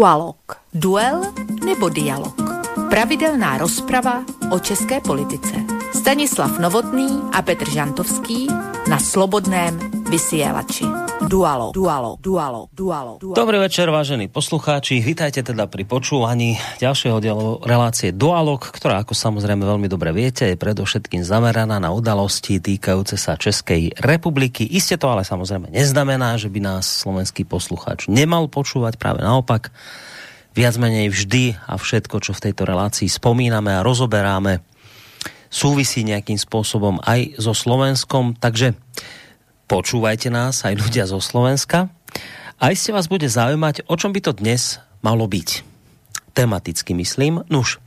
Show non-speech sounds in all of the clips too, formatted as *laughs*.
Dualog. Duel nebo dialog. Pravidelná rozprava o české politice. Stanislav Novotný a Petr Žantovský na Slobodném vysielači. Dualo, dualo, dualo, dualo, dualo. Dobrý večer, vážení poslucháči. Vítajte teda pri počúvaní ďalšieho dielu relácie Dualog, ktorá, ako samozrejme veľmi dobre viete, je predovšetkým zameraná na udalosti týkajúce sa Českej republiky. Isté to ale samozrejme neznamená, že by nás slovenský poslucháč nemal počúvať, práve naopak. Viac menej vždy a všetko, čo v tejto relácii spomíname a rozoberáme, súvisí nejakým spôsobom aj so Slovenskom. Takže Počúvajte nás aj ľudia zo Slovenska. A iste vás bude zaujímať, o čom by to dnes malo byť. Tematicky myslím. Nuž,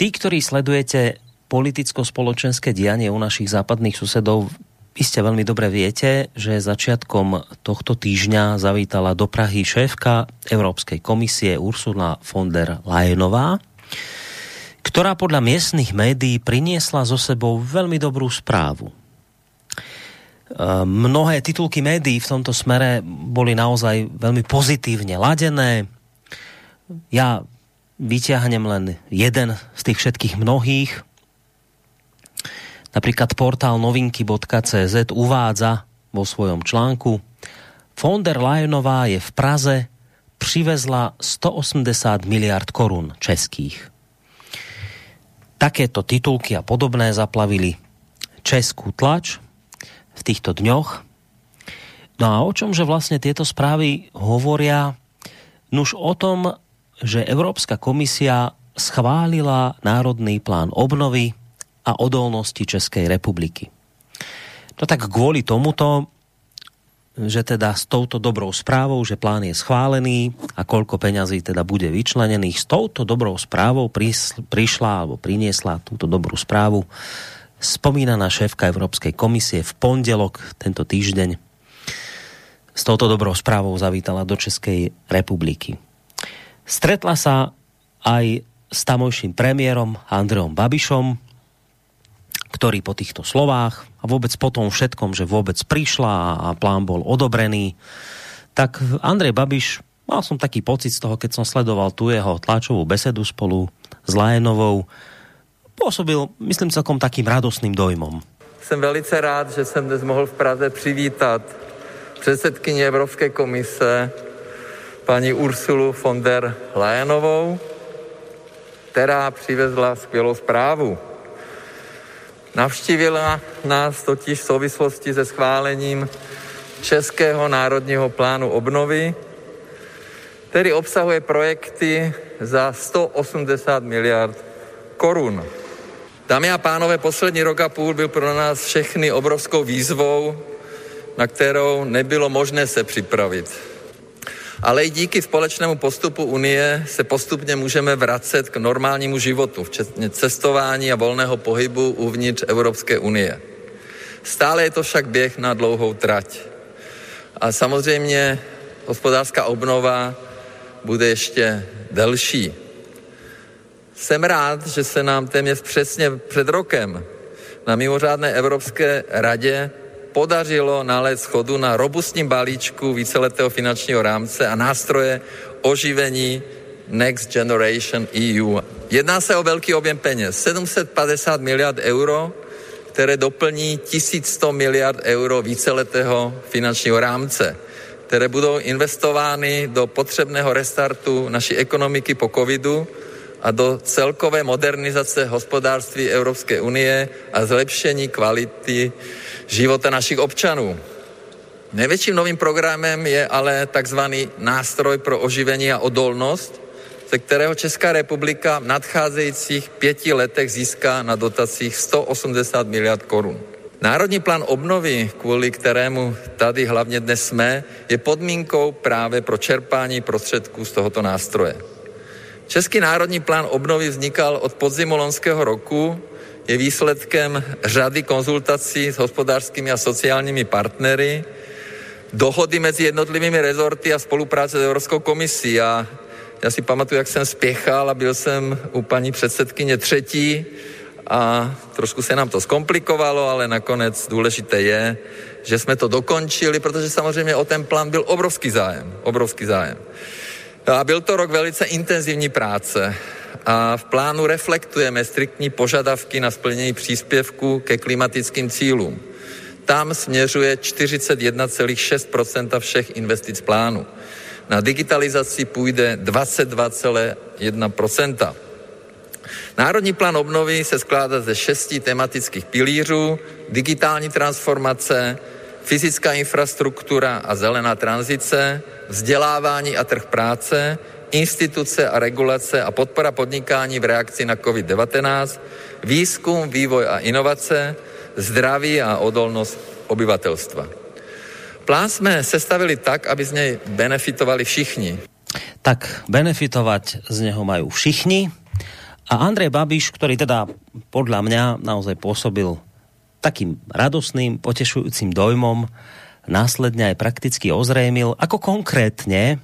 tí, ktorí sledujete politicko-spoločenské dianie u našich západných susedov, iste veľmi dobre viete, že začiatkom tohto týždňa zavítala do Prahy šéfka Európskej komisie Ursula von der Leyenová, ktorá podľa miestnych médií priniesla zo sebou veľmi dobrú správu mnohé titulky médií v tomto smere boli naozaj veľmi pozitívne ladené. Ja vyťahnem len jeden z tých všetkých mnohých. Napríklad portál novinky.cz uvádza vo svojom článku Von der Leyenová je v Praze přivezla 180 miliard korun českých. Takéto titulky a podobné zaplavili českú tlač, v týchto dňoch. No a o čom, že vlastne tieto správy hovoria? Nuž o tom, že Európska komisia schválila Národný plán obnovy a odolnosti Českej republiky. No tak kvôli tomuto, že teda s touto dobrou správou, že plán je schválený a koľko peňazí teda bude vyčlenených, s touto dobrou správou prišla alebo priniesla túto dobrú správu spomínaná šéfka Európskej komisie v pondelok tento týždeň s touto dobrou správou zavítala do Českej republiky. Stretla sa aj s tamojším premiérom Andreom Babišom, ktorý po týchto slovách a vôbec po tom všetkom, že vôbec prišla a plán bol odobrený, tak Andrej Babiš, mal som taký pocit z toho, keď som sledoval tu jeho tlačovú besedu spolu s Lajenovou, působil, myslím, celkom takým radostným dojmom. Jsem velice rád, že jsem dnes mohl v Praze přivítat předsedkyni Evropské komise paní Ursulu von der Leyenovou, která přivezla skvělou zprávu. Navštívila nás totiž v souvislosti se schválením Českého národního plánu obnovy, který obsahuje projekty za 180 miliard korun. Dámy a pánové, poslední rok a půl byl pro nás všechny obrovskou výzvou, na kterou nebylo možné se připravit. Ale i díky společnému postupu Unie se postupně můžeme vracet k normálnímu životu, včetně cestování a volného pohybu uvnitř Evropské unie. Stále je to však běh na dlouhou trať. A samozřejmě hospodářská obnova bude ještě delší. Jsem rád, že se nám téměř přesně před rokem na mimořádné Evropské radě podařilo nalézt schodu na robustním balíčku víceletého finančního rámce a nástroje oživení Next Generation EU. Jedná se o velký objem peněz, 750 miliard euro, které doplní 1100 miliard euro víceletého finančního rámce, které budou investovány do potřebného restartu naší ekonomiky po covidu a do celkové modernizace hospodářství Evropské unie a zlepšení kvality života našich občanů. Největším novým programem je ale takzvaný nástroj pro oživení a odolnost, ze kterého Česká republika v nadcházejících pěti letech získá na dotacích 180 miliard korun. Národní plán obnovy, kvůli kterému tady hlavně dnes jsme, je podmínkou právě pro čerpání prostředků z tohoto nástroje. Český národní plán obnovy vznikal od podzimu loňského roku, je výsledkem řady konzultací s hospodářskými a sociálními partnery, dohody mezi jednotlivými rezorty a spolupráce s Evropskou komisí. A já si pamatuju, jak jsem spěchal a byl jsem u paní předsedkyně třetí a trošku se nám to zkomplikovalo, ale nakonec důležité je, že jsme to dokončili, protože samozřejmě o ten plán byl obrovský zájem, obrovský zájem. A byl to rok velice intenzivní práce a v plánu reflektujeme striktní požadavky na splnění příspěvku ke klimatickým cílům. Tam směřuje 41,6% všech investic plánu. Na digitalizaci půjde 22,1% Národní plán obnovy se skládá ze šesti tematických pilířů, digitální transformace, fyzická infrastruktura a zelená tranzice, vzdělávání a trh práce, instituce a regulace a podpora podnikání v reakci na COVID-19, výzkum, vývoj a inovace, zdraví a odolnost obyvatelstva. Plán jsme sestavili tak, aby z něj benefitovali všichni. Tak benefitovať z něho mají všichni. A Andrej Babiš, který teda podľa mňa naozaj pôsobil takým radosným, potešujúcim dojmom, následne aj prakticky ozrejmil, ako konkrétne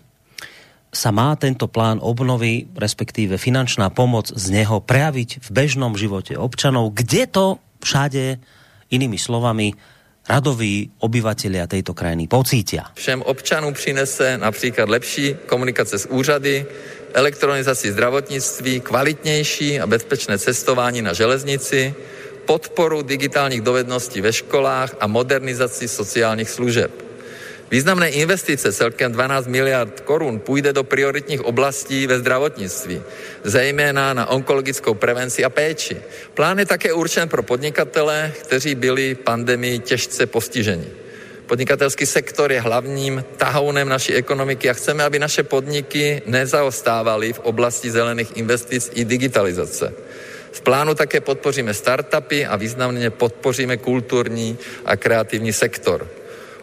sa má tento plán obnovy, respektíve finančná pomoc z neho prejaviť v bežnom živote občanov, kde to všade, inými slovami, radoví obyvatelia tejto krajiny pocítia. Všem občanům přinese například lepší komunikace s úřady, elektronizaci zdravotnictví, kvalitnější a bezpečné cestování na železnici, podporu digitálních dovedností ve školách a modernizaci sociálních služeb. Významné investice, celkem 12 miliard korun, půjde do prioritních oblastí ve zdravotnictví, zejména na onkologickou prevenci a péči. Plán je také určen pro podnikatele, kteří byli pandemii těžce postiženi. Podnikatelský sektor je hlavním tahounem naší ekonomiky a chceme, aby naše podniky nezaostávaly v oblasti zelených investic i digitalizace. V plánu také podpoříme startupy a významně podpoříme kulturní a kreativní sektor.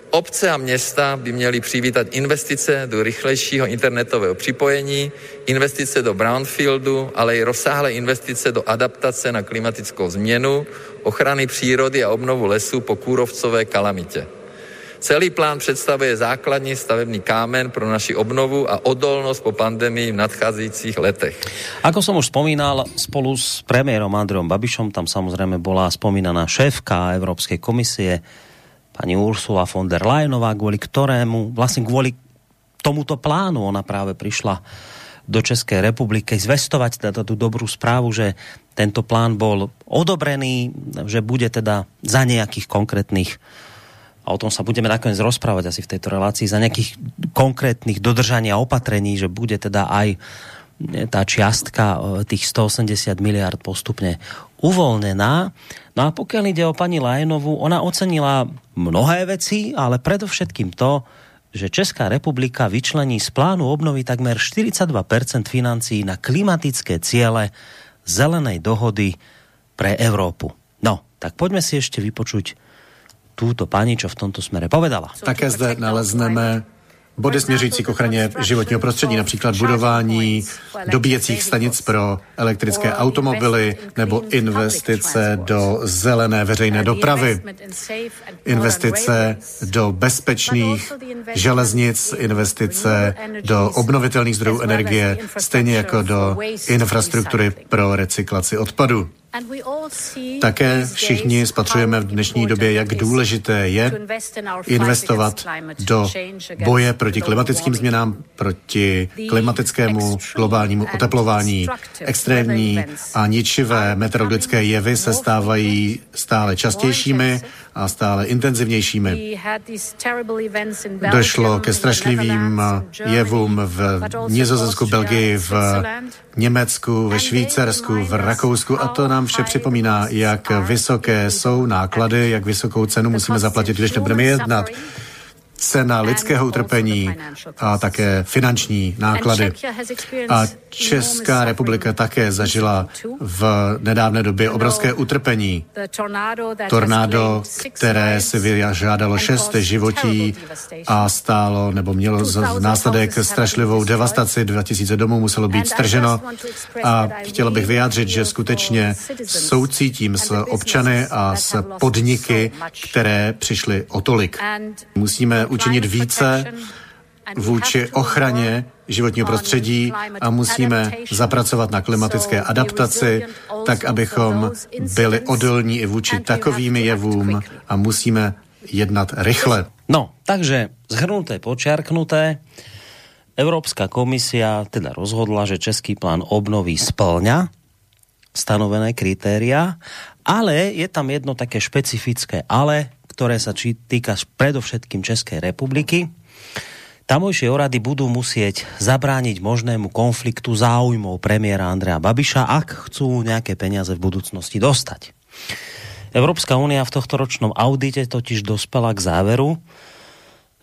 Obce a města by měly přivítat investice do rychlejšího internetového připojení, investice do brownfieldu, ale i rozsáhlé investice do adaptace na klimatickou změnu, ochrany přírody a obnovu lesů po kůrovcové kalamitě. Celý plán představuje základní stavební kámen pro naši obnovu a odolnost po pandemii v nadcházejících letech. Ako som už spomínal, spolu s premiérom Andreom Babišom tam samozrejme bola spomínaná šéfka Európskej komisie pani Ursula von der Leyenová, kvôli ktorému, vlastne kvôli tomuto plánu ona práve prišla do České republiky zvestovať teda tú dobrú správu, že tento plán bol odobrený, že bude teda za nejakých konkrétnych a o tom sa budeme nakoniec rozprávať asi v tejto relácii, za nejakých konkrétnych dodržania opatrení, že bude teda aj tá čiastka e, tých 180 miliard postupne uvoľnená. No a pokiaľ ide o pani Lajnovú, ona ocenila mnohé veci, ale predovšetkým to, že Česká republika vyčlení z plánu obnovy takmer 42% financí na klimatické ciele zelenej dohody pre Európu. No, tak poďme si ešte vypočuť túto pani, čo v tomto smere povedala. Také zde nalezneme body směřující k ochraně životního prostředí, například budování dobíjecích stanic pro elektrické automobily nebo investice do zelené veřejné dopravy, investice do bezpečných železnic, investice do obnovitelných zdrojů energie, stejně jako do infrastruktury pro recyklaci odpadu. Také všichni spatřujeme v dnešní době, jak důležité je investovat do boje proti klimatickým změnám, proti klimatickému globálnímu oteplování. Extrémní a ničivé meteorologické jevy se stávají stále častějšími a stále intenzivnějšími. Došlo ke strašlivým jevům v Nizozemsku, Belgii, v Německu, ve Švýcarsku, v Rakousku. A to nám vše připomíná, jak vysoké jsou náklady, jak vysokou cenu musíme zaplatit, když nebudeme jednat cena lidského utrpení a také finanční náklady. A Česká republika také zažila v nedávné době obrovské utrpení. Tornádo, které si vyžádalo šest životí a stálo nebo mělo za následek strašlivou devastaci, 2000 domů muselo být strženo. A chtěla bych vyjádřit, že skutečně soucítím s občany a s podniky, které přišly o tolik. Musíme učinit více vůči ochraně životního prostředí a musíme zapracovat na klimatické adaptaci, tak abychom byli odolní i vůči takovým jevům a musíme jednat rychle. No, takže zhrnuté, počiarknuté, Európska komisia teda rozhodla, že český plán obnovy splňa stanovené kritéria, ale je tam jedno také špecifické ale, ktoré sa týka predovšetkým Českej republiky. Tamojšie orady budú musieť zabrániť možnému konfliktu záujmov premiéra Andrea Babiša, ak chcú nejaké peniaze v budúcnosti dostať. Európska únia v tohto ročnom audite totiž dospela k záveru,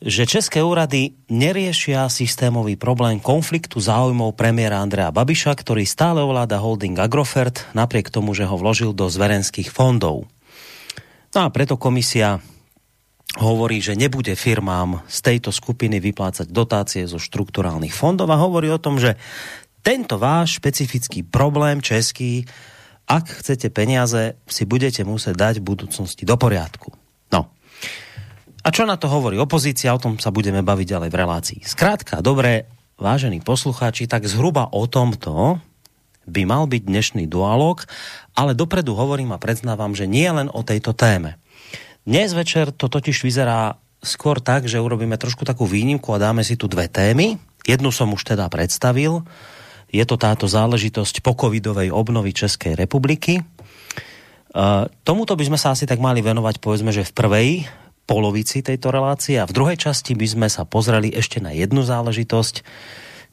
že české úrady neriešia systémový problém konfliktu záujmov premiéra Andrea Babiša, ktorý stále ovláda holding Agrofert, napriek tomu, že ho vložil do zverenských fondov. No a preto komisia hovorí, že nebude firmám z tejto skupiny vyplácať dotácie zo štrukturálnych fondov a hovorí o tom, že tento váš špecifický problém český, ak chcete peniaze, si budete musieť dať v budúcnosti do poriadku. A čo na to hovorí opozícia, o tom sa budeme baviť ďalej v relácii. Skrátka, dobré, vážení poslucháči, tak zhruba o tomto by mal byť dnešný dualog, ale dopredu hovorím a preznávam, že nie len o tejto téme. Dnes večer to totiž vyzerá skôr tak, že urobíme trošku takú výnimku a dáme si tu dve témy. Jednu som už teda predstavil. Je to táto záležitosť pokovidovej obnovy Českej republiky. Uh, tomuto by sme sa asi tak mali venovať, povedzme, že v prvej polovici tejto relácie a v druhej časti by sme sa pozreli ešte na jednu záležitosť,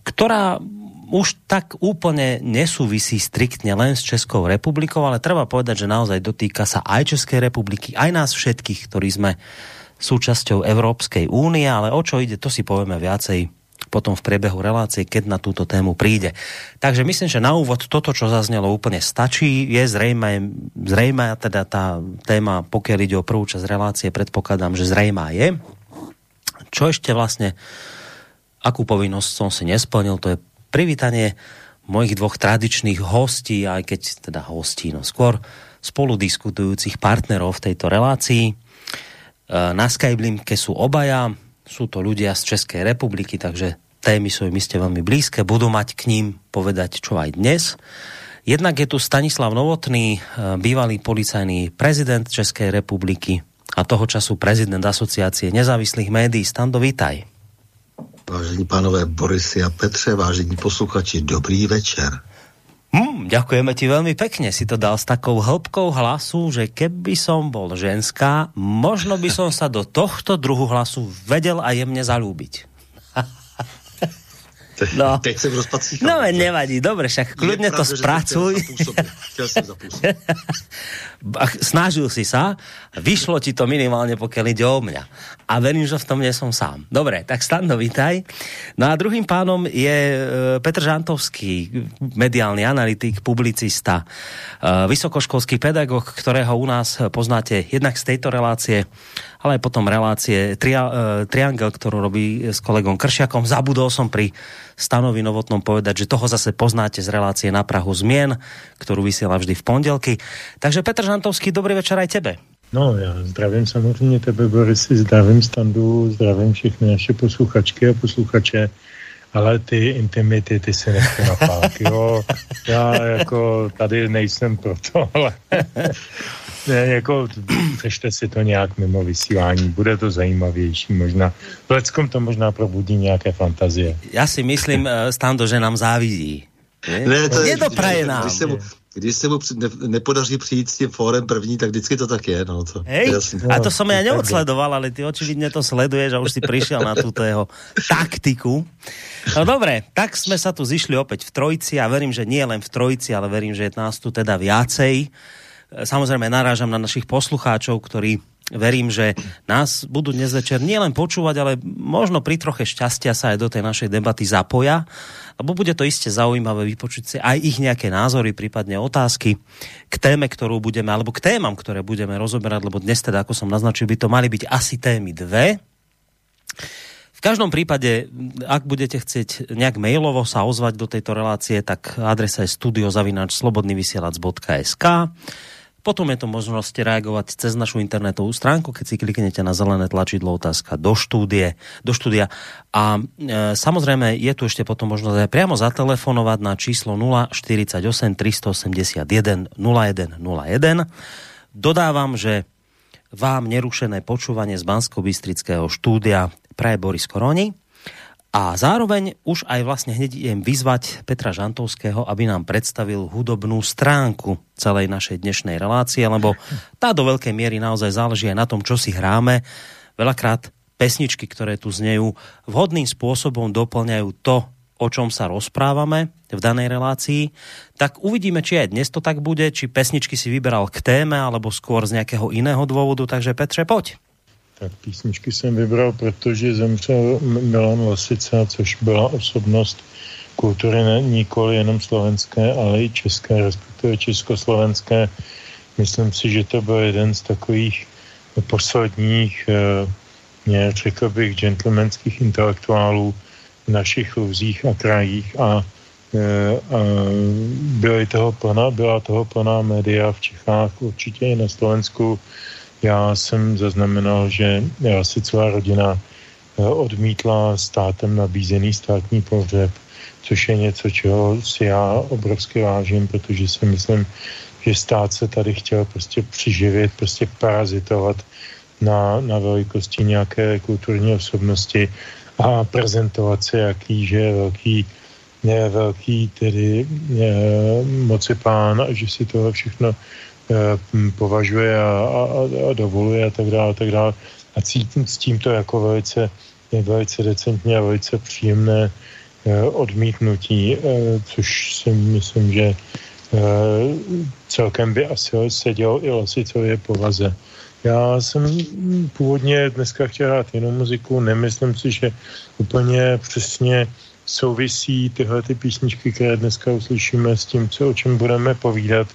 ktorá už tak úplne nesúvisí striktne len s Českou republikou, ale treba povedať, že naozaj dotýka sa aj Českej republiky, aj nás všetkých, ktorí sme súčasťou Európskej únie, ale o čo ide, to si povieme viacej potom v priebehu relácie, keď na túto tému príde. Takže myslím, že na úvod toto, čo zaznelo, úplne stačí. Je zrejme, zrejme teda tá téma, pokiaľ ide o prvú časť relácie, predpokladám, že zrejmá je. Čo ešte vlastne, akú povinnosť som si nesplnil, to je privítanie mojich dvoch tradičných hostí, aj keď teda hostí, no skôr spolu diskutujúcich partnerov v tejto relácii. E, na Skyblinke sú obaja, sú to ľudia z Českej republiky, takže témy sú im iste veľmi blízke. Budú mať k ním povedať čo aj dnes. Jednak je tu Stanislav Novotný, e, bývalý policajný prezident Českej republiky a toho času prezident asociácie nezávislých médií. Stando, vítaj. Vážení pánové Borisy a Petře, vážení posluchači, dobrý večer. Hmm, ďakujeme ti veľmi pekne. Si to dal s takou hĺbkou hlasu, že keby som bol ženská, možno by som sa do tohto druhu hlasu vedel a jemne zalúbiť. *laughs* No. Teď jsem rozpacíkal. No, nevadí, dobre, však kľudne to spracuj. Chtěl jsem *laughs* Snažil si sa, vyšlo ti to minimálne, pokiaľ ide o mňa. A verím, že v tom nie som sám. Dobre, tak Stando, vítaj. No a druhým pánom je e, Petr Žantovský, mediálny analytik, publicista, e, vysokoškolský pedagog, ktorého u nás poznáte jednak z tejto relácie, ale aj potom relácie Tria, e, Triangel, ktorú robí s kolegom Kršiakom. Zabudol som pri Stanovi Novotnom povedať, že toho zase poznáte z relácie na Prahu zmien, ktorú vysiela vždy v pondelky. Takže Petr Žantovský, dobrý večer aj tebe. No, já zdravím samozřejmě tebe, Borisy, zdravím Standu, zdravím všechny naše posluchačky a posluchače, ale ty intimity, ty si nechte na pák, jo. Já jako tady nejsem pro to, ale *laughs* ne, jako přešte si to nějak mimo vysílání, bude to zajímavější možná. V Leckom to možná probudí nějaké fantazie. Já si myslím, eh, Stando, že nám závidí. Ne, to je, to praje nám. Když se, mu, když se mu ne, nepodaří přijít s tím fórem první, tak vždycky to tak je. No, to, Hej, a to som ja neodsledoval, ale ty očividne to sleduješ a už si prišiel na túto jeho taktiku. No dobre, tak sme sa tu zišli opäť v trojici a verím, že nie len v trojici, ale verím, že je nás tu teda viacej. Samozrejme narážam na našich poslucháčov, ktorí verím, že nás budú dnes večer nielen počúvať, ale možno pri troche šťastia sa aj do tej našej debaty zapoja, lebo bude to iste zaujímavé vypočuť si aj ich nejaké názory, prípadne otázky k téme, ktorú budeme, alebo k témam, ktoré budeme rozoberať, lebo dnes teda, ako som naznačil, by to mali byť asi témy dve. V každom prípade, ak budete chcieť nejak mailovo sa ozvať do tejto relácie, tak adresa je studiozavinač.slobodnyvysielac.sk Potom je to možnosť reagovať cez našu internetovú stránku, keď si kliknete na zelené tlačidlo otázka do, štúdie, do štúdia. A e, samozrejme je tu ešte potom možnosť aj priamo zatelefonovať na číslo 048 381 0101. Dodávam, že vám nerušené počúvanie z bansko bystrického štúdia praje Boris Koroni A zároveň už aj vlastne hneď idem vyzvať Petra Žantovského, aby nám predstavil hudobnú stránku celej našej dnešnej relácie, lebo tá do veľkej miery naozaj záleží aj na tom, čo si hráme. Veľakrát pesničky, ktoré tu znejú, vhodným spôsobom doplňajú to, o čom sa rozprávame v danej relácii, tak uvidíme, či aj dnes to tak bude, či pesničky si vyberal k téme, alebo skôr z nějakého iného dôvodu. Takže Petře, poď. Tak písničky jsem vybral, protože zemřel Milan Lasica, což byla osobnost kultury ne, nikoli jenom slovenské, ale i české, respektive československé. Myslím si, že to byl jeden z takových posledních, eh, řekl bych, gentlemanských intelektuálů v našich luzích a krajích a, eh, a toho plná, byla toho plná média v Čechách, určitě i na Slovensku já jsem zaznamenal, že asi celá rodina eh, odmítla státem nabízený státní pohřeb, což je něco, čeho si já obrovsky vážím, protože si myslím, že stát se tady chtěl prostě přiživit, prostě parazitovat na, na velikosti nějaké kulturní osobnosti a prezentovat se, jaký, že je velký, je velký tedy je, moci pán a že si toho všechno Eh, považuje a, a, a dovoluje a tak dále, a tak dále. A cítím s tímto jako velice, velice decentně a velice příjemné eh, odmítnutí, eh, což si myslím, že celkem by asi seděl i Lasicově povaze. Já jsem původně dneska chtěl hrát jinou muziku, nemyslím si, že úplně přesně souvisí tyhle ty písničky, které dneska uslyšíme s tím, co, o čem budeme povídat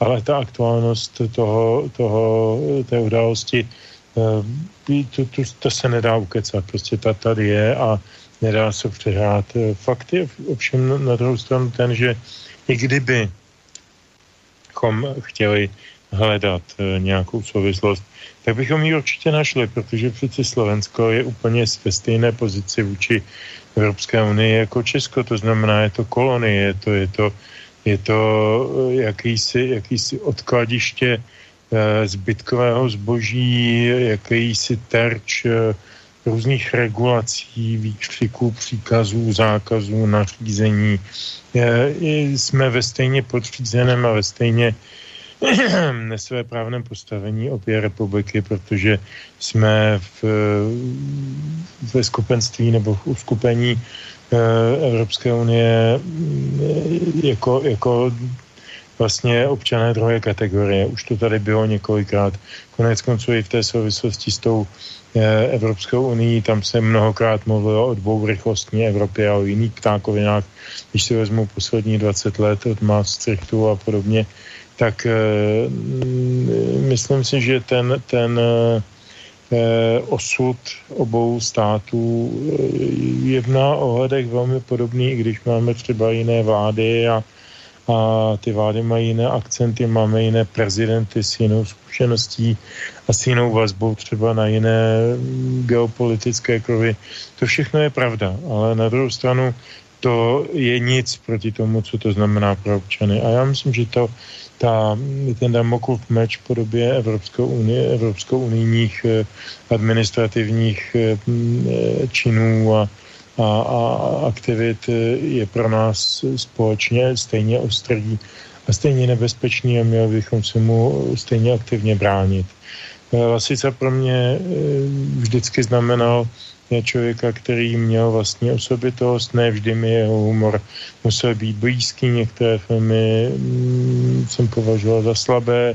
ale ta aktuálnost toho, toho, té události, eh, to, to, to se nedá ukecat, prostě ta tady je a nedá se přehrát. Fakt je ovšem na druhou stranu ten, že i kdyby chtěli hledat eh, nějakou souvislost, tak bychom ji určitě našli, protože přeci Slovensko je úplně ve stejné pozici vůči Evropské unii jako Česko, to znamená, je to kolonie, je to, je to je to eh, jakýsi, jakýsi odkladiště eh, zbytkového zboží, jakýsi terč eh, různých regulací, výkřiků, příkazů, zákazů, nařízení. Jsme ve stejně podřízeném a ve stejně *clears throat* nesvé právném postavení obě republiky, protože jsme v, ve skupenství nebo v uskupení Evropské unie mm, jako, jako vlastně občané druhé kategorie. Už to tady bylo několikrát. Konec konců i v té souvislosti s tou eh, Evropskou unii, tam se mnohokrát mluvilo o dvourychlostní Evropě a o jiných ptákovinách. Když si vezmu poslední 20 let od Maastrichtu a podobně, tak eh, mm, myslím si, že ten, ten Eh, osud obou států eh, je v ohledech velmi podobný, i když máme třeba jiné vlády a, a ty vlády mají jiné akcenty, máme jiné prezidenty s jinou zkušeností a s jinou vazbou třeba na jiné geopolitické krovy. To všechno je pravda, ale na druhou stranu to je nic proti tomu, co to znamená pro občany. A já myslím, že to ta, ten Damoklov meč v podobě Evropskou unie, Evropskou unijních eh, administrativních eh, eh, činů a, a, a aktivit je pro nás společně stejně ostrý a stejně nebezpečný a měli bychom se mu stejně aktivně bránit. Lasica pro mě vždycky znamenal je člověka, který měl vlastně osobitost, ne vždy mi jeho humor musel být blízký, některé filmy mm, jsem považoval za slabé.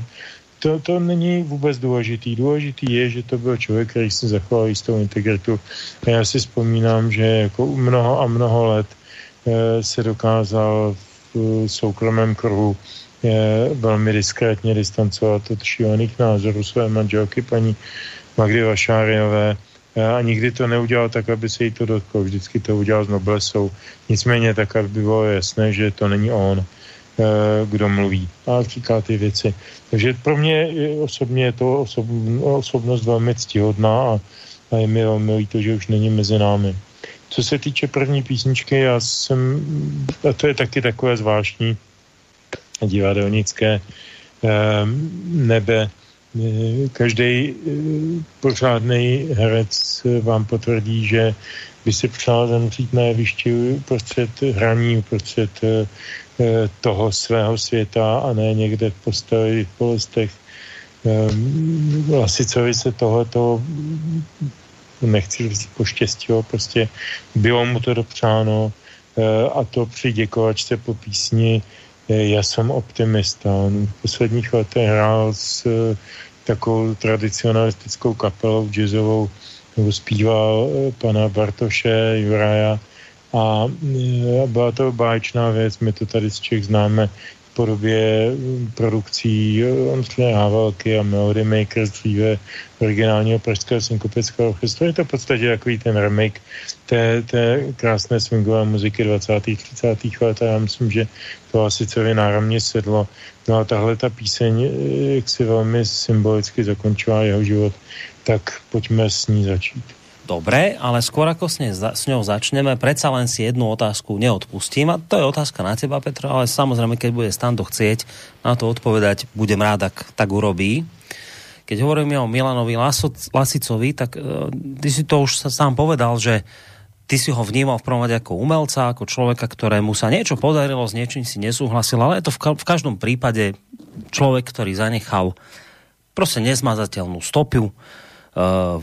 To, to není vůbec důležitý. Důležitý je, že to byl člověk, který si zachoval jistou integritu. A já si vzpomínám, že jako mnoho a mnoho let eh, se dokázal v soukromém kruhu eh, velmi diskrétně distancovat od šílených názorů své manželky paní Magdy Vašáriové a nikdy to neudělal tak, aby se jí to dotklo. Vždycky to udělal s noblesou. Nicméně tak, aby bylo jasné, že to není on, eh, kdo mluví a říká ty věci. Takže pro mě osobně je to osob, osobnost velmi ctihodná a, a je mi velmi líto, že už není mezi námi. Co se týče první písničky, já jsem, a to je taky takové zvláštní divadelnické eh, nebe, každý pořádný herec vám potvrdí, že by si přál zemřít na jevišti prostřed hraní, prostřed toho svého světa a ne někde v postoji v bolestech. Lasicovi se tohleto nechci říct poštěstí, prostě bylo mu to dopřáno a to při děkovačce po písni já jsem optimista. V posledních letech hrál s eh, takovou tradicionalistickou kapelou jazzovou, nebo zpíval eh, pana Bartoše, Juraja a eh, byla to báječná věc, my to tady z Čech známe podobě mm, produkcí Ondřeje Havelky a Melody Makers dříve originálního pražského synkopického orchestru. Je to v podstatě takový ten remake té, té krásné swingové muziky 20. 30. let a já myslím, že to asi celé náramně sedlo. No a tahle ta píseň, eh, jak si velmi symbolicky zakončila jeho život, tak pojďme s ní začít. Dobre, ale skôr ako s, ne, s ňou začneme, predsa len si jednu otázku neodpustím a to je otázka na teba, Petro, ale samozrejme, keď bude Stando chcieť na to odpovedať, budem rád, ak tak urobí. Keď hovoríme o Milanovi Lasicovi, tak uh, ty si to už sám povedal, že ty si ho vnímal v prvom rade ako umelca, ako človeka, ktorému sa niečo podarilo, s niečím si nesúhlasil, ale je to v, ka v každom prípade človek, ktorý zanechal proste nezmazateľnú stopu uh,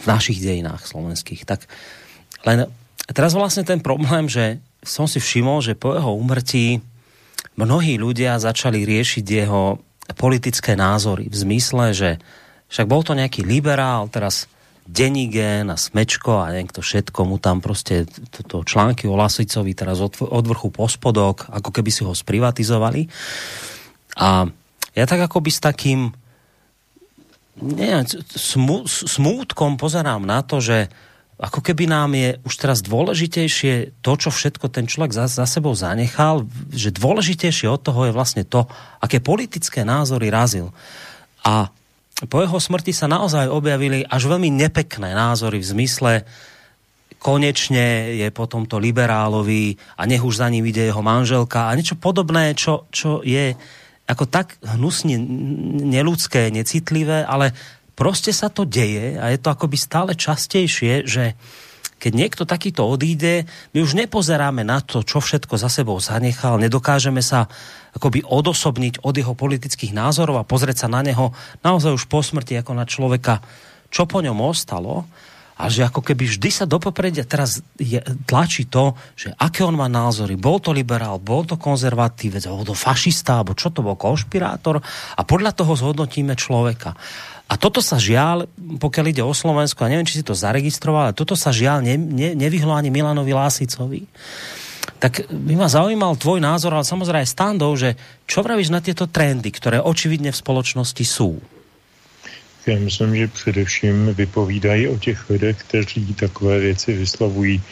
v našich dejinách slovenských. Tak len teraz vlastne ten problém, že som si všimol, že po jeho umrtí mnohí ľudia začali riešiť jeho politické názory v zmysle, že však bol to nejaký liberál, teraz Denigen a Smečko a neviem kto všetko mu tam proste toto články o Lasicovi teraz od, od vrchu po spodok, ako keby si ho sprivatizovali. A ja tak akoby s takým nie, smú, smútkom pozerám na to, že ako keby nám je už teraz dôležitejšie to, čo všetko ten človek za, za sebou zanechal, že dôležitejšie od toho je vlastne to, aké politické názory razil. A po jeho smrti sa naozaj objavili až veľmi nepekné názory v zmysle, konečne je po tomto liberálovi a nech už za ním ide jeho manželka a niečo podobné, čo, čo je ako tak hnusne neludské, necitlivé, ale prostě sa to deje a je to akoby stále častejšie, že keď niekto takýto odíde, my už nepozeráme na to, čo všetko za sebou zanechal, nedokážeme sa akoby odosobniť od jeho politických názorov a pozrieť sa na neho naozaj už po smrti ako na človeka, čo po ňom ostalo a že ako keby vždy sa do popredia teraz je, tlačí to, že aké on má názory. Bol to liberál, bol to konzervatívec, bol to fašista, alebo čo to bol, konšpirátor a podľa toho zhodnotíme človeka. A toto sa žiaľ, pokiaľ ide o Slovensko, a neviem, či si to zaregistroval, ale toto sa žiaľ ne, ne, nevyhlo ani Milanovi Lásicovi. Tak by ma zaujímal tvoj názor, ale samozrejme aj standov, že čo vravíš na tieto trendy, ktoré očividne v spoločnosti sú? Já myslím, že především vypovídají o těch lidech, kteří takové věci vyslovují.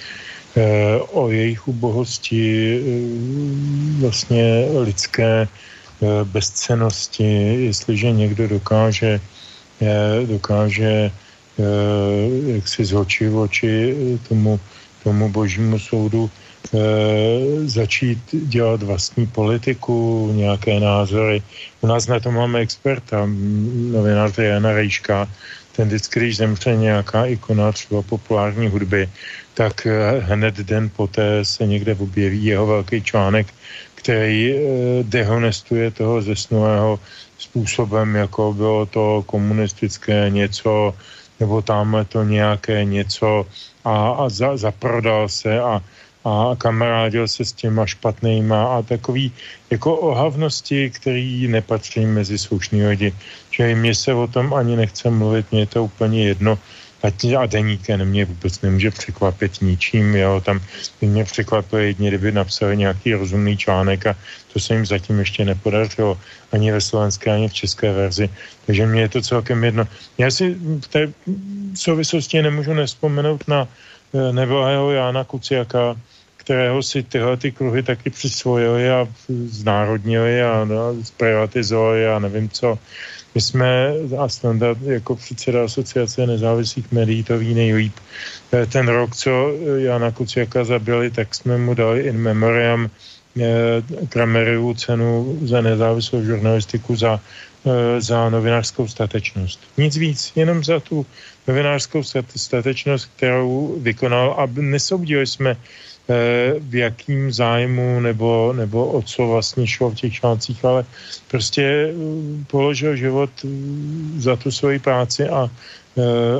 Eh, o jejich ubohosti, eh, vlastně lidské eh, bezcenosti, jestliže někdo dokáže, dokáže jak si z v oči tomu, tomu božímu soudu e, začít dělat vlastní politiku, nějaké názory. U nás na to máme experta, novináře Jana Rejška, ten vždycky, když zemře nějaká ikona třeba populární hudby, tak e, hned den poté se někde objeví jeho velký článek, který e, dehonestuje toho zesnulého způsobem, jako bylo to komunistické něco, nebo tamhle to nějaké něco a, a za, zaprodal se a a kamarádil se s těma špatnýma a takový jako ohavnosti, který nepatří mezi slušný lidi. Že mě se o tom ani nechce mluvit, mě je to úplně jedno. A deníken mě vůbec nemůže překvapit ničím, jo, tam mě překvapilo jedně, kdyby napsali nějaký rozumný článek a to se jim zatím ještě nepodařilo, ani ve slovenské, ani v české verzi. Takže mě je to celkem jedno. Já si v té souvislosti nemůžu nespomenout na eh, neblahého Jána Kuciaka, kterého si tyhle ty kruhy taky přisvojili a znárodnili a no, zprivatizovali a nevím co. My jsme, a standard jako předseda asociace nezávislých médií to ví nejlíp, eh, ten rok, co Jana Kuciaka zabili, tak jsme mu dali in memoriam eh, Kramerovu cenu za nezávislou žurnalistiku za za novinářskou statečnost. Nic víc, jenom za tu novinářskou statečnost, kterou vykonal a nesoudili jsme Eh, v jakým zájmu nebo, nebo o co vlastně šlo v těch článcích, ale prostě eh, položil život eh, za tu svoji práci a,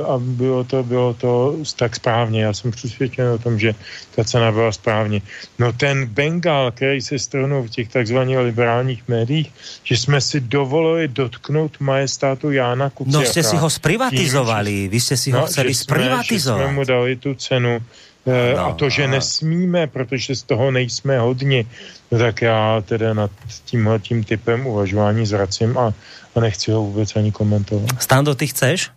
a bylo to, bylo to tak správně. Já jsem přesvědčen o tom, že ta cena byla správně. No ten Bengal, který se strhnul v těch takzvaných liberálních médiích, že jsme si dovolili dotknout majestátu Jána Kuciaka. No jste si ho zprivatizovali, tím, vy jste si ho no, chceli že zprivatizovat. Jsme, že jsme mu dali tu cenu Eh, no, a to, že nesmíme, protože z toho nejsme hodni, no tak já teda nad tímhle tím typem uvažování zracím a, a nechci ho vůbec ani komentovat. Stando, ty chceš?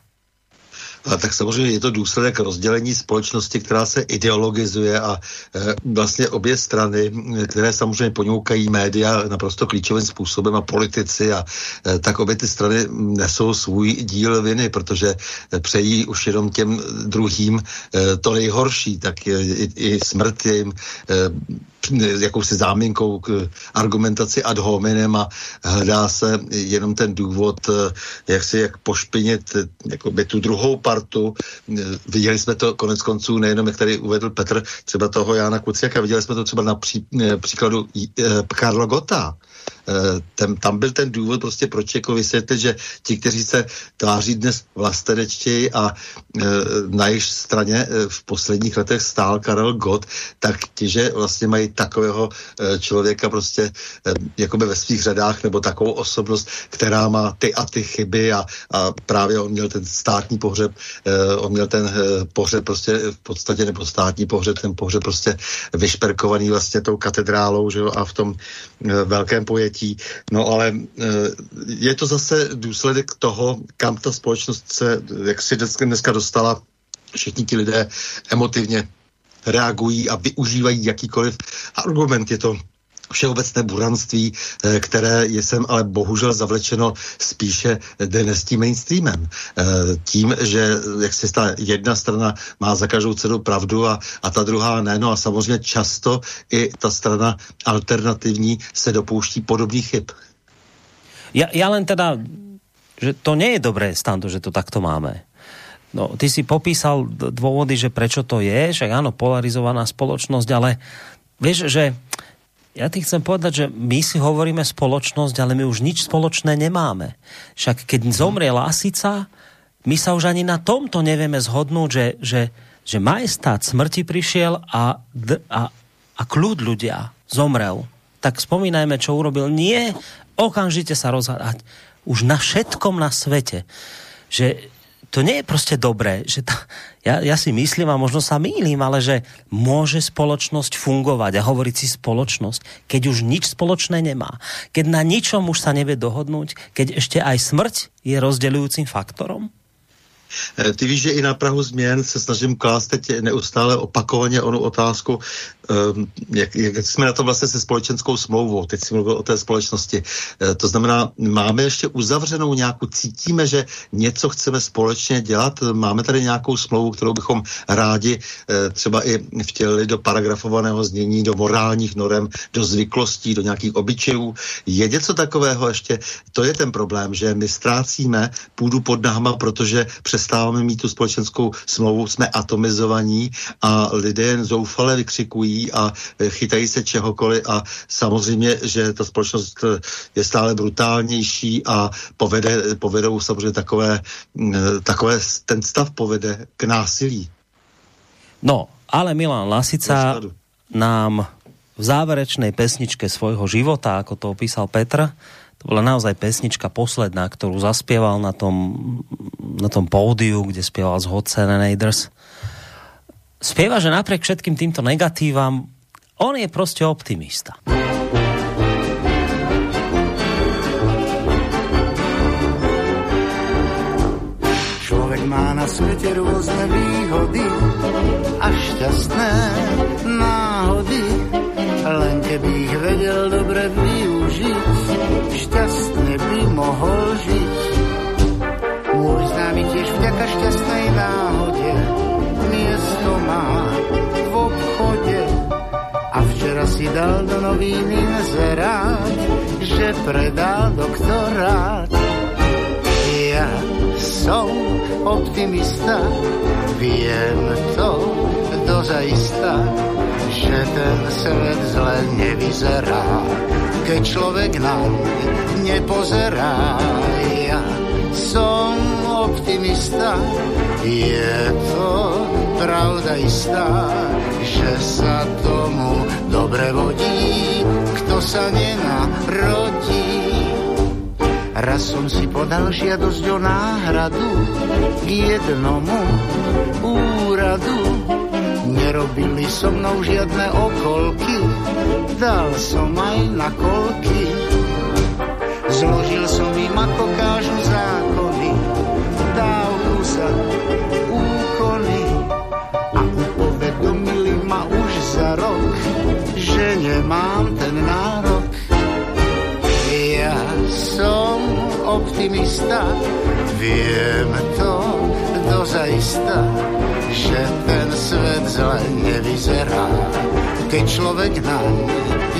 A tak samozřejmě je to důsledek rozdělení společnosti, která se ideologizuje a e, vlastně obě strany, které samozřejmě ponoukají média naprosto klíčovým způsobem a politici a e, tak obě ty strany nesou svůj díl viny, protože e, přejí už jenom těm druhým to nejhorší, tak i, i smrt je jim jakousi záminkou k argumentaci ad hominem a hledá se jenom ten důvod, eh, jak si jak pošpinit eh, jakoby tu druhou. Eh, viděli jsme to konec konců nejenom, jak tady uvedl Petr, třeba toho Jana Kuciaka, viděli jsme to třeba na pří, příkladu Karla Gota, Eh, ten, tam byl ten důvod prostě, proč jako vysvětlit, že ti, kteří se tváří dnes vlastenečtěji a e, na jejich straně e, v posledních letech stál Karel Gott, tak ti, že vlastně mají takového člověka prostě jakoby ve svých řadách nebo takovou osobnost, která má ty a ty chyby a, a právě on měl ten státní pohřeb, on měl ten pohřeb prostě v podstatě, nebo státní pohřeb, ten pohřeb prostě vyšperkovaný vlastně tou katedrálou, že jo, a v tom velkém pojetí. No ale eh, je to zase důsledek toho, kam ta společnost se, jak si dneska dostala, všichni ti lidé emotivně reagují a využívají jakýkoliv argument. Je to všeobecné buranství, eh, které je sem ale bohužel zavlečeno spíše dnes tím mainstreamem. Eh, tím, že jak se ta jedna strana má za každou cenu pravdu a, a ta druhá ne, no a samozřejmě často i ta strana alternativní se dopouští podobných chyb. Ja, ja len teda, že to nie je dobré, Stando, že to takto máme. No, ty si popísal dôvody, že prečo to je, že áno, polarizovaná spoločnosť, ale vieš, že ja ti chcem povedať, že my si hovoríme spoločnosť, ale my už nič spoločné nemáme. Však keď zomrie Lasica, my sa už ani na tomto nevieme zhodnúť, že, že, že majestát smrti prišiel a, a, a kľud ľudia zomrel. Tak spomínajme, čo urobil. Nie okamžite sa rozhádať. Už na všetkom na svete. Že to nie je prostě dobré, že ta, ja, ja si myslím a možno sa mýlim, ale že môže spoločnosť fungovať a hovoriť si spoločnosť, keď už nič spoločné nemá. Keď na ničom už sa nevie dohodnúť, keď ešte aj smrť je rozdeľujúcim faktorom? Eh, ty víš, že i na Prahu změn se snažím klást teď neustále opakovaně onu otázku, jak, jak jsme na tom vlastně se společenskou smlouvou, teď si mluvil o té společnosti. Uh, to znamená, máme ještě uzavřenou nějakou, cítíme, že něco chceme společně dělat, máme tady nějakou smlouvu, kterou bychom rádi uh, třeba i vtělili do paragrafovaného znění, do morálních norem, do zvyklostí, do nějakých obyčejů. Je něco takového ještě? To je ten problém, že my ztrácíme půdu pod náma, protože přes přestáváme mít tu společenskou smlouvu, jsme atomizovaní a lidé zoufale vykřikují a eh, chytají se čehokoliv a samozřejmě, že ta společnost eh, je stále brutálnější a povede, povedou samozřejmě takové, takové, ten stav povede k násilí. No, ale Milan Lasica nám v záverečnej pesničke svojho života, ako to opísal Petr, to bola naozaj pesnička posledná, ktorú zaspieval na tom, na tom pódiu, kde spieval z Hot Serenaders. Spieva, že napriek všetkým týmto negatívam, on je prostě optimista. Člověk má na světě různé výhody a šťastné náhody, len keby ich vedel dobre využiť, šťastne by mohol žiť. Môj známy tiež vďaka šťastnej miesto má v obchode a včera si dal do novín inzerát, že predal doktorát Ja som optimista, viem to dozajista, že ten svet zle nevyzerá, keď človek na nepozerá. Ja som optimista, je to pravda istá, že sa tomu dobre vodí, kto sa nenarodí. Raz som si podal žiadosť o náhradu k jednomu úradu. Nerobili so mnou žiadne okolky, dal som aj na kolky. Zložil som im ako kážu zákony, dávku sa za rok, že nemám ten nárok. Ja som optimista, viem to dozajista, že ten svet zle nevyzerá, keď človek na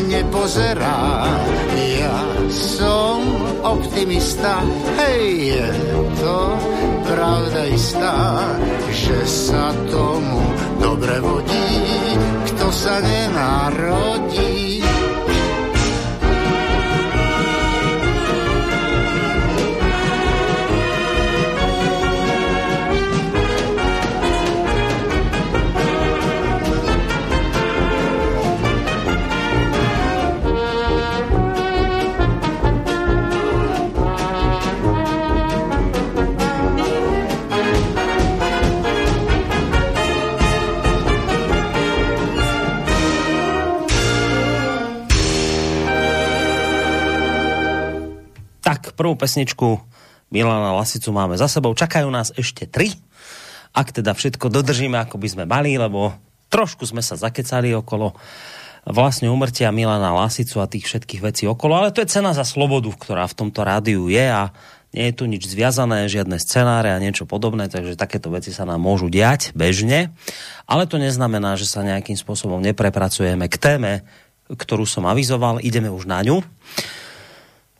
nepozerá. Ja som optimista, hej, je to pravda istá, že sa tomu dobre vodí, sa nenarodí. Prvú pesničku Milana Lasicu máme za sebou. Čakajú nás ešte tri. Ak teda všetko dodržíme, ako by sme mali, lebo trošku sme sa zakecali okolo vlastne umrtia Milana Lasicu a tých všetkých vecí okolo, ale to je cena za slobodu, ktorá v tomto rádiu je a nie je tu nič zviazané, žiadne scenáre a niečo podobné, takže takéto veci sa nám môžu diať bežne, ale to neznamená, že sa nejakým spôsobom neprepracujeme k téme, ktorú som avizoval, ideme už na ňu.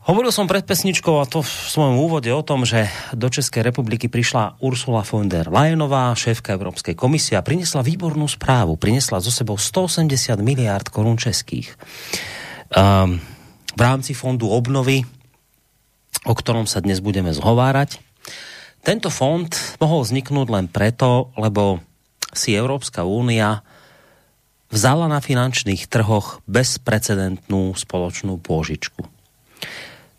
Hovoril som pred pesničkou a to v svojom úvode o tom, že do Českej republiky prišla Ursula von der Leyenová, šéfka Európskej komisie a prinesla výbornú správu. Prinesla zo sebou 180 miliard korun českých. Um, v rámci fondu obnovy, o ktorom sa dnes budeme zhovárať. Tento fond mohol vzniknúť len preto, lebo si Európska únia vzala na finančných trhoch bezprecedentnú spoločnú pôžičku.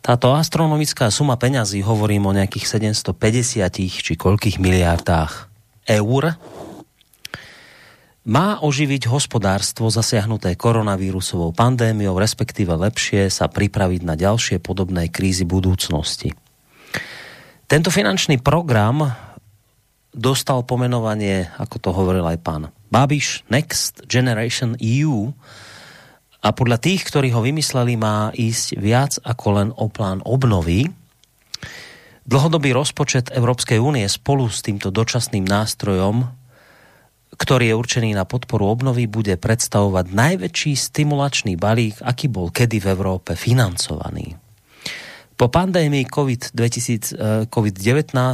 Táto astronomická suma peňazí, hovorím o nejakých 750 či koľkých miliardách eur, má oživiť hospodárstvo zasiahnuté koronavírusovou pandémiou, respektíve lepšie sa pripraviť na ďalšie podobné krízy budúcnosti. Tento finančný program dostal pomenovanie, ako to hovoril aj pán Babiš, Next Generation EU, a podľa tých, ktorí ho vymysleli, má ísť viac ako len o plán obnovy. Dlhodobý rozpočet Európskej únie spolu s týmto dočasným nástrojom, ktorý je určený na podporu obnovy, bude predstavovať najväčší stimulačný balík, aký bol kedy v Európe financovaný. Po pandémii COVID-19 COVID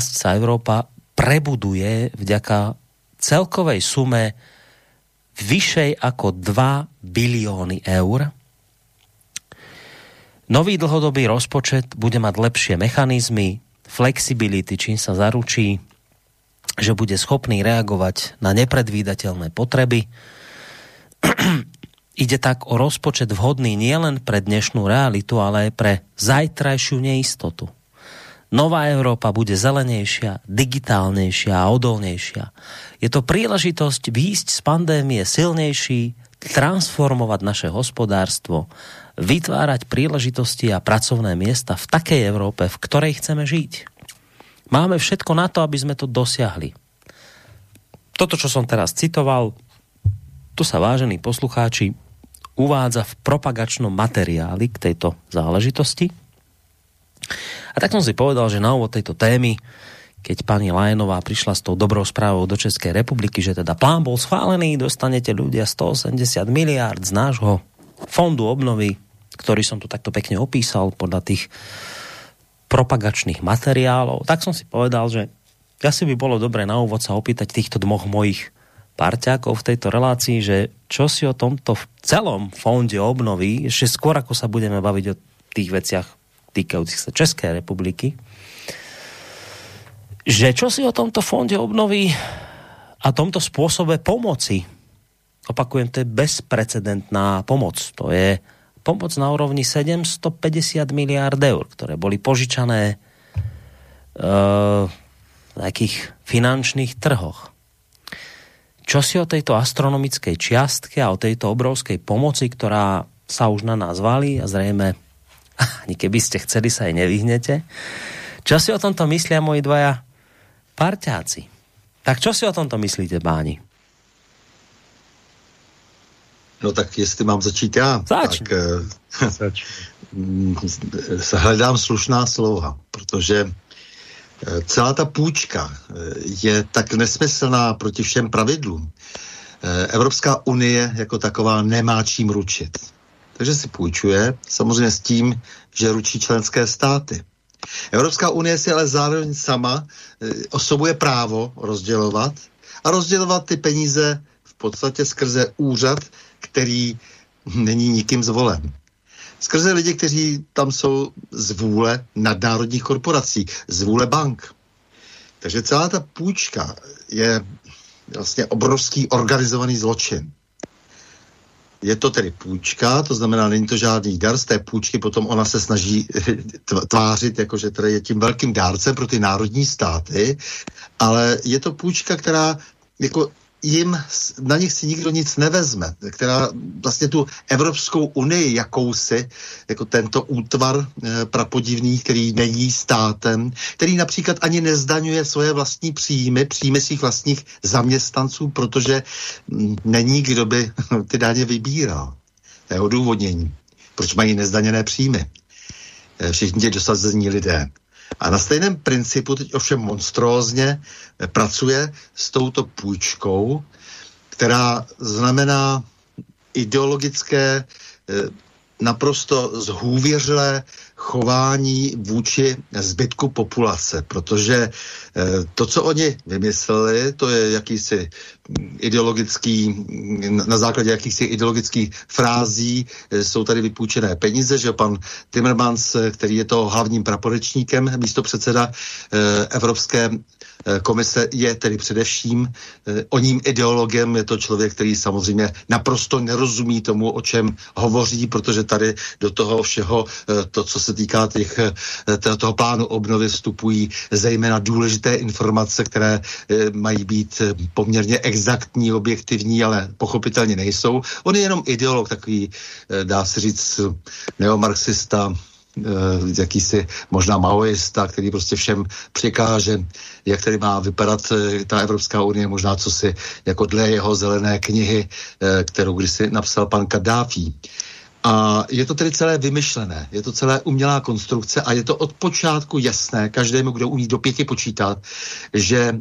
sa Európa prebuduje vďaka celkovej sume vyšej ako 2 bilióny eur. Nový dlhodobý rozpočet bude mať lepšie mechanizmy, flexibility, čím sa zaručí, že bude schopný reagovať na nepredvídateľné potreby. *clears throat* Ide tak o rozpočet vhodný nielen pre dnešnú realitu, ale aj pre zajtrajšiu neistotu. Nová Európa bude zelenejšia, digitálnejšia a odolnejšia. Je to príležitosť výjsť z pandémie silnejší, transformovať naše hospodárstvo, vytvárať príležitosti a pracovné miesta v takej Európe, v ktorej chceme žiť. Máme všetko na to, aby sme to dosiahli. Toto, čo som teraz citoval, tu sa vážení poslucháči uvádza v propagačnom materiáli k tejto záležitosti. A tak som si povedal, že na úvod tejto témy, keď pani Lajenová prišla s tou dobrou správou do Českej republiky, že teda plán bol schválený, dostanete ľudia 180 miliard z nášho fondu obnovy, ktorý som tu takto pekne opísal podľa tých propagačných materiálov, tak som si povedal, že asi by bolo dobré na úvod sa opýtať týchto dvoch mojich parťákov v tejto relácii, že čo si o tomto celom fonde obnovy, ešte skôr ako sa budeme baviť o tých veciach týkajúcich sa Českej republiky, že čo si o tomto fonde obnovy a tomto spôsobe pomoci, opakujem, to je bezprecedentná pomoc, to je pomoc na úrovni 750 miliard eur, ktoré boli požičané uh, na nejakých finančných trhoch. Čo si o tejto astronomickej čiastke a o tejto obrovskej pomoci, ktorá sa už na nás valí a zrejme *laughs* ani keby ste chceli sa aj nevyhnete. Čo si o tomto myslia moji dvaja parťáci? Tak čo si o tomto myslíte, báni? No tak jestli mám začít já, Zač. tak eh, *laughs* hledám slušná slova, protože Eh, celá ta půjčka eh, je tak nesmyslná proti všem pravidlům. Evropská unie jako taková nemá čím ručit. Takže si půjčuje, samozřejmě s tím, že ručí členské státy. Evropská unie si ale zároveň sama osobuje právo rozdělovat a rozdělovat ty peníze v podstatě skrze úřad, který není nikým zvolen skrze lidi, kteří tam jsou z vůle nadnárodních korporací, z vůle bank. Takže celá ta půjčka je vlastně obrovský organizovaný zločin. Je to tedy půjčka, to znamená, není to žádný dar, z té půjčky potom ona se snaží *laughs* tvářit, jakože tedy je tím velkým dárcem pro ty národní státy, ale je to půjčka, která jako jim, na nich si nikdo nic nevezme, která vlastně tu Evropskou unii jakousi, jako tento útvar e, prapodivný, který není státem, který například ani nezdaňuje svoje vlastní příjmy, příjmy svých vlastních zaměstnanců, protože m, mm, není kdo by *laughs* ty daně vybíral. To je odůvodnění. Proč mají nezdaněné příjmy? E, všichni ti dosazení lidé. A na stejném principu teď ovšem monstrózně eh, pracuje s touto půjčkou, která znamená ideologické eh, naprosto zhůvěřilé chování vůči zbytku populace, protože eh, to, co oni vymysleli, to je jakýsi ideologický, na základě jakýchsi ideologických frází eh, jsou tady vypůjčené peníze, že pan Timmermans, eh, který je to hlavním praporečníkem, místo předseda Evropské komise je tedy především o ním ideologem, je to člověk, který samozřejmě naprosto nerozumí tomu, o čem hovoří, protože tady do toho všeho, to, co se týká těch, eh, toho plánu obnovy, vstupují zejména důležité informace, které eh, mají být eh, poměrně exaktní, objektivní, ale pochopitelně nejsou. On je jenom ideolog, takový, dá se říct, neomarxista, jakýsi možná maoista, který prostě všem přikáže, jak tady má vypadat ta Evropská unie, možná co si jako dle jeho zelené knihy, kterou kdysi napsal pan Kadáfí. A je to tedy celé vymyšlené, je to celé umělá konstrukce a je to od počátku jasné každému, kdo umí do pěti počítat, že e,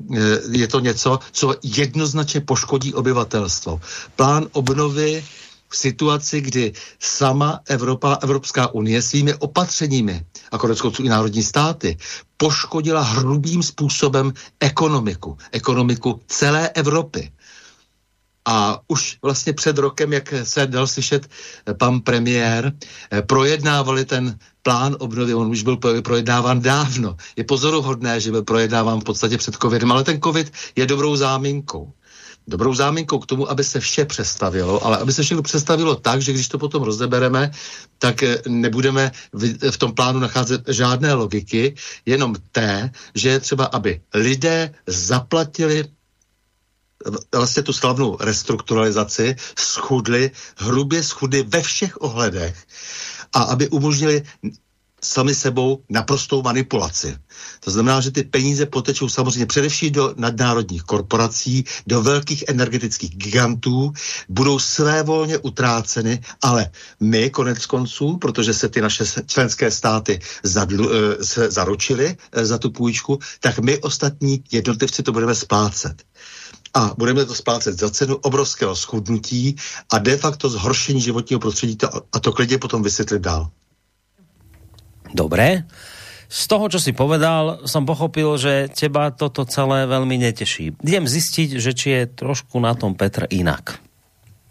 je to něco, co jednoznačně poškodí obyvatelstvo. Plán obnovy v situaci, kdy sama Evropa, Evropská unie svými opatřeními a konec i národní státy poškodila hrubým způsobem ekonomiku, ekonomiku celé Evropy. A už vlastně před rokem, jak se dal slyšet pan premiér, eh, projednávali ten plán obnovy, on už byl projednáván dávno. Je pozoruhodné, že byl projednáván v podstatě před covidem, ale ten covid je dobrou záminkou. Dobrou záminkou k tomu, aby se vše přestavilo, ale aby se všechno přestavilo tak, že když to potom rozebereme, tak eh, nebudeme v tom plánu nacházet žádné logiky, jenom té, že je třeba, aby lidé zaplatili vlastně tu slavnou restrukturalizaci schudli, hrubě schudli ve všech ohledech a aby umožnili sami sebou naprostou manipulaci. To znamená, že ty peníze potečou samozřejmě především do nadnárodních korporací, do velkých energetických gigantů, budou svévolně utráceny, ale my konec konců, protože se ty naše členské státy zadlu, eh, se zaručili eh, za tu půjčku, tak my ostatní jednotlivci to budeme splácet a budeme to splácet za cenu obrovského schudnutí a de facto zhoršení životního prostředí to, a to klidně potom vysvětlit dál. Dobré. z toho, čo si povedal, som pochopil, že teba toto celé veľmi neteší. Idem zistiť, že či je trošku na tom Petr inak.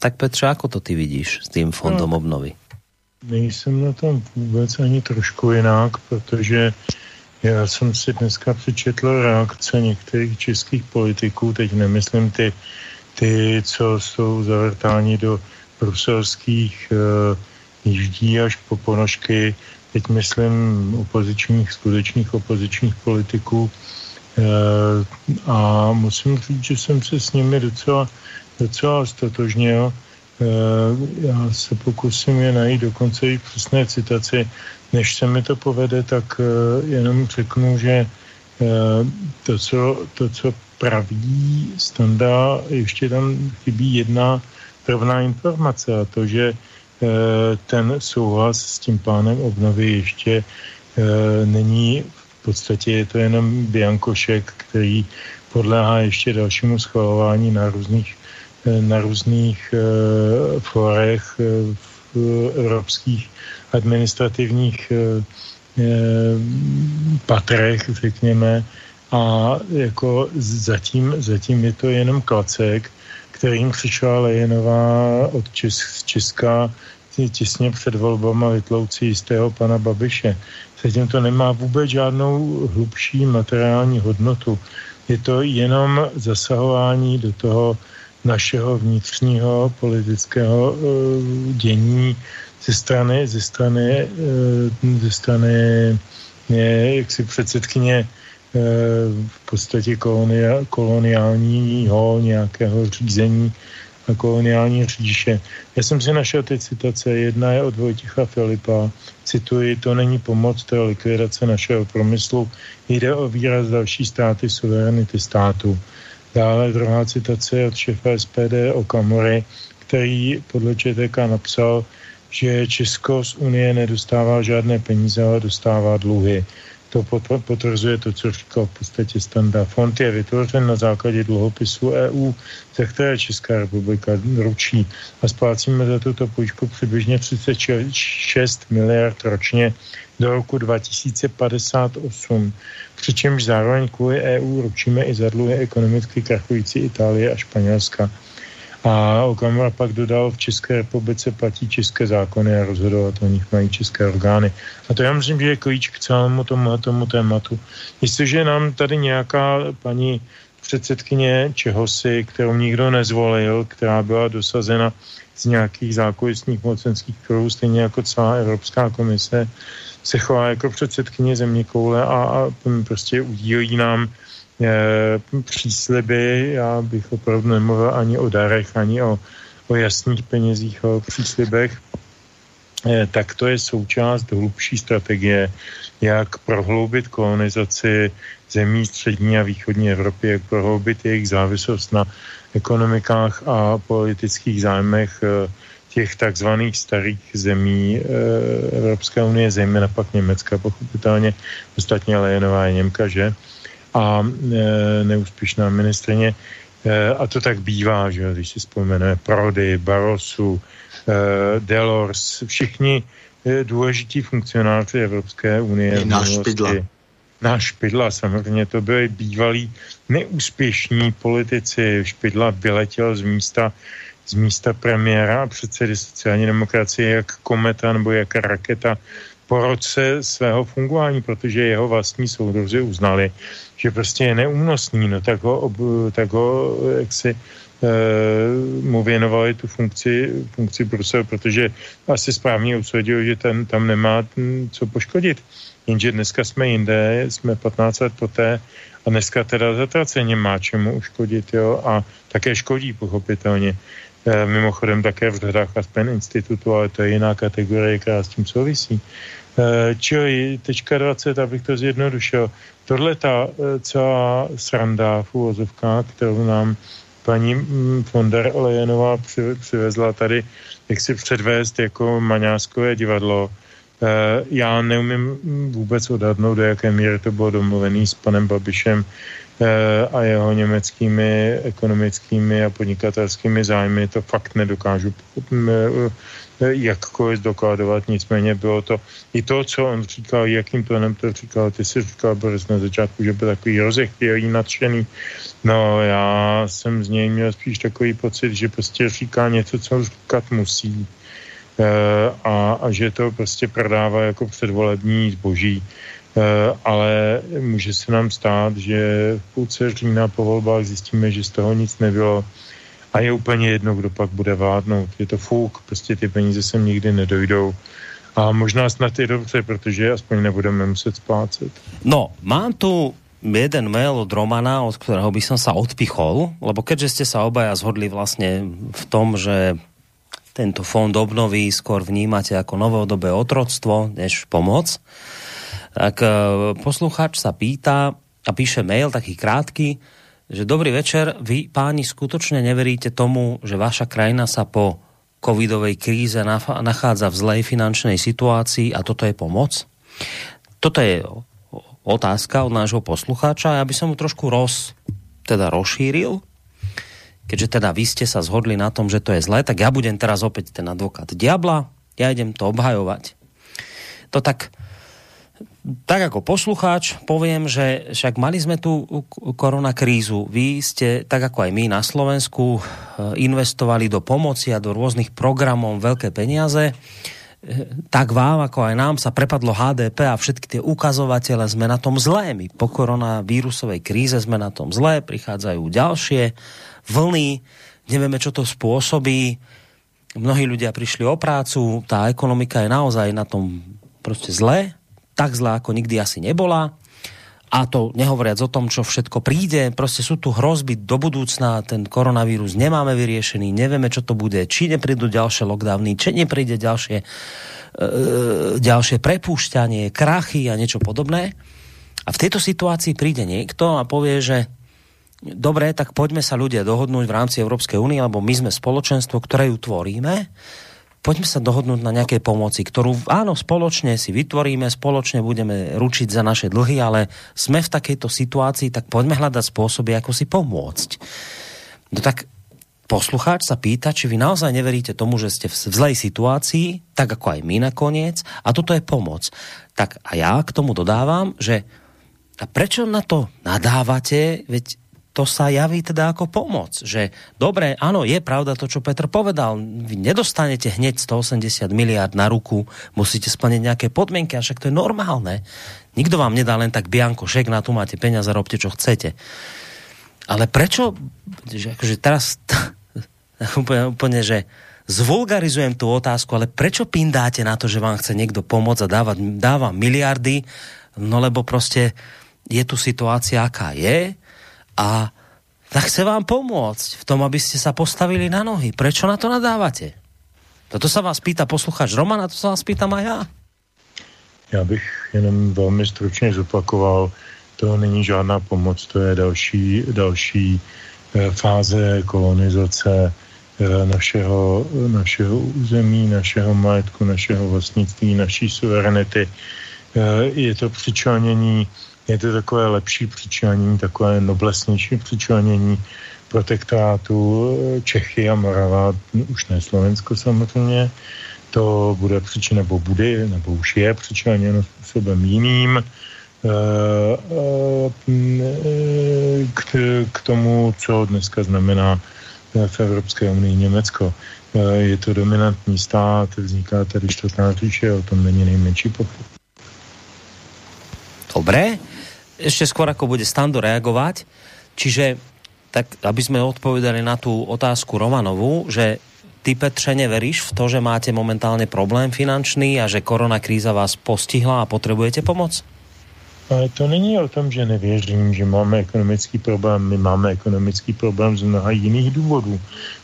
Tak Petře, ako to ty vidíš s tým fondom no, obnovy? Nejsem na tom vůbec ani trošku jinak, protože já jsem si dneska přečetl reakce některých českých politiků, teď nemyslím ty, ty co jsou zavrtáni do bruselských uh, jíždí až po ponožky, teď myslím opozičních, skutečných opozičních politiků. Uh, a musím říct, že jsem se s nimi docela, docela stotožnil. Uh, já se pokusím je najít dokonce i přesné citaci než se mi to povede, tak uh, jenom řeknu, že uh, to, co, to, co praví Standa, ještě tam chybí jedna rovná informace a to, že uh, ten souhlas s tím plánem obnovy ještě není v podstatě je to jenom biankošek, který podléhá ještě dalšímu schvalování na různých, na různých forech v evropských administrativních eh, eh, patrech, řekněme, a jako zatím, zatím je to jenom klacek, kterým přišla Lejenová od Čes, Česka těsně před volbama vytloucí jistého pana Babiše. Zatím to nemá vůbec žádnou hlubší materiální hodnotu. Je to jenom zasahování do toho našeho vnitřního politického uh, dění ze strany, ze strany, eh, ze strany eh, jaksi předsedkyně eh, v podstatě kolonia, koloniálního nějakého řízení a koloniální říše. Já jsem si našel ty citace. Jedna je od Vojticha Filipa. Cituji, to není pomoc, to je likvidace našeho promyslu. Jde o výraz další státy suverenity státu. Dále druhá citace je od šefa SPD o Kamory, který podle ČTK napsal, že Česko z Unie nedostává žádné peníze, ale dostává dluhy. To potvrzuje to, co říkal v podstatě Standa. Fond je vytvořen na základě dluhopisu EU, ze které Česká republika ručí. A splácíme za tuto půjčku přibližně 36 miliard ročně do roku 2058. Přičemž zároveň kvůli EU ručíme i za dluhy ekonomicky krachující Itálie a Španělska. A Okamura pak dodal, v České republice platí české zákony a rozhodovat o nich mají české orgány. A to já myslím, že je klíč k celému tomu, tomu tématu. Jestliže nám tady nějaká paní předsedkyně čehosi, kterou nikdo nezvolil, která byla dosazena z nějakých zákulisních mocenských kruhů, stejně jako celá Evropská komise, se chová jako předsedkyně země koule a, a prostě udílí nám přísliby, já bych opravdu nemluvil ani o darech, ani o, o jasných penězích, o příslibech, eh, tak to je součást hlubší strategie, jak prohloubit kolonizaci zemí střední a východní Evropy, jak prohloubit jejich závislost na ekonomikách a politických zájmech eh, těch takzvaných starých zemí Evropské unie, zejména pak Německa, pochopitelně, ostatně Lejenová je Němka, že? A e, neúspěšná ministrině. E, a to tak bývá, že když si vzpomeneme Prody, Barosu, e, Delors, všichni e, důležití funkcionáři Evropské unie. Náš špidla. Náš špidla, samozřejmě to byli bývalí neúspěšní politici. Špidla vyletěl z místa z místa premiéra a předsedy sociální demokracie jak kometa nebo jak raketa po roce svého fungování, protože jeho vlastní soudruzi uznali, že prostě je neúnosný, no tak ho, tak ho jak si e, mu věnovali tu funkci, funkci Brusel, protože asi správně usoudil, že ten tam nemá co poškodit. Jenže dneska jsme jinde, jsme 15 let poté a dneska teda zatraceně má čemu uškodit, jo, a také škodí pochopitelně. E, mimochodem také v řadách Aspen institutu, ale to je jiná kategorie, která s tím souvisí. E, čili tečka 20, abych to zjednodušil, Tohle ta eh, celá sranda v úvozovkách, kterou nám paní mm, von der Leyenová přivezla tady, jak si předvést jako maňáskové divadlo, já neumím vůbec odhadnout, do jaké míry to bylo domluvený s panem Babišem a jeho německými ekonomickými a podnikatelskými zájmy. To fakt nedokážu jakkoliv dokladovat, nicméně bylo to i to, co on říkal, jakým tónem to říkal, ty si říkal Boris na začátku, že byl takový rozechvělý, nadšený. No já jsem z něj měl spíš takový pocit, že prostě říká něco, co říkat musí e, a, a že to prostě prodává jako předvolební zboží. E, ale může se nám stát, že v půlce října po volbách zjistíme, že z toho nic nebylo a je úplně jedno, kdo pak bude vládnout. Je to fuk, prostě ty peníze sem nikdy nedojdou. A možná snad je dobře, protože aspoň nebudeme muset splácet. No, mám tu jeden mail od Romana, od ktorého by som sa odpichol, lebo keďže ste sa obaja zhodli vlastne v tom, že tento fond obnovy skôr vnímate ako novodobé otroctvo, než pomoc, tak eh, posluchač sa pýta a píše mail taký krátky, že dobrý večer, vy páni skutočne neveríte tomu, že vaša krajina sa po covidovej kríze nachádza v zlej finančnej situácii a toto je pomoc? Toto je otázka od nášho poslucháča. Ja by som mu trošku roz, teda rozšíril. Keďže teda vy ste sa zhodli na tom, že to je zlé, tak ja budem teraz opäť ten advokát diabla. Ja idem to obhajovať. To tak tak ako poslucháč poviem, že však mali sme tu koronakrízu. Vy ste, tak ako aj my na Slovensku, eh, investovali do pomoci a do rôznych programov veľké peniaze. Eh, tak vám, ako aj nám, sa prepadlo HDP a všetky tie ukazovatele sme na tom zlé. My po koronavírusovej kríze sme na tom zlé, prichádzajú ďalšie vlny, nevieme, čo to spôsobí. Mnohí ľudia prišli o prácu, tá ekonomika je naozaj na tom proste zlé tak zlá, ako nikdy asi nebola. A to nehovoriac o tom, čo všetko príde. Proste sú tu hrozby do budúcna, ten koronavírus nemáme vyriešený, nevieme, čo to bude, či neprídu ďalšie lockdowny, či nepríde ďalšie, e, ďalšie prepúšťanie, krachy a niečo podobné. A v tejto situácii príde niekto a povie, že dobre, tak poďme sa ľudia dohodnúť v rámci Európskej únie, lebo my sme spoločenstvo, ktoré ju tvoríme poďme sa dohodnúť na nejakej pomoci, ktorú áno, spoločne si vytvoríme, spoločne budeme ručiť za naše dlhy, ale sme v takejto situácii, tak poďme hľadať spôsoby, ako si pomôcť. No tak poslucháč sa pýta, či vy naozaj neveríte tomu, že ste v zlej situácii, tak ako aj my nakoniec, a toto je pomoc. Tak a ja k tomu dodávam, že a prečo na to nadávate, veď to sa javí teda ako pomoc. Že dobre, áno, je pravda to, čo Petr povedal. Vy nedostanete hneď 180 miliard na ruku, musíte splniť nejaké podmienky, a však to je normálne. Nikto vám nedá len tak bianko, šek na tu máte peniaze, robte čo chcete. Ale prečo, že akože teraz *laughs* úplne, úplne, že zvulgarizujem tú otázku, ale prečo pindáte na to, že vám chce niekto pomôcť a dávať, dáva miliardy, no lebo prostě je tu situácia, aká je, a tak chce vám pomôcť v tom, aby ste sa postavili na nohy. Prečo na to nadávate? Toto sa vás pýta posluchač Roman a to sa vás pýtam aj já. Já bych jenom velmi stručně zopakoval, to není žádná pomoc, to je další, další eh, fáze kolonizace eh, našeho, našeho území, našeho majetku, našeho vlastnictví, naší suverenity. Eh, je to přičlenění je to takové lepší přičlenění, takové noblesnější přičlenění protektorátu eh, Čechy a Morava, už ne Slovensko samozřejmě, to bude přičen, nebo bude, nebo už je přičleněno způsobem jiným eh, eh, k, k tomu, co dneska znamená v Evropské unii Německo. Je to dominantní stát, vzniká tady čtvrtá říše, o tom není nejmenší pochyb. Dobré, ešte skôr ako bude Stando reagovať, čiže tak aby sme odpovedali na tú otázku Romanovu, že ty Petře neveríš v to, že máte momentálně problém finančný a že korona kríza vás postihla a potřebujete pomoc? Ale to není o tom, že nevěřím, že máme ekonomický problém. My máme ekonomický problém z mnoha jiných důvodů.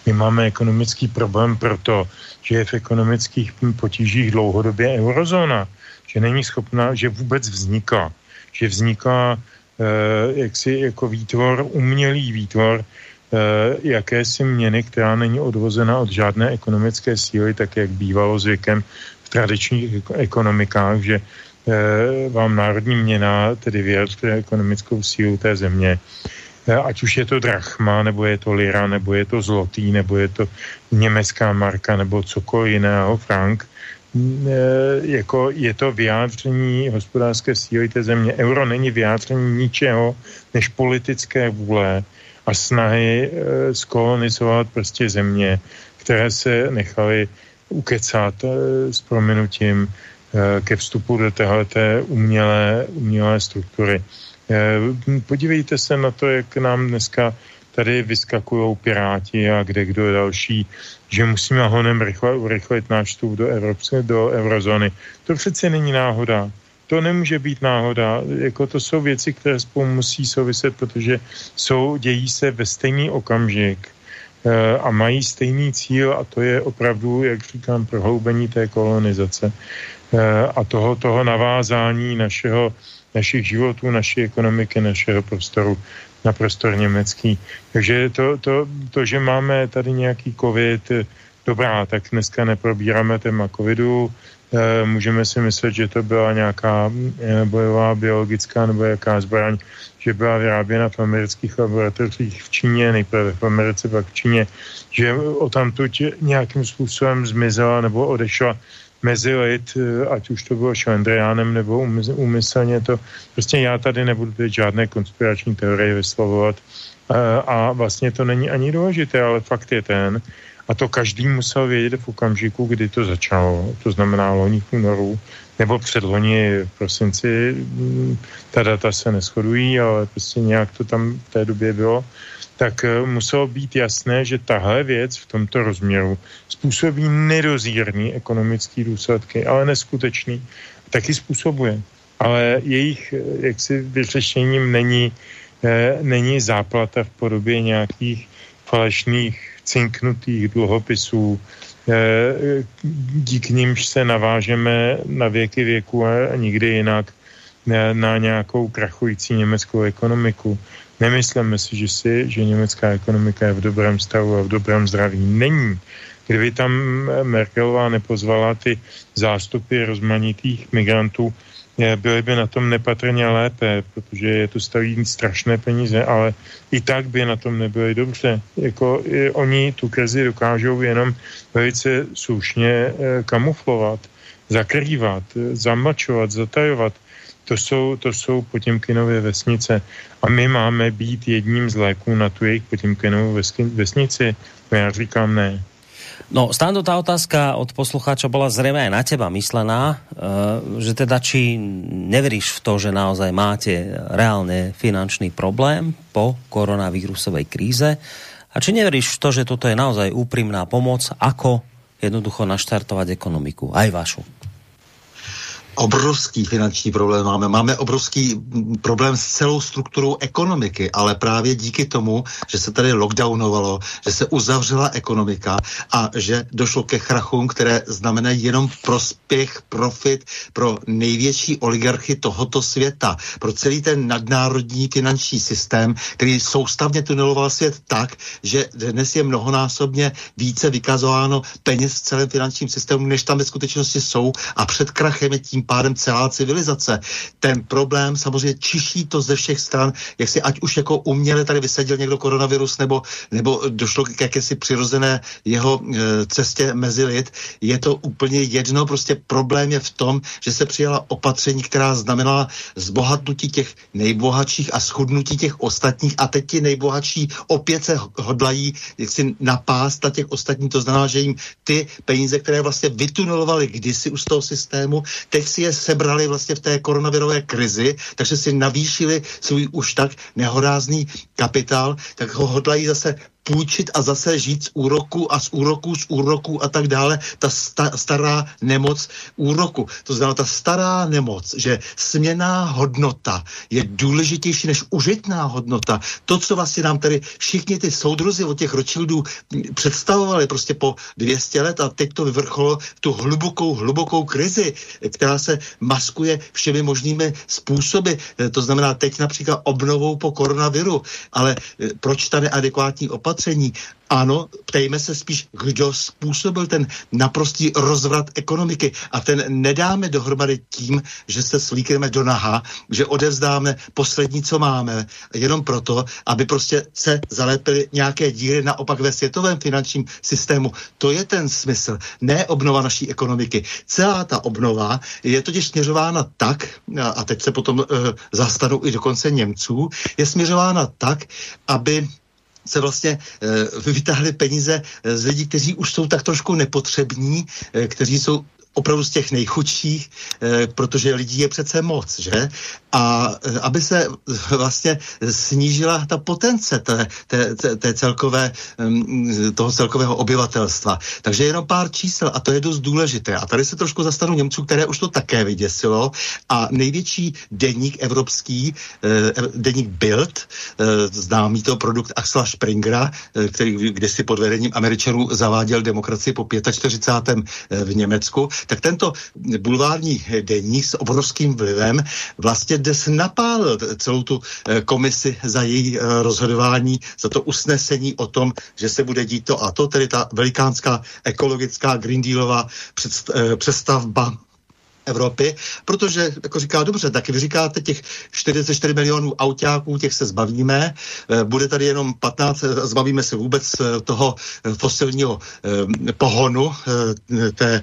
My máme ekonomický problém proto, že je v ekonomických potížích dlouhodobě eurozóna, že není schopná, že vůbec vzniká že vzniká eh, jaksi jako výtvor, umělý výtvor eh, jakési měny, která není odvozena od žádné ekonomické síly, tak jak bývalo zvykem v tradičních ekonomikách, že vám národní měna tedy vyjadřuje ekonomickou sílu té země. Ať už je to drachma, nebo je to lira, nebo je to zlotý, nebo je to německá marka, nebo cokoliv jiného, frank, jako je to vyjádření hospodářské síly té země. Euro není vyjádření ničeho než politické vůle a snahy skolonizovat prostě země, které se nechaly ukecat s prominutím ke vstupu do téhleté umělé, umělé struktury. Podívejte se na to, jak nám dneska tady vyskakují piráti a kde kdo další, že musíme honem rychle urychlit náš vstup do, Evropské, do eurozóny. To přece není náhoda. To nemůže být náhoda. Jako to jsou věci, které spolu musí souviset, protože jsou, dějí se ve stejný okamžik eh, a mají stejný cíl a to je opravdu, jak říkám, prohloubení té kolonizace eh, a toho, toho navázání našeho, našich životů, naší ekonomiky, našeho prostoru na prostor německý. Takže to, to, to, že máme tady nějaký covid, dobrá, tak dneska neprobíráme téma covidu, e, můžeme si myslet, že to byla nějaká e, bojová biologická nebo jaká zbraň, že byla vyráběna v amerických laboratořích v Číně, nejprve v Americe, pak v Číně, že o tamtud nějakým způsobem zmizela nebo odešla mezi lid, eh, ať už to bylo švendriánem nebo úmyslně to. Prostě já tady nebudu teď žádné konspirační teorie vyslovovat eh, a vlastně to není ani důležité, ale fakt je ten, a to každý musel vědět v okamžiku, kdy to začalo, to znamená loni v únoru, nebo předloni v prosinci, hm, ta data se neschodují, ale prostě nějak to tam v té době bylo tak eh, muselo být jasné, že tahle věc v tomto rozměru způsobí nedozírný ekonomický důsledky, ale neskutečný. Taky způsobuje. Ale jejich eh, jaksi vyřešením není, eh, není záplata v podobě nějakých falešných cinknutých dluhopisů, eh, díky nimž se navážeme na věky věku a nikdy jinak na, eh, na nějakou krachující německou ekonomiku. Nemyslíme si, že si, že německá ekonomika je v dobrém stavu a v dobrém zdraví. Není. Kdyby tam Merkelová nepozvala ty zástupy rozmanitých migrantů, byli by na tom nepatrně lépe, protože je to staví strašné peníze, ale i tak by na tom nebyli dobře. Jako oni tu krizi dokážou jenom velice slušně eh, kamuflovat, zakrývat, zamlčovat, zatajovat. To jsou, to jsou Potěmkinové vesnice. A my máme být jedním z léků na tu jejich Potěmkinovou vesnici. No já říkám ne. No, Stando, tá otázka od poslucháča bola zrejme aj na teba myslená, uh, že teda či neveríš v to, že naozaj máte reálne finančný problém po koronavírusovej kríze a či neveríš v to, že toto je naozaj úprimná pomoc, ako jednoducho naštartovať ekonomiku, aj vašu obrovský finanční problém máme. Máme obrovský problém s celou strukturou ekonomiky, ale právě díky tomu, že se tady lockdownovalo, že se uzavřela ekonomika a že došlo ke krachům, které znamenají jenom prospěch, profit pro největší oligarchy tohoto světa, pro celý ten nadnárodní finanční systém, který soustavně tuneloval svět tak, že dnes je mnohonásobně více vykazováno peněz v celém finančním systému, než tam ve skutečnosti jsou a před krachem je tím pádem celá civilizace. Ten problém samozřejmě čiší to ze všech stran, jak si ať už jako uměle tady vysadil někdo koronavirus, nebo, nebo došlo k jakési přirozené jeho e, cestě mezi lid, je to úplně jedno, prostě problém je v tom, že se přijala opatření, která znamenala zbohatnutí těch nejbohatších a schudnutí těch ostatních a teď ti nejbohatší opět se hodlají jaksi napást na těch ostatních, to znamená, že jim ty peníze, které vlastně vytunelovaly kdysi už z toho systému, teď si je sebrali vlastně v té koronavirové krizi, takže si navýšili svůj už tak nehorázný kapitál, tak ho hodlají zase půjčit a zase žít z úroku a z úroku, z úroku a tak dále. Ta sta, stará nemoc úroku. To znamená ta stará nemoc, že směná hodnota je důležitější než užitná hodnota. To, co vlastně nám tady všichni ty soudruzi od těch Rothschildů představovali prostě po 200 let a teď to vyvrcholo tu hlubokou, hlubokou krizi, která se maskuje všemi možnými způsoby. To znamená teď například obnovou po koronaviru. Ale eh, proč ta neadekvátní opatření? Opatření. Ano, ptejme se spíš, kdo způsobil ten naprostý rozvrat ekonomiky a ten nedáme dohromady tím, že se slíkneme do naha, že odevzdáme poslední, co máme, jenom proto, aby prostě se zalepily nějaké díry naopak ve světovém finančním systému. To je ten smysl, ne obnova naší ekonomiky. Celá ta obnova je totiž směřována tak, a teď se potom uh, zastanu i dokonce Němců, je směřována tak, aby se vlastně e, vytáhly peníze z lidí, kteří už jsou tak trošku nepotřební, e, kteří jsou opravdu z těch nejchudších, e, protože lidí je přece moc, že? a e, aby se vlastně snížila ta potence té, té, té, celkové, toho celkového obyvatelstva. Takže jenom pár čísel a to je dost důležité. A tady se trošku zastanu Němců, které už to také vyděsilo a největší deník evropský, deník Bild, známý to produkt Axla Springera, který kdysi pod vedením Američanů zaváděl demokracii po 45. v Německu, tak tento bulvární deník s obrovským vlivem vlastně dnes napálil celou tu eh, komisi za její eh, rozhodování, za to usnesení o tom, že se bude dít to a to, tedy ta velikánská ekologická Green Dealová eh, přestavba Evropy, protože, jako říká, dobře, tak vy říkáte těch 44 milionů autáků, těch se zbavíme, eh, bude tady jenom 15, eh, zbavíme se vůbec eh, toho fosilního pohonu té,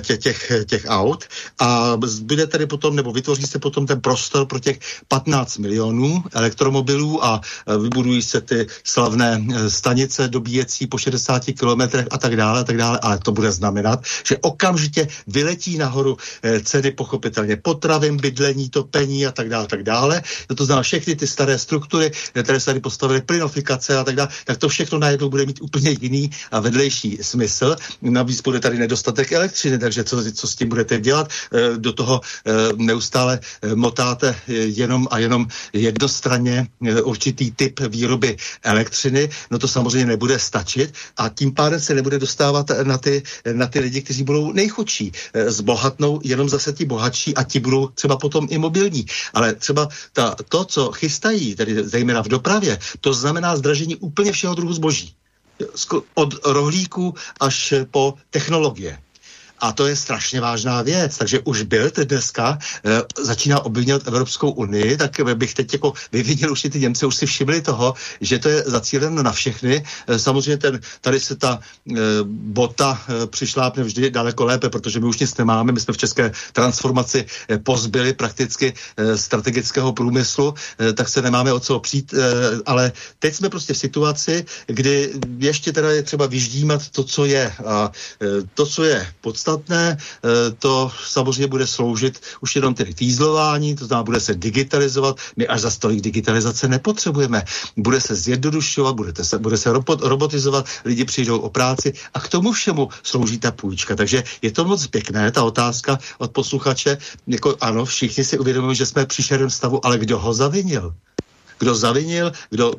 tě, těch, těch aut. A bude tady potom, nebo vytvoří se potom ten prostor pro těch 15 milionů elektromobilů a vybudují se ty slavné stanice dobíjecí po 60 kilometrech a tak dále, a tak dále, ale to bude znamenat, že okamžitě vyletí nahoru ceny pochopitelně potravin, bydlení, topení a tak dále, tak dále. No to znamená všechny ty staré struktury, které se tady postavily, plynofikace a tak dále, tak to všechno najednou bude mít úplně jiný a vedlejší smysl. Navíc bude tady nedostatek elektřiny, takže co, co s tím budete dělat? E, do toho e, neustále e, motáte jenom a jenom jednostranně určitý typ výroby elektřiny, no to samozřejmě nebude stačit a tím pádem se nebude dostávat na ty, na ty lidi, kteří budou nejchudší. Zbohatnou jenom zase ti bohatší a ti budou třeba potom i mobilní. Ale třeba ta, to, co chystají, tedy zejména v dopravě, to znamená zdražení úplně všeho druhu zboží. Od rohlíků až po technologie. A to je strašně vážná věc. Takže už byl dneska e, začíná obvinovat Evropskou unii, tak bych teď jako vyvinil už ty Němci, už si všimli toho, že to je zacíleno na všechny. E, samozřejmě ten, tady se ta e, bota e, přišlápne vždy daleko lépe, protože my už nic nemáme. My jsme v české transformaci e, pozbyli prakticky e, strategického průmyslu, e, tak se nemáme o co opřít, e, ale teď jsme prostě v situaci, kdy ještě teda je třeba vyždímat to, co je. A e, to, co je podstatné, podstatné. Eh, to samozřejmě bude sloužit už jenom tedy týzlování, to znamená, bude se digitalizovat. My až za stolik digitalizace nepotřebujeme. Bude se zjednodušovat, bude se, bude se robot, robotizovat, lidi přijdou o práci a k tomu všemu slouží ta půjčka. Takže je to moc pěkné, ta otázka od posluchače. Jako ano, všichni si uvědomují, že jsme v příšerném stavu, ale kdo ho zavinil? Kdo zavinil, kdo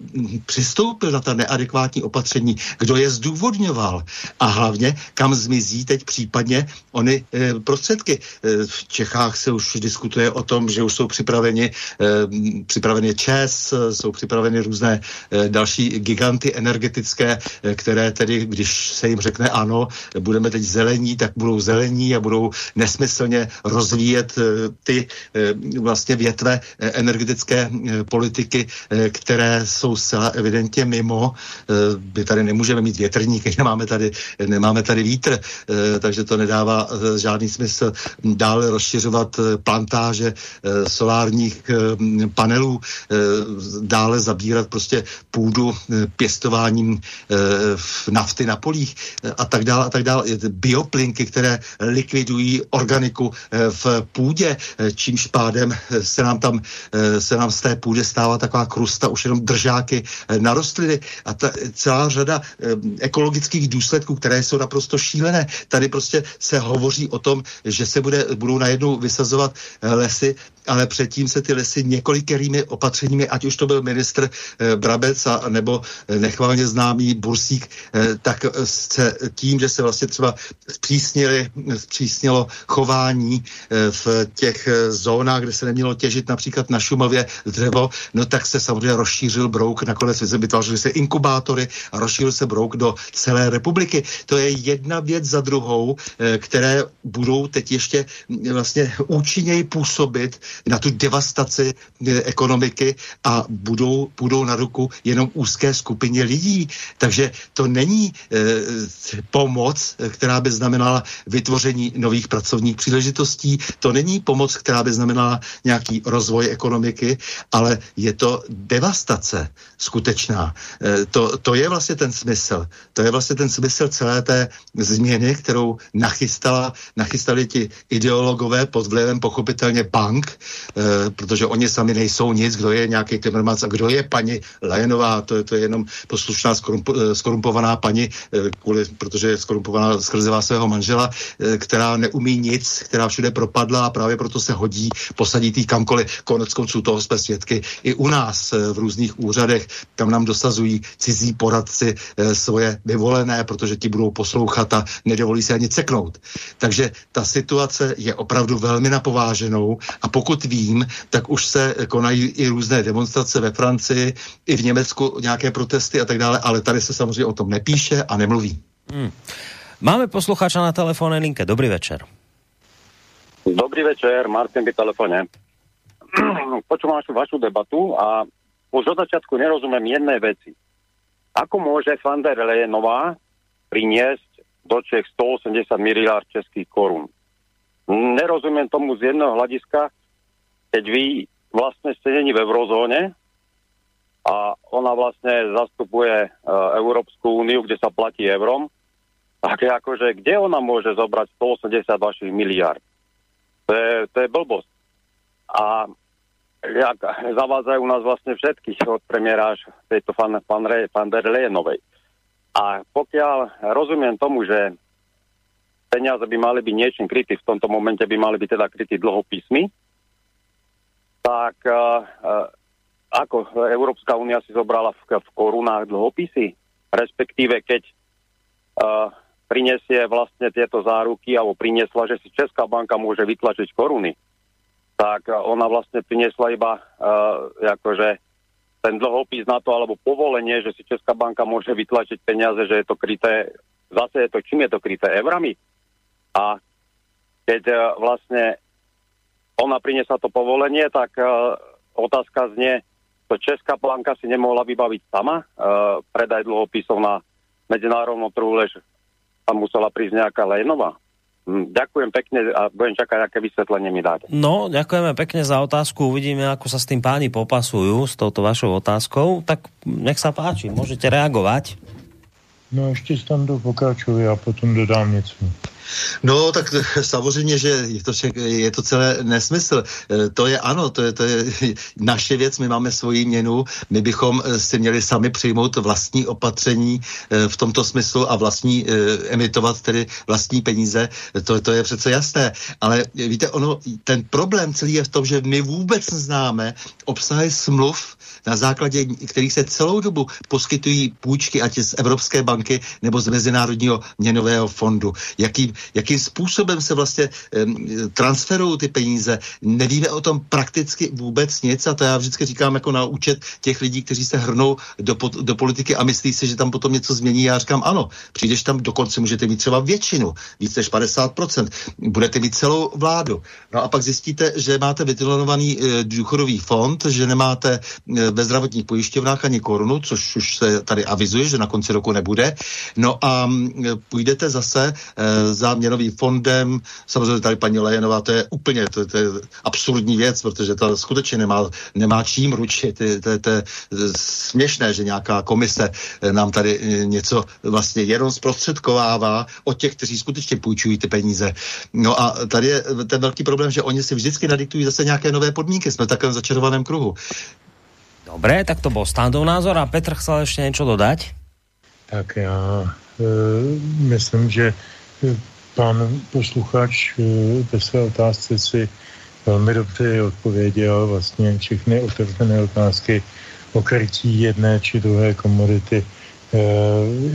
přistoupil na ta neadekvátní opatření, kdo je zdůvodňoval a hlavně, kam zmizí teď případně ony e, prostředky. E, v Čechách se už diskutuje o tom, že už jsou připraveni, e, připraveni ČES, jsou připraveny různé e, další giganty energetické, e, které tedy, když se jim řekne ano, budeme teď zelení, tak budou zelení a budou nesmyslně rozvíjet e, ty e, vlastně větve energetické politiky, Eh, které jsou zcela evidentně mimo. Eh, my tady nemůžeme mít větrníky, *laughs* nemáme tady, nemáme tady vítr, eh, takže to nedává žádný smysl dále rozšiřovat plantáže solárních panelů, dále zabírat prostě půdu pěstováním nafty na polích a tak dále a tak dále. Bioplinky, které likvidují organiku v půdě, čímž pádem se nám tam se nám z té půdy stává taková taková krusta, už jenom držáky eh, na rostliny a ta, celá řada eh, ekologických důsledků, které jsou naprosto šílené. Tady prostě se hovoří o tom, že se bude, budou najednou vysazovat eh, lesy ale předtím se ty lesy několikerými opatřeními, ať už to byl ministr eh, Brabec a, nebo eh, nechvalně známý Bursík, eh, tak se tím, že se vlastně třeba zpřísnili, zpřísnilo chování v těch zónách, kde se nemělo těžit například na Šumově dřevo, no tak se samozřejmě rozšířil brouk, nakonec vytvářely se inkubátory a rozšířil se brouk do celé republiky. To je jedna věc za druhou, které budou teď ještě vlastně účinněji působit na tu devastaci eh, ekonomiky a budou, budou na ruku jenom úzké skupině lidí. Takže to není e, pomoc, která by znamenala vytvoření nových pracovních příležitostí, to není pomoc, která by znamenala nějaký rozvoj ekonomiky, ale je to devastace skutečná. E, to, to je vlastně ten smysl. To je vlastně ten smysl celé té změny, kterou nachystala, nachystali ti ideologové pod vlivem pochopitelně bank, e, protože oni sami nejsou nic, kdo je nějaký Timmermans a kdo je paní Lejenová, to je, to je jenom poslušná skorump, eh, skorumpovaná paní, e, kvůli, protože je skorumpovaná skrze svého manžela, e, která neumí nic, která všude propadla a právě proto se hodí posadit jí kamkoliv. Konec konců toho jsme svědky i u nás e, v různých úřadech, tam nám dosazují cizí poradci e, svoje vyvolené, protože ti budou poslouchat a nedovolí se ani ceknout. Takže ta situace je opravdu velmi napováženou a pokud vím, tak už se konají i různé demonstrace ve Francii, i v Německu nějaké protesty a tak dále, ale tady se samozřejmě o tom nepíše a nemluví. Hmm. Máme posluchača na telefónnej linke. Dobrý večer. Dobrý večer, Martin by telefone. *clears throat* Počúvam vašu, vašu debatu a už od začiatku nerozumiem jednej veci. Ako môže van der Leyenová priniesť do Čech 180 miliard českých korun? Nerozumiem tomu z jedného hľadiska, keď vy vlastne ste není v eurozóne a ona vlastne zastupuje uh, Európsku úniu, kde sa platí eurom, tak je akože, kde ona môže zobrať 180 vašich miliard? To je, to je blbosť. A jak zavádzajú nás vlastne všetkých od premiéra až tejto fan, fan, fan der. A pokiaľ rozumiem tomu, že peniaze by mali byť niečím krytí, v tomto momente by mali byť teda krytí dlhopismy, tak uh, uh, ako Európska únia si zobrala v, korunách dlhopisy, respektíve keď uh, prinesie vlastne tieto záruky alebo priniesla, že si Česká banka môže vytlačiť koruny, tak ona vlastne priniesla iba uh, akože ten dlhopis na to, alebo povolenie, že si Česká banka môže vytlačiť peniaze, že je to kryté, zase je to, čím je to kryté, eurami. A keď uh, vlastne ona priniesla to povolenie, tak uh, otázka znie, to Česká banka si nemohla vybaviť sama, uh, predaj dlhopisov na medzinárodnom trhu, lež tam musela prísť nejaká Lénová. Hm, ďakujem pekne a budem čakať, aké vysvetlenie mi dáte. No, ďakujeme pekne za otázku. Uvidíme, ako sa s tým páni popasujú s touto vašou otázkou. Tak nech sa páči, môžete reagovať. No ještě tam do pokračuji a potom dodám něco. No, tak *laughs* samozřejmě, že je to, však, je to celé nesmysl. E, to je ano, to je, to je *laughs* naše věc, my máme svoji měnu, my bychom e, si měli sami přijmout vlastní opatření e, v tomto smyslu a vlastní emitovat tedy vlastní peníze, to, to je přece jasné. Ale víte, ono, ten problém celý je v tom, že my vůbec neznáme obsahy smluv, na základě kterých se celou dobu poskytují půjčky, ať z Evropské banky nebo z Mezinárodního měnového fondu. Jaký, jakým způsobem se vlastně transferují ty peníze. Nevíme o tom prakticky vůbec nic a to já vždycky říkám jako na účet těch lidí, kteří se hrnou do, do politiky a myslí si, že tam potom něco změní. Já říkám ano, přijdeš tam dokonce, můžete mít třeba většinu, víc než 50%, budete mít celou vládu. No a pak zjistíte, že máte vytilonovaný e, důchodový fond, že nemáte e, ve zdravotních pojišťovnách ani korunu, což už se tady avizuje, že na konci roku nebude. No a půjdete zase e, za měnovým fondem, samozřejmě tady paní Lejenová, to je úplně to, to je absurdní věc, protože to skutečně nemá, nemá čím ručit. To, to, to je směšné, že nějaká komise nám tady něco vlastně jenom zprostředkovává od těch, kteří skutečně půjčují ty peníze. No a tady je ten velký problém, že oni si vždycky nadiktují zase nějaké nové podmínky. Jsme v takovém začarovaném kruhu. Dobre, tak to bol standov názor a Petr chcel ešte niečo dodať? Tak já e, myslím, že pan posluchač e, ve své otázce si velmi dobře odpověděl vlastně všechny otevřené otázky o krytí jedné či druhé komodity e,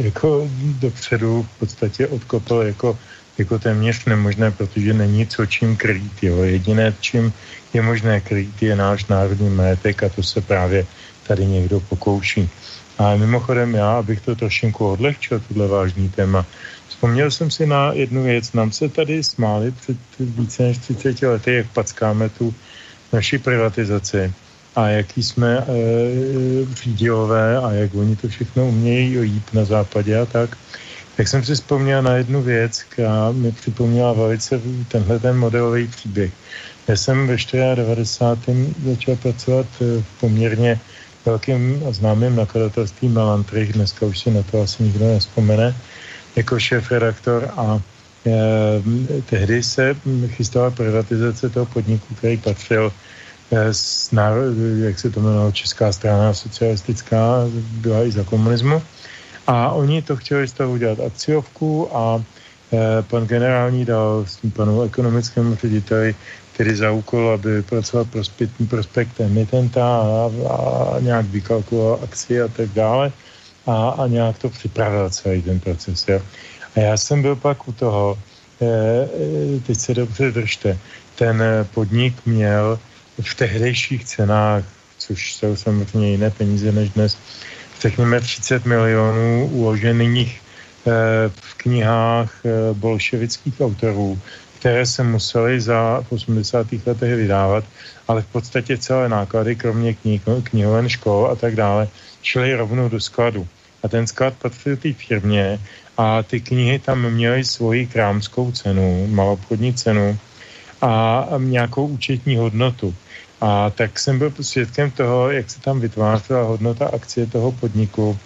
jako dopředu v podstatě odkopl jako, jako téměř nemožné, protože není co čím krýt. Jo. Jediné, čím je možné krýt, je náš národní majetek a to se právě tady někdo pokouší. A mimochodem já, abych to trošinku odlehčil, tohle vážný téma, vzpomněl jsem si na jednu věc. Nám se tady smáli před více než 30 lety, jak packáme tu naši privatizaci a jaký jsme e, a jak oni to všechno umějí jít na západě a tak. Tak jsem si vzpomněl na jednu věc, která mi připomněla velice tenhle ten modelový příběh. Já jsem ve 94. začal pracovat v poměrně velkým a známým nakladatelství Melantrich, dneska už si na to asi nikdo nespomene, jako šéf-redaktor a e, tehdy se chystala privatizace toho podniku, který patřil e, s národ, jak se to jmenovalo, Česká strana socialistická, byla i za komunismu. A oni to chtěli z toho udělat akciovku a e, pan generální dal s tím panu ekonomickému řediteli který za úkol, aby vypracoval prospekt, prospekt emitenta a, a nějak vykalkuloval akci a tak dále a, a nějak to připravil celý ten proces. Jo. A já jsem byl pak u toho, e, teď se dobře držte, ten podnik měl v tehdejších cenách, což jsou samozřejmě jiné peníze než dnes, řekněme 30 milionů uložených e, v knihách bolševických autorů, které se museli za 80. letech vydávat, ale v podstatě celé náklady, kromě knih, knihoven, škol a tak dále, šly rovnou do skladu. A ten sklad patřil té firmě a ty knihy tam měly svoji krámskou cenu, malobchodní cenu a nějakou účetní hodnotu. A tak jsem byl svědkem toho, jak se tam vytvářela hodnota akcie toho podniku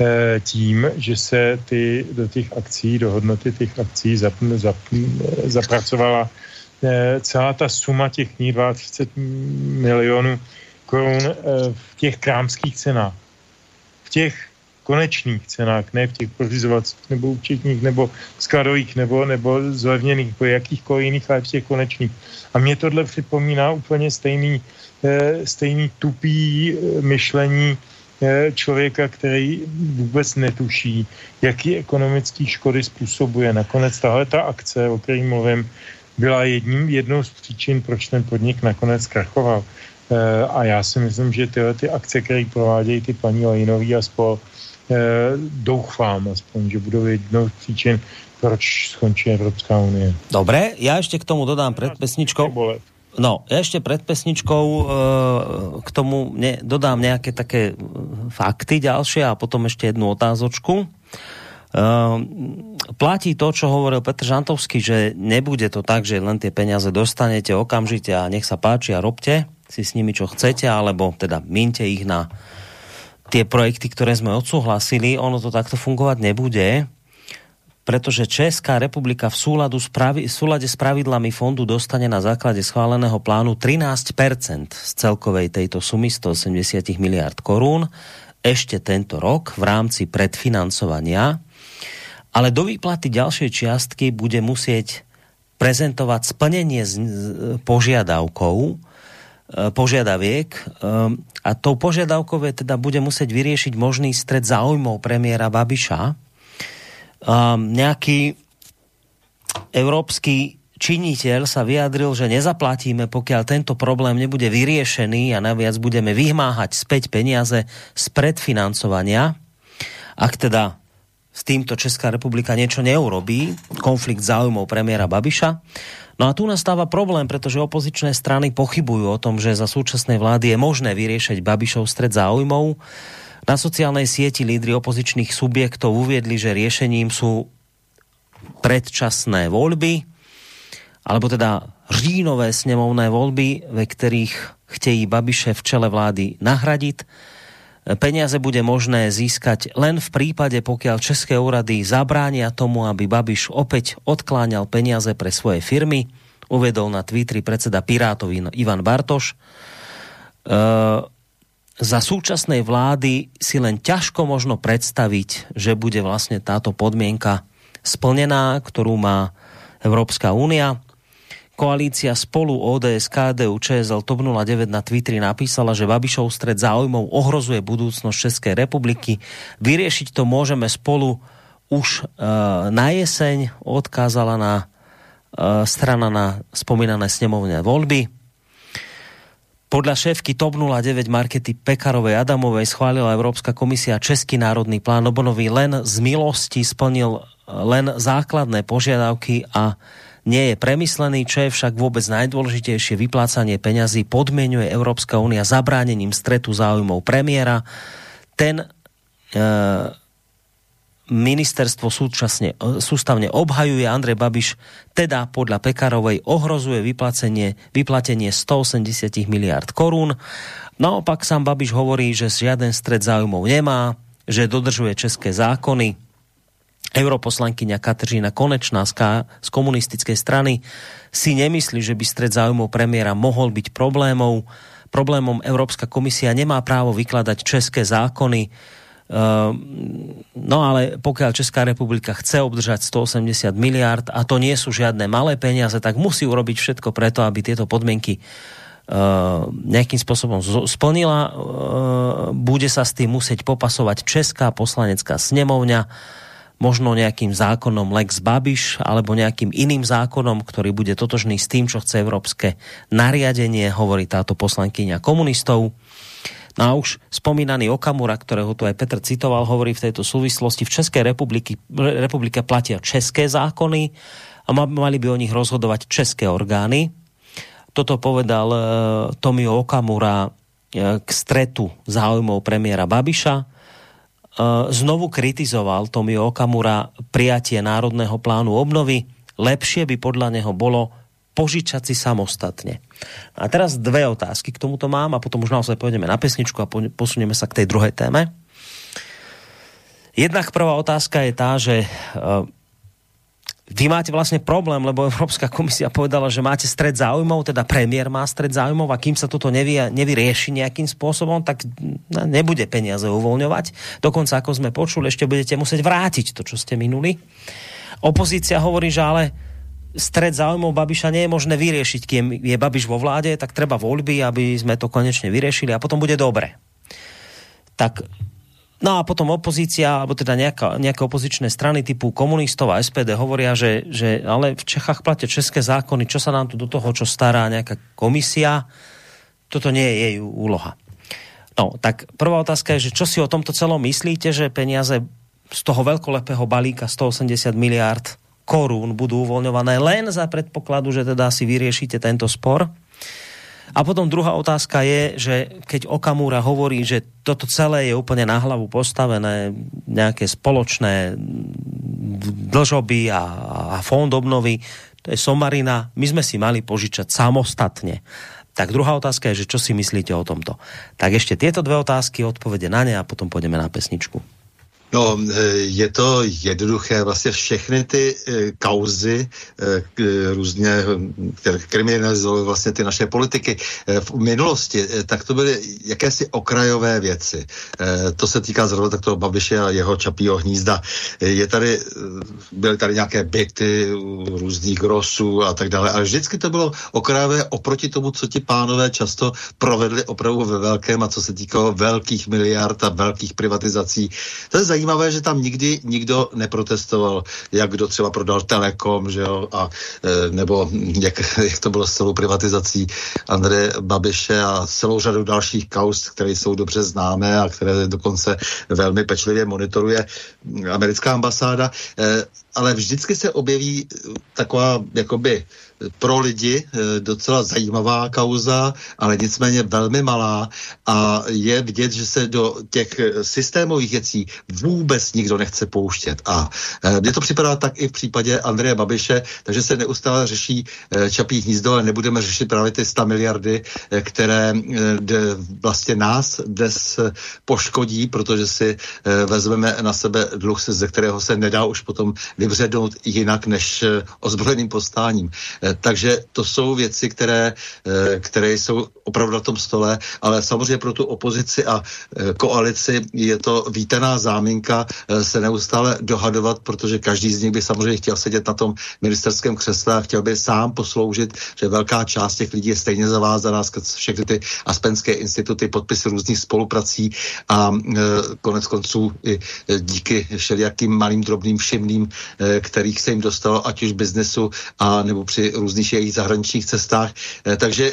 Eh, tím, že se ty, do těch akcí, do hodnoty těch akcí zap, zap, zapracovala eh, celá ta suma těch knih, 32 milionů korun eh, v těch krámských cenách. V těch konečných cenách, ne v těch pořizovacích nebo účetních, nebo skladových, nebo, nebo zlevněných, po jakýchkoliv jiných, ale v těch konečných. A mě tohle připomíná úplně stejný, stejný tupý myšlení člověka, který vůbec netuší, jaký ekonomický škody způsobuje. Nakonec tahle ta akce, o které mluvím, byla jedním, jednou z příčin, proč ten podnik nakonec krachoval. E, a já si myslím, že tyhle ty akce, které provádějí ty paní Lejnový a spol, doufám aspoň, že budou jednou z příčin, proč skončí Evropská unie. Dobré, já ještě k tomu dodám před pesničkou. No, ja ešte pred pesničkou e, k tomu ne, dodám nejaké také fakty ďalšie a potom ešte jednu otázočku. E, platí to, čo hovoril Petr Žantovský, že nebude to tak, že len tie peniaze dostanete okamžite a nech sa páči a robte si s nimi, čo chcete, alebo teda mínte ich na tie projekty, ktoré sme odsúhlasili. Ono to takto fungovať nebude pretože Česká republika v súladu s pravi, v súlade s pravidlami fondu dostane na základe schváleného plánu 13% z celkovej tejto sumy 180 miliard korún ešte tento rok v rámci predfinancovania, ale do výplaty ďalšej čiastky bude musieť prezentovať splnenie požiadavkou, požiadaviek e, a tou požiadavkou teda bude musieť vyriešiť možný stred záujmov premiéra Babiša, um, nejaký európsky činiteľ sa vyjadril, že nezaplatíme, pokiaľ tento problém nebude vyriešený a naviac budeme vymáhať späť peniaze z predfinancovania. Ak teda s týmto Česká republika niečo neurobí, konflikt záujmov premiéra Babiša. No a tu nastáva problém, pretože opozičné strany pochybujú o tom, že za súčasnej vlády je možné vyriešiť Babišov stred záujmov. Na sociálnej sieti lídry opozičných subjektov uviedli, že riešením sú predčasné voľby, alebo teda říjnové snemovné voľby, ve ktorých chtějí Babiše v čele vlády nahradiť. Peniaze bude možné získať len v prípade, pokiaľ české úrady zabránia tomu, aby Babiš opäť odkláňal peniaze pre svoje firmy, uvedol na Twitteri predseda Pirátov Ivan Bartoš. Uh, za súčasnej vlády si len ťažko možno predstaviť, že bude vlastne táto podmienka splnená, ktorú má Európska únia. Koalícia spolu ODS, KDU, ČSL, TOP 09 na Twitteri napísala, že Babišov stred záujmov ohrozuje budúcnosť Českej republiky. Vyriešiť to môžeme spolu už uh, na jeseň, odkázala na uh, strana na spomínané snemovné voľby. Podľa šéfky TOP 09 Markety Pekarovej Adamovej schválila Európska komisia Český národný plán obnovy len z milosti splnil len základné požiadavky a nie je premyslený, čo je však vôbec najdôležitejšie vyplácanie peňazí podmienuje Európska únia zabránením stretu záujmov premiéra. Ten e, ministerstvo súčasne, e, sústavne obhajuje Andrej Babiš, teda podľa Pekarovej ohrozuje vyplacenie, vyplatenie 180 miliard korún. Naopak sám Babiš hovorí, že žiaden stred záujmov nemá, že dodržuje české zákony, europoslankyňa Kateřina Konečná z, z komunistickej strany si nemyslí, že by stred záujmov premiéra mohol byť problémov. Problémom Európska komisia nemá právo vykladať české zákony, Uh, no ale pokiaľ Česká republika chce obdržať 180 miliard a to nie sú žiadne malé peniaze, tak musí urobiť všetko preto, aby tieto podmienky uh, nejakým spôsobom splnila. Uh, bude sa s tým musieť popasovať Česká poslanecká snemovňa možno nejakým zákonom Lex Babiš alebo nejakým iným zákonom, ktorý bude totožný s tým, čo chce európske nariadenie, hovorí táto poslankyňa komunistov. No a už spomínaný Okamura, ktorého tu aj Petr citoval, hovorí v tejto súvislosti, v Českej republiky, republike platia české zákony a mali by o nich rozhodovať české orgány. Toto povedal uh, Tomio Okamura uh, k stretu záujmov premiéra Babiša Eh, znovu kritizoval Tomio Okamura prijatie Národného plánu obnovy. Lepšie by podľa neho bolo požičať si samostatne. A teraz dve otázky k tomuto mám a potom už naozaj pôjdeme na pesničku a posunieme sa k tej druhej téme. Jednak prvá otázka je tá, že uh, vy máte vlastne problém, lebo Európska komisia povedala, že máte stred záujmov, teda premiér má stred záujmov a kým sa toto nevy, nevyrieši nejakým spôsobom, tak nebude peniaze uvoľňovať. Dokonca, ako sme počuli, ešte budete musieť vrátiť to, čo ste minuli. Opozícia hovorí, že ale stred záujmov Babiša nie je možné vyriešiť, kým je Babiš vo vláde, tak treba voľby, aby sme to konečne vyriešili a potom bude dobre. Tak No a potom opozícia, alebo teda nejaká, nejaké opozičné strany typu komunistov a SPD hovoria, že, že ale v Čechách platia české zákony, čo sa nám tu do toho, čo stará nejaká komisia, toto nie je jej úloha. No, tak prvá otázka je, že čo si o tomto celom myslíte, že peniaze z toho veľkolepého balíka 180 miliard korún budú uvoľňované len za predpokladu, že teda si vyriešite tento spor? A potom druhá otázka je, že keď Okamura hovorí, že toto celé je úplne na hlavu postavené, nejaké spoločné dlžoby a, a fond obnovy, to je somarina, my sme si mali požičať samostatne. Tak druhá otázka je, že čo si myslíte o tomto. Tak ešte tieto dve otázky, odpovede na ne a potom pôjdeme na pesničku. No, eh, je to jednoduché. Vlastně všechny ty eh, kauzy eh, různě, které kriminalizovaly vlastně ty naše politiky v minulosti, tak to byly jakési okrajové věci. To se týká zrovna tak toho Babiše a jeho čapího hnízda. Je tady, byly tady nějaké byty různých grosů a tak dále, ale vždycky to bylo okrajové oproti tomu, co ti pánové často provedli opravdu ve velkém a co se týkalo velkých miliard a velkých privatizací. To je zajímavé, že tam nikdy nikdo neprotestoval, jak kdo třeba prodal Telekom, že jo, a, e, nebo jak, jak to bylo s celou privatizací Andreje Babiše a celou řadu dalších kaus, které jsou dobře známé a které dokonce velmi pečlivě monitoruje americká ambasáda. E, ale vždycky se objeví taková jakoby pro lidi eh, docela zajímavá kauza, ale nicméně velmi malá a je vidět, že se do těch eh, systémových věcí vůbec nikdo nechce pouštět. A eh, mně to připadá tak i v případě Andreje Babiše, takže se neustále řeší čapí hnízdo, ale nebudeme řešit právě ty 100 miliardy, které vlastně nás dnes poškodí, protože si vezmeme na sebe dluh, ze kterého se nedá už potom vybřednout jinak než ozbrojeným postáním. Takže to jsou věci, které, které jsou opravdu na tom stole, ale samozřejmě pro tu opozici a koalici je to vítaná záminka se neustále dohadovat, protože každý z nich by samozřejmě chtěl sedět na tom ministerském křesle a chtěl by sám posloužit, že velká část těch lidí je stejně zavázaná skrz všechny ty aspenské instituty, podpisy různých spoluprací a e, konec konců i díky všelijakým malým drobným všimným, e, kterých se jim dostalo, ať už biznesu a nebo při různých jejich zahraničních cestách. E, takže e,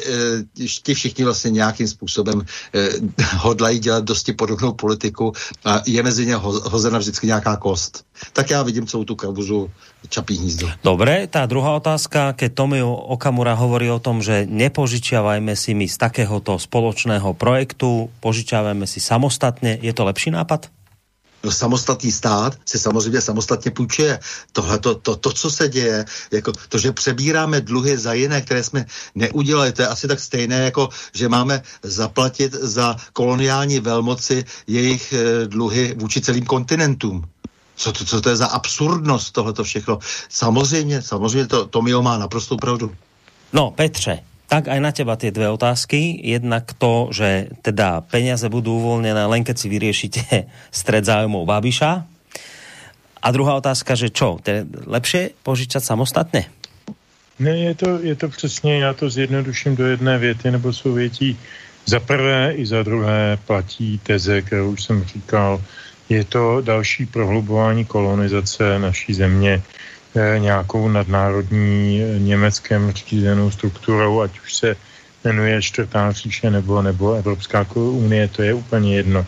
ti vlastně nějakým způsobem e, *laughs* hodlají dělat dosti podobnou politiku a je mezi ně ho, hozena vždycky nějaká kost. Tak já vidím celou tu kauzu Čapí hnízdo. Dobre, tá druhá otázka, keď Tomio Okamura hovorí o tom, že nepožičiavajme si my z takéhoto spoločného projektu, požičiavajme si samostatně, je to lepší nápad? No, samostatný stát si samozřejmě samostatně půjčuje. Tohle, to, to, to, co se děje, jako to, že přebíráme dluhy za jiné, které jsme neudělali, to je asi tak stejné, jako že máme zaplatit za koloniální velmoci jejich e, dluhy vůči celým kontinentům. Co to, co to je za absurdnost tohleto všechno? Samozřejmě, samozřejmě to Tomio má naprostou pravdu. No, Petře, tak aj na teba tie dve otázky. Jednak to, že teda peniaze budú uvoľnené len keď si vyriešite *laughs* stred zájmov Babiša. A druhá otázka, že čo? Je lepšie požičat samostatně? Ne, je to, je to přesně, já to zjednoduším do jedné věty nebo souvětí. Za prvé i za druhé platí teze, kterou už jsem říkal, je to další prohlubování kolonizace naší země nějakou nadnárodní eh, německém řízenou strukturou, ať už se jmenuje čtvrtá říše nebo, nebo Evropská unie, to je úplně jedno.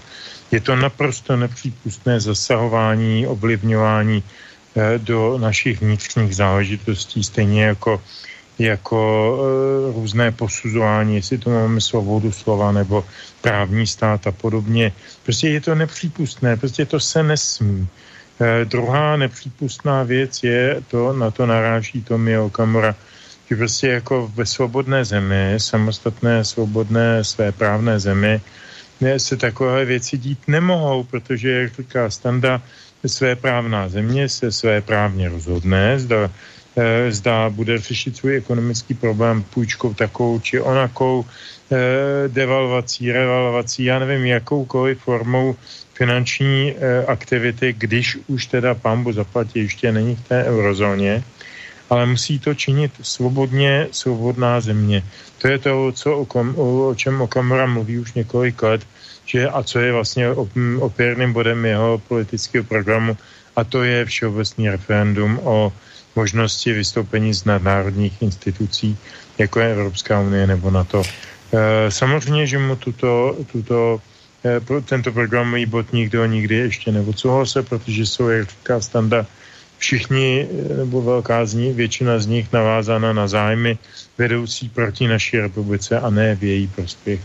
Je to naprosto nepřípustné zasahování, ovlivňování eh, do našich vnitřních záležitostí, stejně jako jako e, různé posuzování, jestli to máme svobodu slova nebo právní stát a podobně. Prostě je to nepřípustné, prostě to se nesmí. E, druhá nepřípustná věc je, to na to naráží Tomio Okamura, že prostě jako ve svobodné zemi, samostatné, svobodné, své právné zemi, se takové věci dít nemohou, protože, jak říká Standa, své právná země se své právně rozhodne, zda Eh, zda bude řešit svůj ekonomický problém půjčkou takovou či onakou, eh, devalvací, revalvací, já nevím, jakoukoliv formou finanční eh, aktivity, když už teda pambu zaplatí, ještě není v té eurozóně, ale musí to činit svobodně, svobodná země. To je to, co, o, kom, o, čem Okamura mluví už několik let, že a co je vlastně opěrným bodem jeho politického programu, a to je všeobecný referendum o možnosti vystoupení z nadnárodních institucí, jako je Evropská unie nebo NATO. E, samozřejmě, že mu tuto, tuto, tento programový bod nikdo nikdy ještě neodsouhlasil, protože jsou, jak říká Standa, všichni, e, nebo velká z nich, většina z nich navázána na zájmy vedoucí proti naší republice a ne v její prospěch.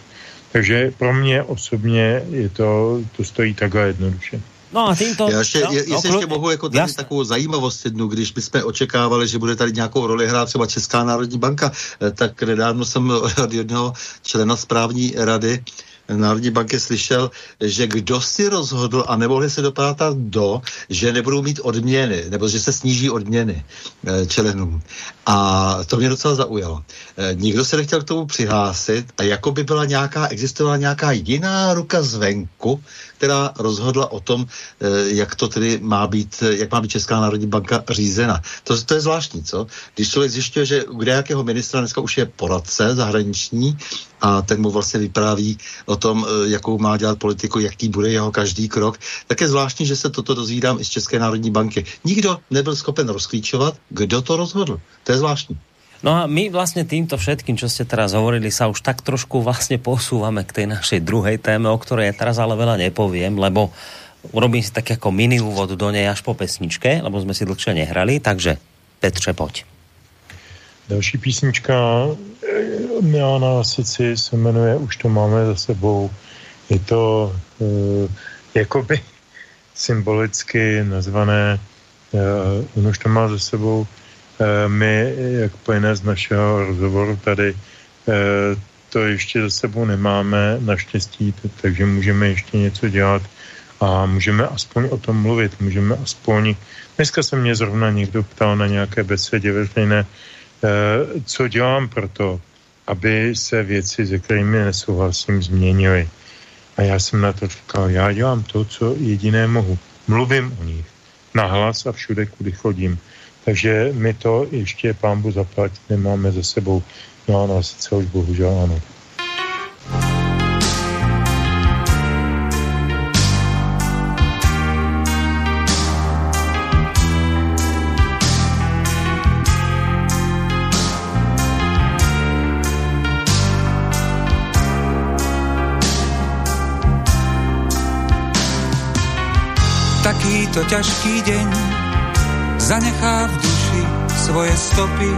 Takže pro mě osobně je to, to stojí takhle jednoduše. No a týmto... Já ještě, no, jestli no, ještě mohu jako tady jasný. takovou zajímavost jednu, když bychom očekávali, že bude tady nějakou roli hrát třeba Česká národní banka, eh, tak nedávno jsem *laughs* od jednoho člena správní rady Národní banky slyšel, že kdo si rozhodl a nemohli se dopátat do, že nebudou mít odměny, nebo že se sníží odměny e, členům. A to mě docela zaujalo. E, nikdo se nechtěl k tomu přihlásit a jako by byla nějaká, existovala nějaká jiná ruka zvenku, která rozhodla o tom, eh, jak to tedy má být, jak má být Česká národní banka řízena. To, to je zvláštní, co? Když člověk zjišťuje, že kde jakého ministra dneska už je poradce zahraniční a ten mu vlastně vypráví o tom, eh, jakou má dělat politiku, jaký bude jeho každý krok, tak je zvláštní, že se toto dozvídám i z České národní banky. Nikdo nebyl schopen rozklíčovat, kdo to rozhodl. To je zvláštní. No a my vlastně týmto všetkým, čo ste teraz hovorili, sa už tak trošku vlastně posúvame k tej našej druhej téme, o ktorej ja teraz ale veľa nepoviem, lebo urobím si tak jako mini úvod do nej až po pesničke, lebo jsme si dlhšie nehrali, takže Petře, poď. Další písnička eh, od Milana Lasici se jmenuje Už to máme za sebou. Je to uh, jakoby *laughs* symbolicky nazvané uh, On už to má za sebou Eh, my, jak plyne z našeho rozhovoru tady, eh, to ještě za sebou nemáme naštěstí, takže můžeme ještě něco dělat a můžeme aspoň o tom mluvit, můžeme aspoň... Dneska se mě zrovna někdo ptal na nějaké besedě veřejné, eh, co dělám pro to, aby se věci, se kterými nesouhlasím, změnily. A já jsem na to říkal, já dělám to, co jediné mohu. Mluvím o nich. Nahlas a všude, kudy chodím. Takže my to ještě pámbu zaplatit nemáme za sebou. No ano, sice už bohužel ano. Takýto ťažký deň zanechá v duši svoje stopy.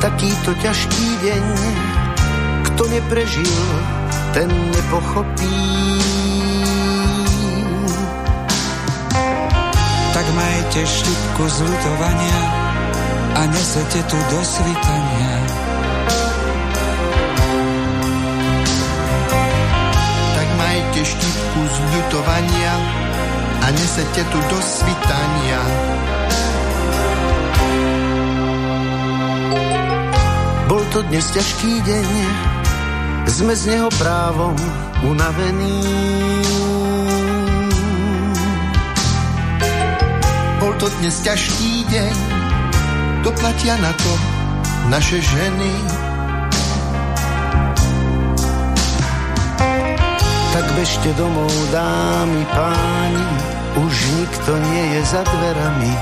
Takýto ťažký deň, kto neprežil, ten nepochopí. Tak majte štipku zlutovania a nesete tu do svitania. Tak majte štipku zlutovania a nesete tu do svitania. Bol to dnes ťažký deň, sme z neho právom unavení. Bol to dnes ťažký deň, doplatia na to naše ženy. Bežte domov, dámy, páni, už nikto nie je za dverami.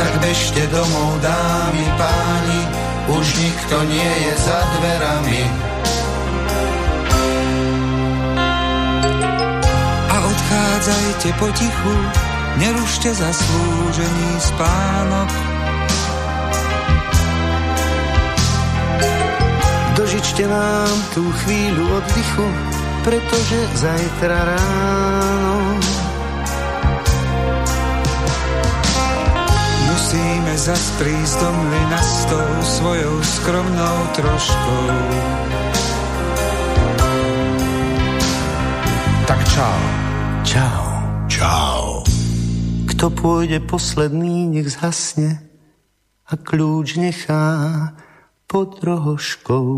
Tak bežte domov, dámy, páni, už nikto nie je za dverami. A odchádzajte potichu, nerušte zaslúžený spánok. Dožičte nám tú chvíľu oddychu, pretože zajtra ráno Musíme zas prísť do mlyna s tou svojou skromnou troškou. Tak čau. Čau. Čau. Kto pôjde posledný, nech zhasne a kľúč nechá pod rohoškou.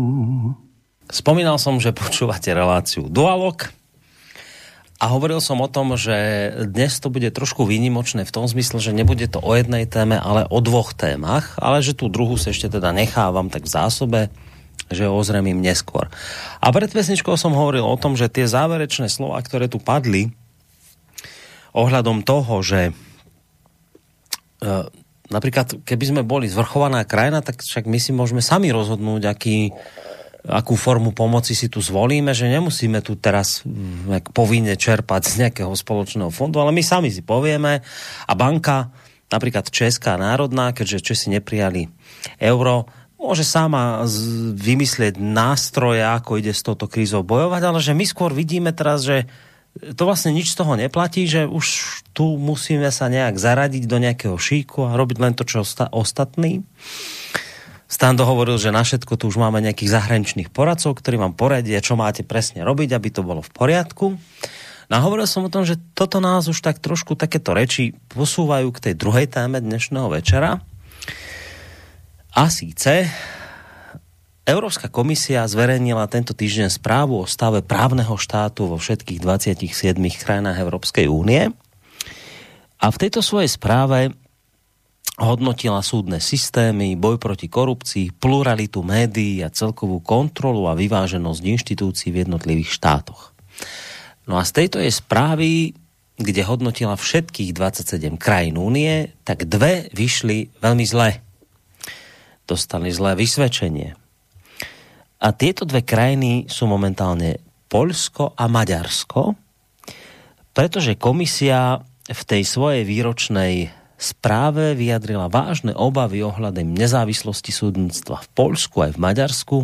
Spomínal som, že počúvate reláciu Dualog a hovoril som o tom, že dnes to bude trošku výnimočné v tom zmysle, že nebude to o jednej téme, ale o dvoch témach, ale že tú druhú sa ešte teda nechávam tak v zásobe, že ozremím neskôr. A pred pesničkou som hovoril o tom, že tie záverečné slova, ktoré tu padli, ohľadom toho, že e, napríklad keby sme boli zvrchovaná krajina, tak však my si môžeme sami rozhodnúť, aký, akú formu pomoci si tu zvolíme, že nemusíme tu teraz mm, povinne čerpať z nejakého spoločného fondu, ale my sami si povieme. A banka, napríklad Česká národná, keďže Česi neprijali euro, môže sama vymyslieť nástroje, ako ide s touto krízou bojovať, ale že my skôr vidíme teraz, že to vlastne nič z toho neplatí, že už tu musíme sa nejak zaradiť do nejakého šíku a robiť len to, čo osta ostatní. Stando hovoril, že na všetko tu už máme nejakých zahraničných poradcov, ktorí vám poradia, čo máte presne robiť, aby to bolo v poriadku. No a hovoril som o tom, že toto nás už tak trošku takéto reči posúvajú k tej druhej téme dnešného večera. A síce Európska komisia zverejnila tento týždeň správu o stave právneho štátu vo všetkých 27 krajinách Európskej únie. A v tejto svojej správe hodnotila súdne systémy, boj proti korupcii, pluralitu médií a celkovú kontrolu a vyváženosť inštitúcií v jednotlivých štátoch. No a z tejto je správy, kde hodnotila všetkých 27 krajín únie, tak dve vyšli veľmi zle. Dostali zlé vysvedčenie. A tieto dve krajiny sú momentálne Polsko a Maďarsko, pretože komisia v tej svojej výročnej správe vyjadrila vážne obavy ohľadem nezávislosti súdnictva v Polsku aj v Maďarsku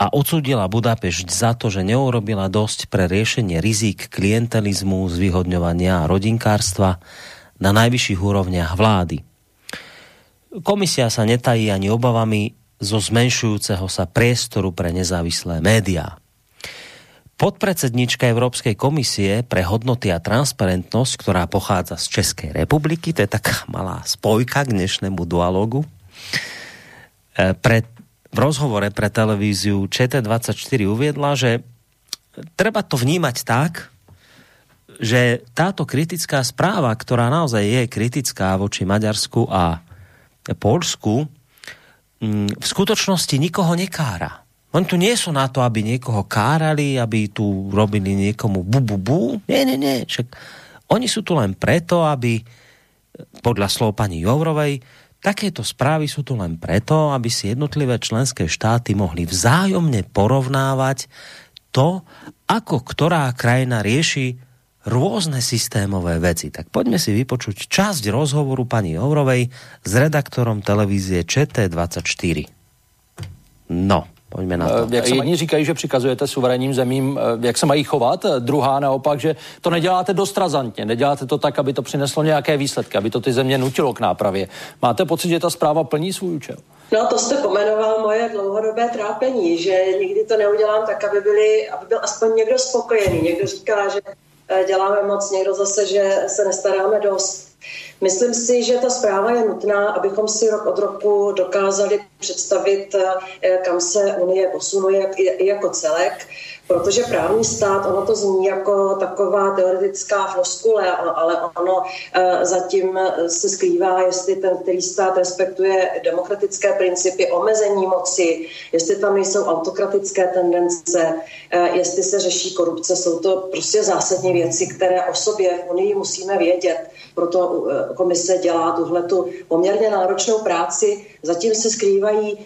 a odsudila Budapešť za to, že neurobila dosť pre riešenie rizík klientelizmu, zvyhodňovania a rodinkárstva na najvyšších úrovniach vlády. Komisia sa netají ani obavami zo zmenšujúceho sa priestoru pre nezávislé médiá. podpredsednička Európskej komisie pre hodnoty a transparentnosť, ktorá pochádza z Českej republiky, to je taká malá spojka k dnešnému dialogu, e, pre, v rozhovore pre televíziu ČT24 uviedla, že treba to vnímať tak, že táto kritická správa, ktorá naozaj je kritická voči Maďarsku a Polsku, v skutočnosti nikoho nekára oni tu nie sú na to, aby niekoho kárali, aby tu robili niekomu bu, bu, bu. Nie, nie, nie. Však oni sú tu len preto, aby, podľa slov pani Jourovej, takéto správy sú tu len preto, aby si jednotlivé členské štáty mohli vzájomne porovnávať to, ako ktorá krajina rieši rôzne systémové veci. Tak poďme si vypočuť časť rozhovoru pani Jourovej s redaktorom televízie ČT24. No. Pojďme na to. Eh, jak se Jedni říkají, že přikazujete suverénním zemím, eh, jak se mají chovat, druhá naopak, že to neděláte dost razantně, neděláte to tak, aby to přineslo nějaké výsledky, aby to ty země nutilo k nápravě. Máte pocit, že ta zpráva plní svůj účel? No, to jste pomenoval moje dlouhodobé trápení, že nikdy to neudělám tak, aby, byli, aby byl aspoň někdo spokojený. Někdo říká, že eh, děláme moc, někdo zase, že se nestaráme dost. Myslím si, že ta zpráva je nutná, abychom si rok od roku dokázali představit, eh, kam se Unie posunuje jako celek protože právní stát, ono to zní jako taková teoretická floskule, ale ono eh, zatím se skrývá, jestli ten který stát respektuje demokratické principy, omezení moci, jestli tam nejsou autokratické tendence, eh, jestli se řeší korupce. Jsou to prostě zásadní věci, které o sobě v Unii musíme vědět. Proto eh, komise dělá tuhletu poměrně náročnou práci. Zatím se skrývají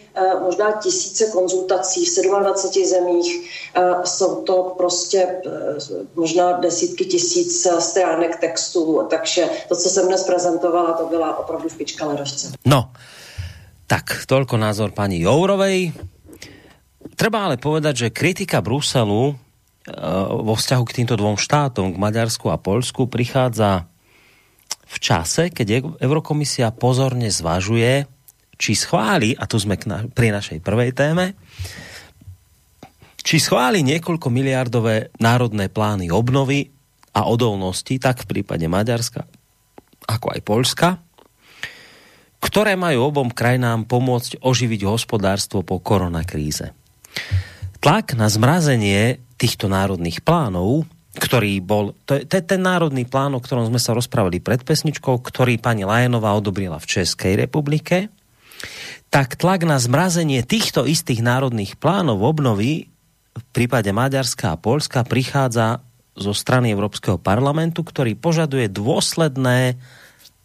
možná tisíce konzultací v 27 zemích jsou to prostě možná desítky tisíc stránek textu, takže to, co jsem dnes prezentovala, to byla opravdu špička ledožce. No, tak toľko názor pani Jourovej. Treba ale povedať, že kritika Bruselu vo vzťahu k týmto dvom štátom, k Maďarsku a Polsku, prichádza v čase, keď Eurokomisia pozorne zvažuje, či schváli, a tu sme pri našej prvej téme, či schváli niekoľko miliardové národné plány obnovy a odolnosti, tak v prípade Maďarska, ako aj Polska, ktoré majú obom krajinám pomôcť oživiť hospodárstvo po koronakríze. Tlak na zmrazenie týchto národných plánov, ktorý bol, to je, to je ten národný plán, o ktorom sme sa rozprávali pred pesničkou, ktorý pani Lajenová odobrila v Českej republike, tak tlak na zmrazenie týchto istých národných plánov obnovy v prípade Maďarska a Polska prichádza zo strany Európskeho parlamentu, ktorý požaduje dôsledné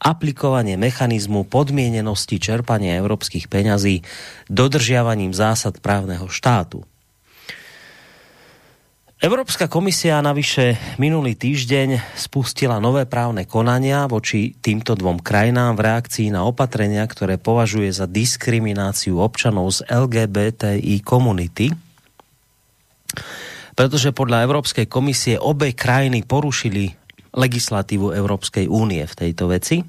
aplikovanie mechanizmu podmienenosti čerpania európskych peňazí dodržiavaním zásad právneho štátu. Európska komisia navyše minulý týždeň spustila nové právne konania voči týmto dvom krajinám v reakcii na opatrenia, ktoré považuje za diskrimináciu občanov z LGBTI komunity pretože podľa Európskej komisie obe krajiny porušili legislatívu Európskej únie v tejto veci.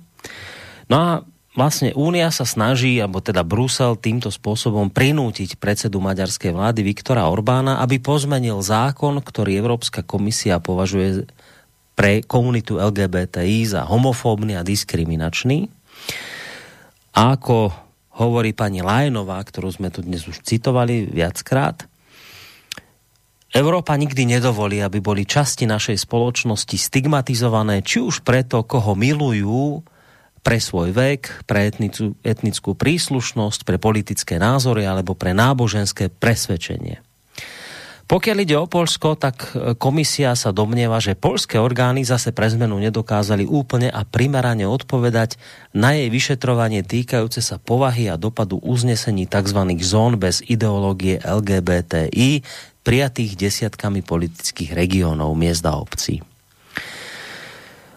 No a vlastne Únia sa snaží, alebo teda Brusel týmto spôsobom prinútiť predsedu maďarskej vlády Viktora Orbána, aby pozmenil zákon, ktorý Európska komisia považuje pre komunitu LGBTI za homofóbny a diskriminačný. A ako hovorí pani Lajnová, ktorú sme tu dnes už citovali viackrát, Európa nikdy nedovolí, aby boli časti našej spoločnosti stigmatizované, či už preto, koho milujú, pre svoj vek, pre etnicu, etnickú príslušnosť, pre politické názory alebo pre náboženské presvedčenie. Pokiaľ ide o Polsko, tak komisia sa domnieva, že polské orgány zase pre zmenu nedokázali úplne a primerane odpovedať na jej vyšetrovanie týkajúce sa povahy a dopadu uznesení tzv. zón bez ideológie LGBTI, prijatých desiatkami politických regiónov, miest a obcí.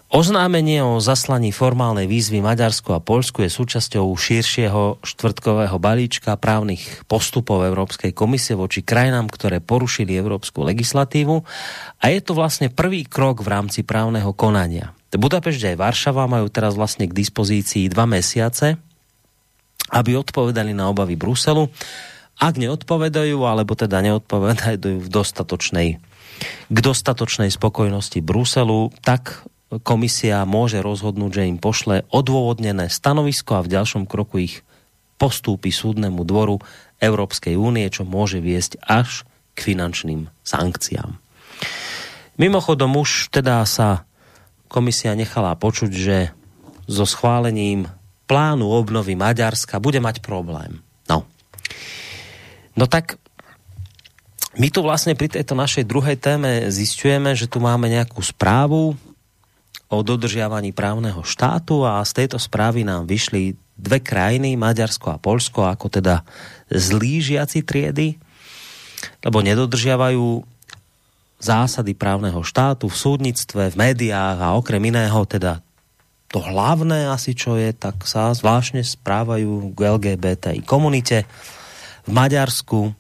Oznámenie o zaslaní formálnej výzvy Maďarsku a Polsku je súčasťou širšieho štvrtkového balíčka právnych postupov Európskej komisie voči krajinám, ktoré porušili európsku legislatívu a je to vlastne prvý krok v rámci právneho konania. Budapešť aj Varšava majú teraz vlastne k dispozícii dva mesiace, aby odpovedali na obavy Bruselu ak neodpovedajú, alebo teda neodpovedajú v dostatočnej k dostatočnej spokojnosti Bruselu, tak komisia môže rozhodnúť, že im pošle odôvodnené stanovisko a v ďalšom kroku ich postúpi súdnemu dvoru Európskej únie, čo môže viesť až k finančným sankciám. Mimochodom už teda sa komisia nechala počuť, že so schválením plánu obnovy Maďarska bude mať problém. No. No tak my tu vlastne pri tejto našej druhej téme zistujeme, že tu máme nejakú správu o dodržiavaní právneho štátu a z tejto správy nám vyšli dve krajiny, Maďarsko a Polsko, ako teda zlížiaci triedy, lebo nedodržiavajú zásady právneho štátu v súdnictve, v médiách a okrem iného teda to hlavné asi čo je, tak sa zvláštne správajú k LGBTI komunite. V Maďarsku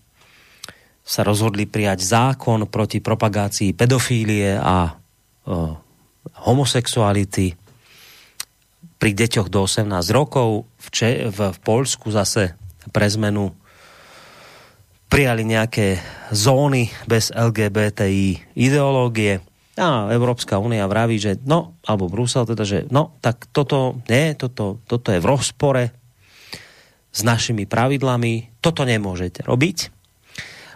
sa rozhodli prijať zákon proti propagácii pedofílie a e, homosexuality pri deťoch do 18 rokov. V, Če- v, Polsku zase pre zmenu prijali nejaké zóny bez LGBTI ideológie. A Európska únia vraví, že no, alebo Brusel teda, že no, tak toto nie, toto, toto je v rozpore s našimi pravidlami, toto nemôžete robiť.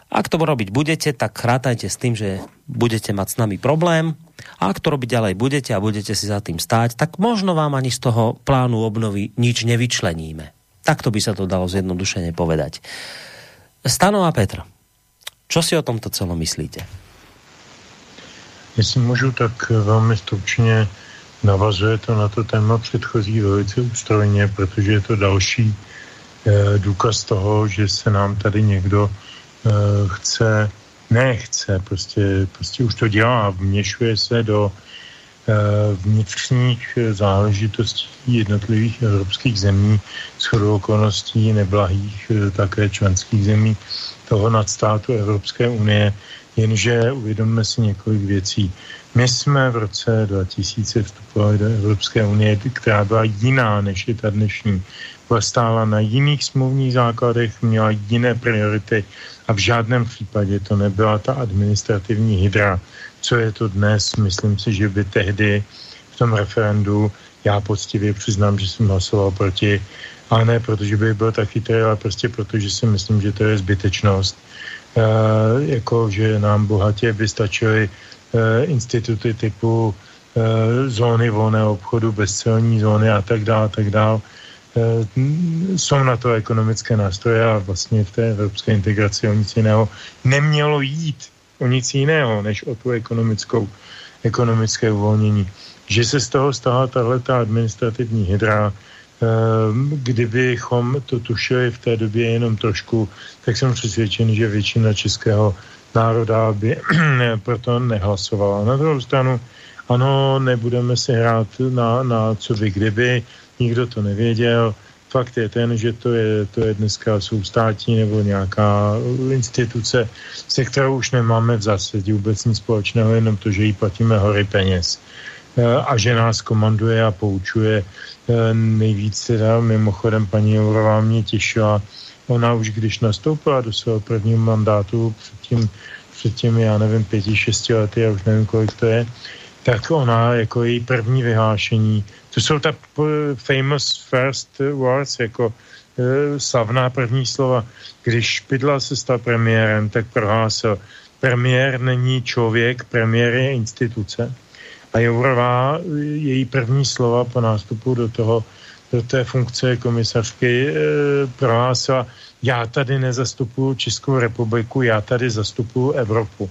Ak to robiť budete, tak chrátajte s tým, že budete mať s nami problém. A ak to robiť ďalej budete a budete si za tým stáť, tak možno vám ani z toho plánu obnovy nič nevyčleníme. Takto by sa to dalo zjednodušene povedať. Stano a Petr, čo si o tomto celom myslíte? Jestli můžu, tak velmi stručně navazuje to na to téma předchozí velice ústrojně, protože je to další eh, důkaz toho, že se nám tady někdo chce, nechce, prostě, prostě už to dělá, vměšuje se do eh, vnitřních záležitostí jednotlivých evropských zemí, shodou okolností neblahých také členských zemí toho nadstátu Evropské unie, jenže uvědomme si několik věcí. My jsme v roce 2000 vstupovali do Evropské unie, která byla jiná než je ta dnešní. Stála na jiných smluvních základech, měla jiné priority a v žádném případě to nebyla ta administrativní hydra, co je to dnes. Myslím si, že by tehdy v tom referendu já poctivě přiznám, že jsem hlasoval proti, ale ne protože by byl tak chytrý, ale prostě protože si myslím, že to je zbytečnost Eh, jako že nám bohatě vystačily eh, instituty typu eh, zóny volného obchodu, bezcelní zóny a tak dále, tak dále. Jsou na to ekonomické nástroje a vlastně v té evropské integraci o nic jiného nemělo jít o nic jiného, než o tu ekonomickou, ekonomické uvolnění. Že se z toho stala tahle administrativní hydra, Ehm, kdybychom to tušili v té době jenom trošku, tak jsem přesvědčen, že většina českého národa by *clears throat* proto nehlasovala. Na druhou stranu, ano, nebudeme si hrát na, na co by kdyby, nikdo to nevěděl. Fakt je ten, že to je, to je dneska soustátní nebo nějaká instituce, se kterou už nemáme v zásadě vůbec nic společného, jenom to, že jí platíme hory peněz e, a že nás komanduje a poučuje Eh, nejvíc teda mimochodem paní Jourová mě těšila. Ona už když nastoupila do svého prvního mandátu předtím, před těmi, já nevím, pěti, šesti lety, já už nevím, kolik to je, tak ona jako její první vyhlášení, to jsou ta famous first words, jako e, slavná první slova. Když Špidla se stal premiérem, tak prohlásil, premiér není člověk, premiér je instituce. A Jourová, její první slova po nástupu do toho, do té funkce komisařky prohlásila, já tady nezastupuju Českou republiku, já tady zastupuju Evropu.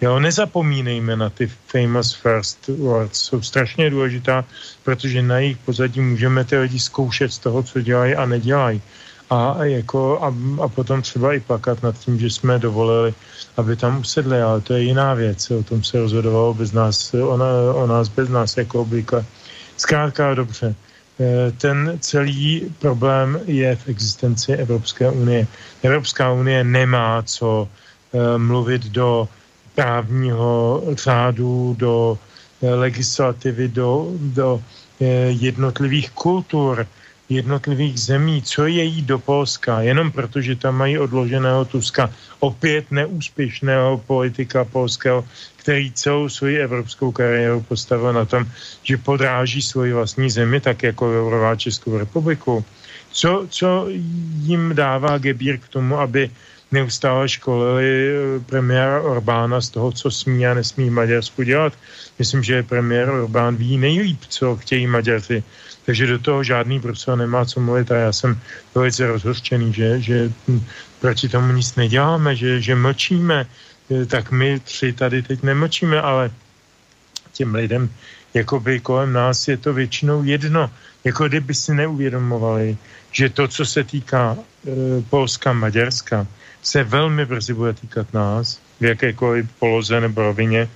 Jo, nezapomínejme na ty famous first words, jsou strašně důležitá, protože na jejich pozadí můžeme ty lidi zkoušet z toho, co dělají a nedělají a, jako, a, a potom třeba i plakat nad tím, že jsme dovolili, aby tam usedli, ale to je jiná věc, o tom se rozhodovalo bez nás, o, o nás bez nás jako obvykle. Zkrátka dobře, e, ten celý problém je v existenci Evropské unie. Evropská unie nemá co e, mluvit do právního řádu, do e, legislativy, do, do jednotlivých kultur jednotlivých zemí, co je jí do Polska, jenom protože tam mají odloženého Tuska, opět neúspěšného politika polského, který celou svoji evropskou kariéru postavil na tom, že podráží svoji vlastní zemi, tak jako vyvorová Českou republiku. Co, co jim dává Gebír k tomu, aby neustále školili eh, premiéra Orbána z toho, co smí a nesmí Maďarsku dělat. Myslím, že premiér Orbán ví nejlíp, co chtějí Maďarci. Takže do toho žádný Brusel nemá co mluvit a já jsem velice rozhořčený, že, že proti tomu nic neděláme, že, že mlčíme. Eh, tak my tři tady teď nemlčíme, ale těm lidem jakoby kolem nás je to většinou jedno. Jako kdyby si neuvědomovali, že to, co se týká e, Polska, Maďarska, se velmi brzy bude týkat nás, v jakékoliv poloze nebo rovině.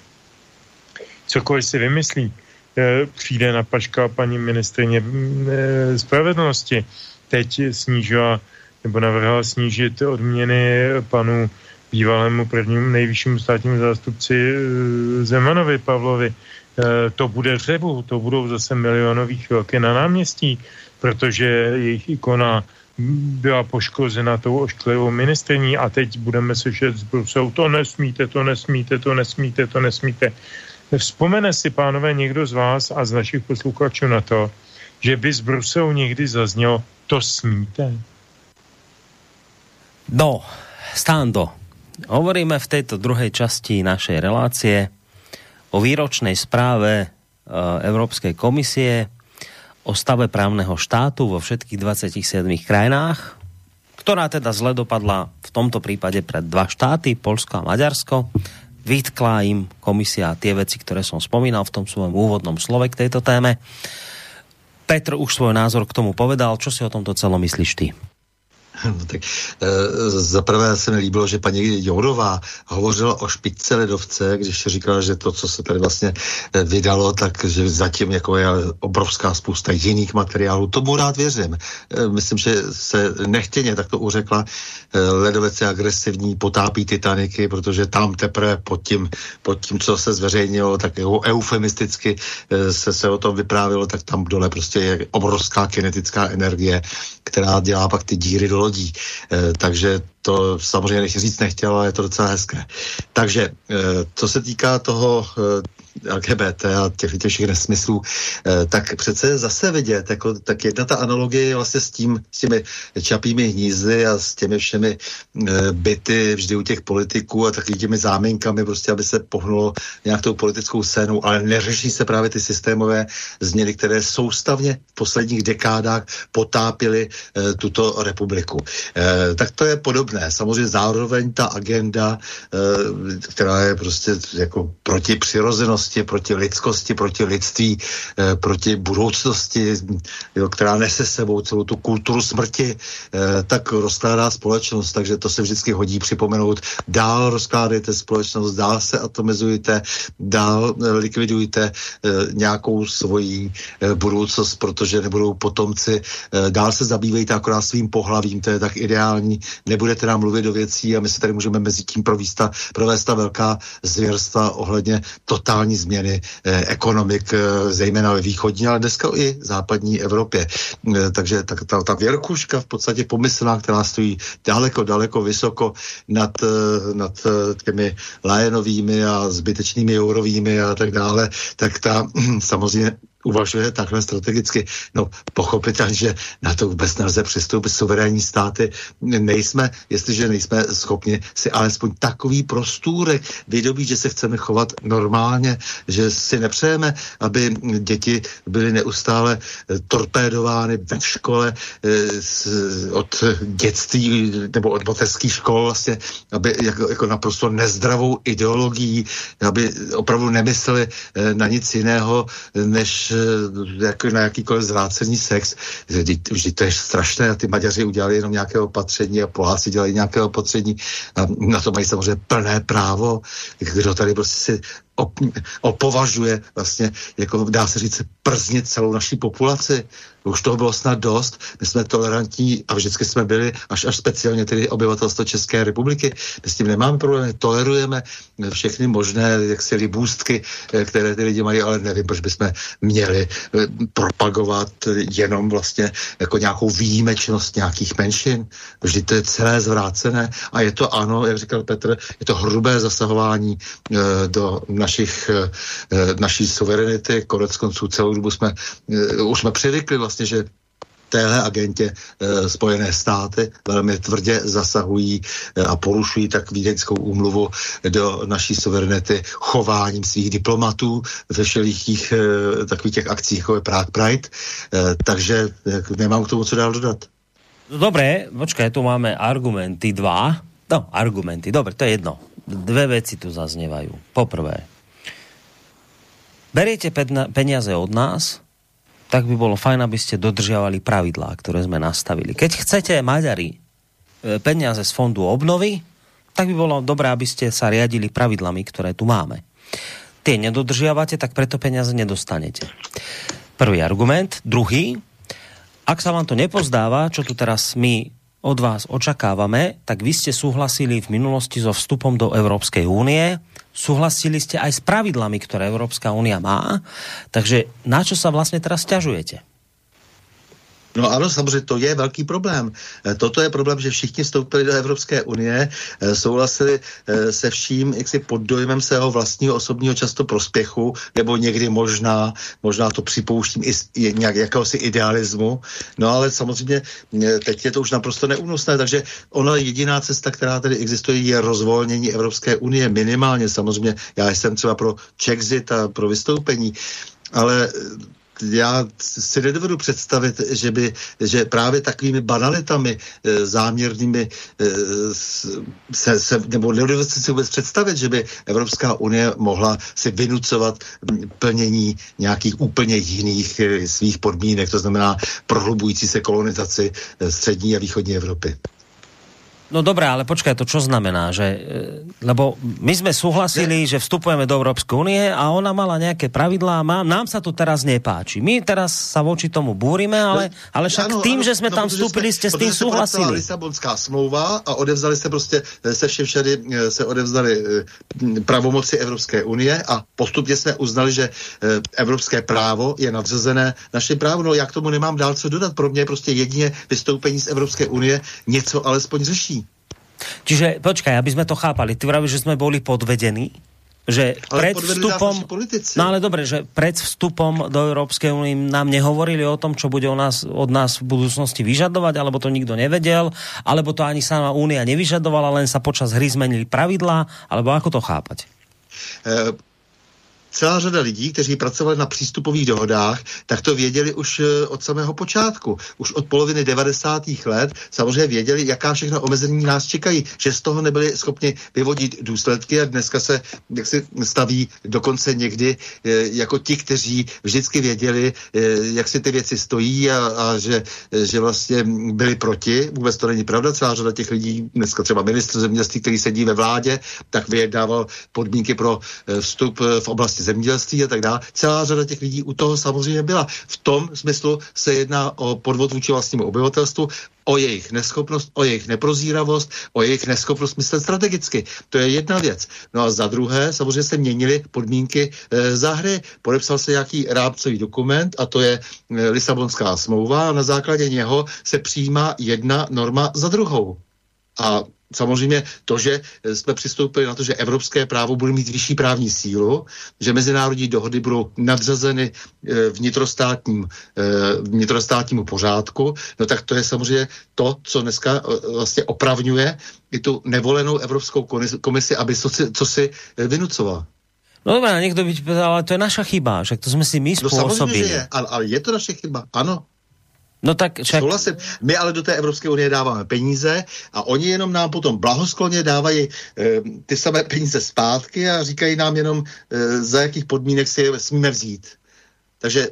Cokoliv si vymyslí, e, přijde na paška paní ministrině e, spravedlnosti. Teď snížila nebo navrhla snížit odměny panu bývalému prvnímu nejvyššímu státnímu zástupci e, Zemanovi Pavlovi. To bude řevu, to budou zase milionové chvilky na náměstí, protože jejich ikona byla poškozena tou ošklivou ministrní a teď budeme slyšet z Bruselu, to nesmíte, to nesmíte, to nesmíte, to nesmíte. Vzpomene si, pánové, někdo z vás a z našich posluchačů na to, že by z Bruselu někdy zaznělo, to smíte? No, Stando, hovoríme v této druhé časti našej relácie o výročnej správe Európskej komisie o stave právneho štátu vo všetkých 27 krajinách, ktorá teda zle dopadla v tomto prípade pre dva štáty, Polsko a Maďarsko. Vytkla im komisia tie veci, ktoré som spomínal v tom svojom úvodnom slove k tejto téme. Petr už svoj názor k tomu povedal. Čo si o tomto celom myslíš ty? *laughs* No tak e, za prvé se mi líbilo, že paní Jourová hovořila o špičce ledovce, když říkala, že to, co se tady vlastně e, vydalo, tak že zatím jako je obrovská spousta jiných materiálů. Tomu rád věřím. E, myslím, že se nechtěně takto uřekla. E, ledovec je agresivní, potápí Titaniky, protože tam teprve pod tím, pod tím co se zveřejnilo, tak jako eufemisticky se, se o tom vyprávilo, tak tam dole prostě je obrovská kinetická energie, která dělá pak ty díry do lodí. E, takže to samozřejmě říct nechtěl, ale je to docela hezké. Takže e, co se týká toho e, LGBT a těch, těch všech nesmyslů, eh, tak přece zase vidět, jako, tak jedna ta analogie je vlastně s tím, s těmi čapými hnízdy a s těmi všemi eh, byty vždy u těch politiků a taky těmi záminkami, prostě, aby se pohnulo nějak tou politickou scénou, ale neřeší se právě ty systémové změny, které soustavně v posledních dekádách potápily eh, tuto republiku. Tak to je podobné. Samozřejmě zároveň ta agenda, která je prostě jako proti přirozenosti, lidskosti, proti lidskosti, proti lidství, eh, proti budoucnosti, jo, která nese sebou celou tu kulturu smrti, eh, tak rozkládá společnost, takže to se vždycky hodí připomenout. Dál rozkládejte společnost, dál se atomizujte, dál eh, likvidujte nějakou svoji budoucnost, protože nebudou potomci, dál se zabývejte akorát svým pohlavím, to je tak ideální, nebudete nám mluvit do věcí a my se tady můžeme mezi tím provést ta velká zvěrstva ohledně totální změny eh, ekonomik, eh, zejména ve východní, ale dneska i západní Evropě. Eh, takže tak, ta, ta věrkuška v podstatě pomyslná, která stojí daleko, daleko vysoko nad, nad těmi lajenovými a zbytečnými eurovými a tak dále, tak ta *clears throat* samozřejmě uvažuje takhle strategicky. No, pochopitelně, že na to vůbec nelze přistoupit. Suverénní státy nejsme, jestliže nejsme schopni si alespoň takový prostůrek vydobít, že se chceme chovat normálně, že si nepřejeme, aby děti byly neustále eh, torpédovány ve škole eh, od dětství nebo od mateřských škol vlastně, aby jako, jako naprosto nezdravou ideologií, aby opravdu nemysleli eh, na nic jiného, než jako na jakýkoliv zvrácený sex. Vždy, vždy to je strašné a ty Maďaři udělali jenom nějaké opatření a Poláci dělají nějaké opatření a na to mají samozřejmě plné právo. Kdo tady prostě si opovažuje vlastně, jako dá se říct, prznit celou naší populaci. Už toho bylo snad dost. My jsme tolerantní a vždycky jsme byli, až, až speciálně tedy obyvatelstvo České republiky. My s tím nemáme problémy, tolerujeme všechny možné jaksi libůstky, eh, které ty lidi mají, ale nevím, proč bychom měli eh, propagovat jenom vlastně jako nějakou výjimečnost nějakých menšin. Vždyť to je celé zvrácené a je to ano, jak říkal Petr, je to hrubé zasahování e, do našich, e, naší suverenity. Konec konců celou dobu jsme, e, už jsme přivykli vlastně, že téhle agentě e, Spojené státy velmi tvrdě zasahují e, a porušují tak vídeňskou úmluvu do naší suverenity chováním svých diplomatů ve všelijích e, takových těch akcích, jako je Prague Pride. Takže nemám k tomu co dál dodat. Dobré, počkaj, tu máme argumenty dva. No, argumenty, dobre, to je jedno. Dve veci tu zaznievajú. Poprvé, beriete peniaze od nás, tak by bolo fajn, aby ste dodržiavali pravidlá, ktoré sme nastavili. Keď chcete Maďari e, peniaze z fondu obnovy, tak by bolo dobré, aby ste sa riadili pravidlami, ktoré tu máme. Tie nedodržiavate, tak preto peniaze nedostanete. Prvý argument. Druhý, ak sa vám to nepozdáva, čo tu teraz my od vás očakávame, tak vy ste súhlasili v minulosti so vstupom do Európskej únie, súhlasili ste aj s pravidlami, ktoré Európska únia má, takže na čo sa vlastne teraz ťažujete? No ano, samozřejmě to je velký problém. E, toto je problém, že všichni vstoupili do Evropské unie, e, souhlasili e, se vším, jak si pod dojmem svého vlastního osobního často prospěchu, nebo někdy možná, možná to připouštím i nějak jakéhosi idealismu. No ale samozřejmě teď je to už naprosto neúnosné, takže ona jediná cesta, která tady existuje, je rozvolnění Evropské unie minimálně. Samozřejmě já jsem třeba pro Czexit a pro vystoupení, ale já si nedovedu představit, že by, že právě takovými banalitami e, záměrnými e, se, se, nebo nedovedu si vůbec představit, že by Evropská unie mohla si vynucovat plnění nějakých úplně jiných e, svých podmínek, to znamená prohlubující se kolonizaci střední a východní Evropy. No dobré, ale počkaj, to čo znamená? Že, e, lebo my sme súhlasili, že vstupujeme do Európskej únie a ona mala nejaké pravidlá a má, nám sa to teraz nepáči. My teraz sa voči tomu búrime, ale, ale však ano, tým, ano, že sme no, tam vstúpili, ste s tým súhlasili. Lisabonská smlouva a odevzali se prostě e, se všem všady e, se odevzali pravomoci Evropské unie a postupně jsme uznali, že evropské právo je nadřazené našem právu. No já k tomu nemám dál co dodat. Pro mě prostě jedině vystoupení z Evropské unie něco alespoň řeší. Čiže počkaj, aby sme to chápali, ty vravíš, že sme boli podvedení? že ale pred vstupom, no ale dobre, že pred vstupom do Európskej únie nám nehovorili o tom, čo bude o nás, od nás v budúcnosti vyžadovať, alebo to nikto nevedel, alebo to ani sama únia nevyžadovala, len sa počas hry zmenili pravidlá, alebo ako to chápať? Uh celá řada lidí, kteří pracovali na přístupových dohodách, tak to věděli už eh, od samého počátku. Už od poloviny 90. let samozřejmě věděli, jaká všechna omezení nás čekají, že z toho nebyli schopni vyvodit důsledky a dneska se jak si staví dokonce někdy eh, jako ti, kteří vždycky věděli, eh, jak si ty věci stojí a, a že, že vlastně byli proti. Vůbec to není pravda. Celá řada těch lidí, dneska třeba ministr zemědělství, který sedí ve vládě, tak vyjednával podmínky pro vstup v oblasti zemědělství a tak dále. Celá řada těch lidí u toho samozřejmě byla. V tom smyslu se jedná o podvod vůči vlastnímu obyvatelstvu, o jejich neschopnost, o jejich neprozíravost, o jejich neschopnost myslet strategicky. To je jedna věc. No a za druhé, samozřejmě se měnily podmínky e, za hry. Podepsal se nějaký rámcový dokument a to je e, Lisabonská smlouva a na základě něho se přijímá jedna norma za druhou. A samozřejmě to, že jsme přistoupili na to, že evropské právo bude mít vyšší právní sílu, že mezinárodní dohody budou nadřazeny eh, vnitrostátním, eh, vnitrostátnímu pořádku, no tak to je samozřejmě to, co dneska eh, vlastně opravňuje i tu nevolenou Evropskou komisi, aby co si, co si vynucovala. No dobré, někdo by povedal, ale to je naša chyba, že to jsme si my způsobili. No samozřejmě, že je, ale, ale je to naše chyba, ano. No tak však... Souhlasím. My ale do té Evropské unie dáváme peníze a oni jenom nám potom blahoskloně dávají e, ty samé peníze zpátky a říkají nám jenom, e, za jakých podmínek si je smíme vzít. Takže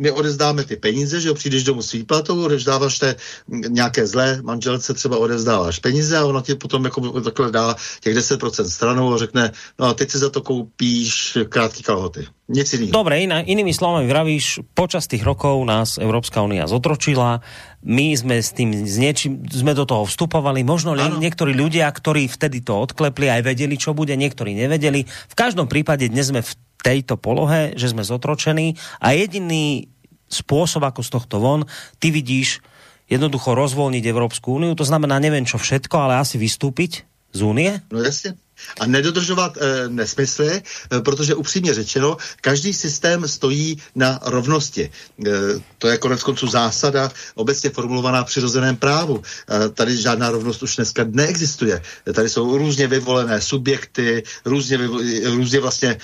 my odezdáme ty peníze, že jo, přijdeš domů s výplatou, odezdáváš té nějaké zlé manželce, třeba odezdáváš peníze a ona ti potom jako takhle dá těch 10% stranou a řekne, no a teď si za to koupíš krátký kalhoty. Nic jiného. Dobre, iná, inými slovami vravíš, počas tých rokov nás Európska únia zotročila, my sme s tým s niečím, sme do toho vstupovali, možno li, niektorí ľudia, ktorí vtedy to odklepli, aj vedeli, čo bude, niektorí nevedeli. V každom prípade dnes sme v tejto polohe, že sme zotročení a jediný spôsob, ako z tohto von, ty vidíš jednoducho rozvolniť Európsku úniu, to znamená neviem čo všetko, ale asi vystúpiť z únie? No jasně a nedodržovat e, nesmysly, e, protože upřímně řečeno, každý systém stojí na rovnosti. E, to je konec konců zásada obecně formulovaná v přirozeném právu. E, tady žádná rovnost už dneska neexistuje. E, tady jsou různě vyvolené subjekty, různě, vyvo- různě vlastně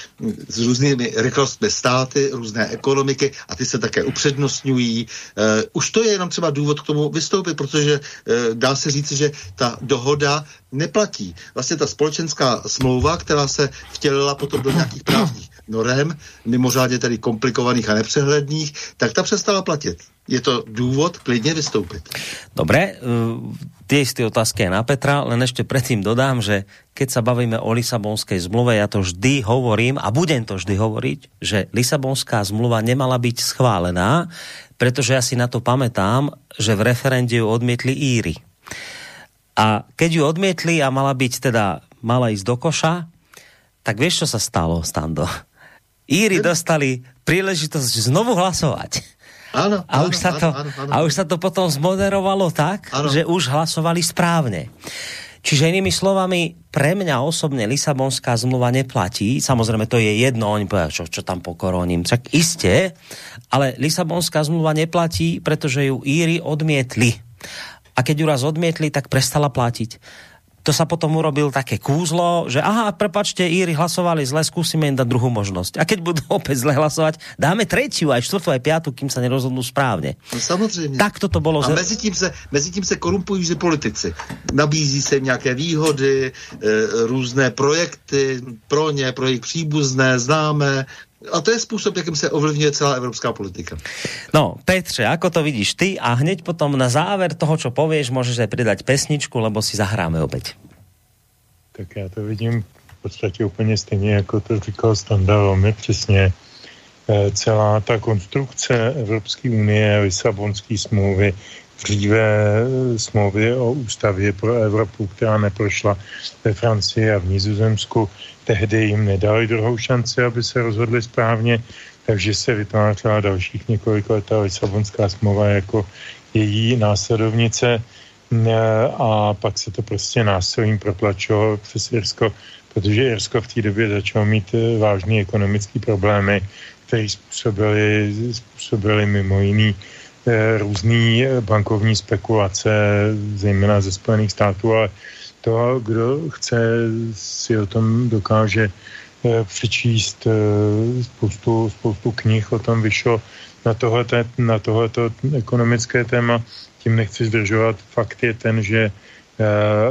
s různými rychlostmi státy, různé ekonomiky a ty se také upřednostňují. E, už to je jenom třeba důvod k tomu vystoupit, protože e, dá se říct, že ta dohoda neplatí. Vlastně ta společenská smlouva, která se vtělila potom do nějakých právních norem, mimořádně tedy komplikovaných a nepřehledných, tak ta přestala platit. Je to důvod klidně vystoupit. Dobre, tie isté otázky je na Petra, len ešte predtým dodám, že keď sa bavíme o Lisabonskej zmluve, ja to vždy hovorím a budem to vždy hovoriť, že Lisabonská zmluva nemala byť schválená, pretože ja si na to pamätám, že v referende ju odmietli Íry. A keď ju odmietli a mala byť teda, mala ísť do koša, tak vieš, čo sa stalo, Stando? Íry dostali príležitosť znovu hlasovať. Áno, a, áno, už sa to, áno, áno, a už sa to potom zmoderovalo tak, áno. že už hlasovali správne. Čiže inými slovami, pre mňa osobne Lisabonská zmluva neplatí. Samozrejme, to je jedno, oni povedia, čo, čo tam pokoroním. Však isté, ale Lisabonská zmluva neplatí, pretože ju Íry odmietli a keď ju raz odmietli, tak prestala platiť. To sa potom urobil také kúzlo, že aha, prepačte, Íry hlasovali zle, skúsime im dať druhú možnosť. A keď budú *laughs* opäť zle hlasovať, dáme tretiu, aj štvrtú, aj piatu, kým sa nerozhodnú správne. No samozřejmě. Tak to bolo. A mezi tím, se, mezi tím se korumpují že politici. Nabízí se nějaké výhody, e, různé projekty pro ně, pro jejich příbuzné, známé, a to je způsob, jakým se ovlivňuje celá evropská politika. No, Petře, ako to vidíš ty? A hneď potom na záver toho, čo povieš, môžeš aj pridať pesničku, lebo si zahráme opäť. Tak já to vidím v podstatě úplně stejně, jako to říkal Standa velmi přesně. Celá ta konstrukce Evropské unie, Lisabonské smlouvy, dříve smlouvy o ústavě pro Evropu, která neprošla ve Francii a v Nizozemsku, tehdy jim nedali druhou šanci, aby se rozhodli správně, takže se vytvářela dalších několik letá Lisabonská smlouva jako její následovnice. A pak se to prostě násilím protlačilo přes Irsko, protože Irsko v té době začalo mít vážné ekonomické problémy, které způsobily, způsobily mimo jiný různý bankovní spekulace, zejména ze Spojených států, ale to, kdo chce si o tom dokáže přečíst spoustu, spoustu knih, o tom vyšlo na tohleto, na tohleto ekonomické téma. Tím nechci zdržovat. Fakt je ten, že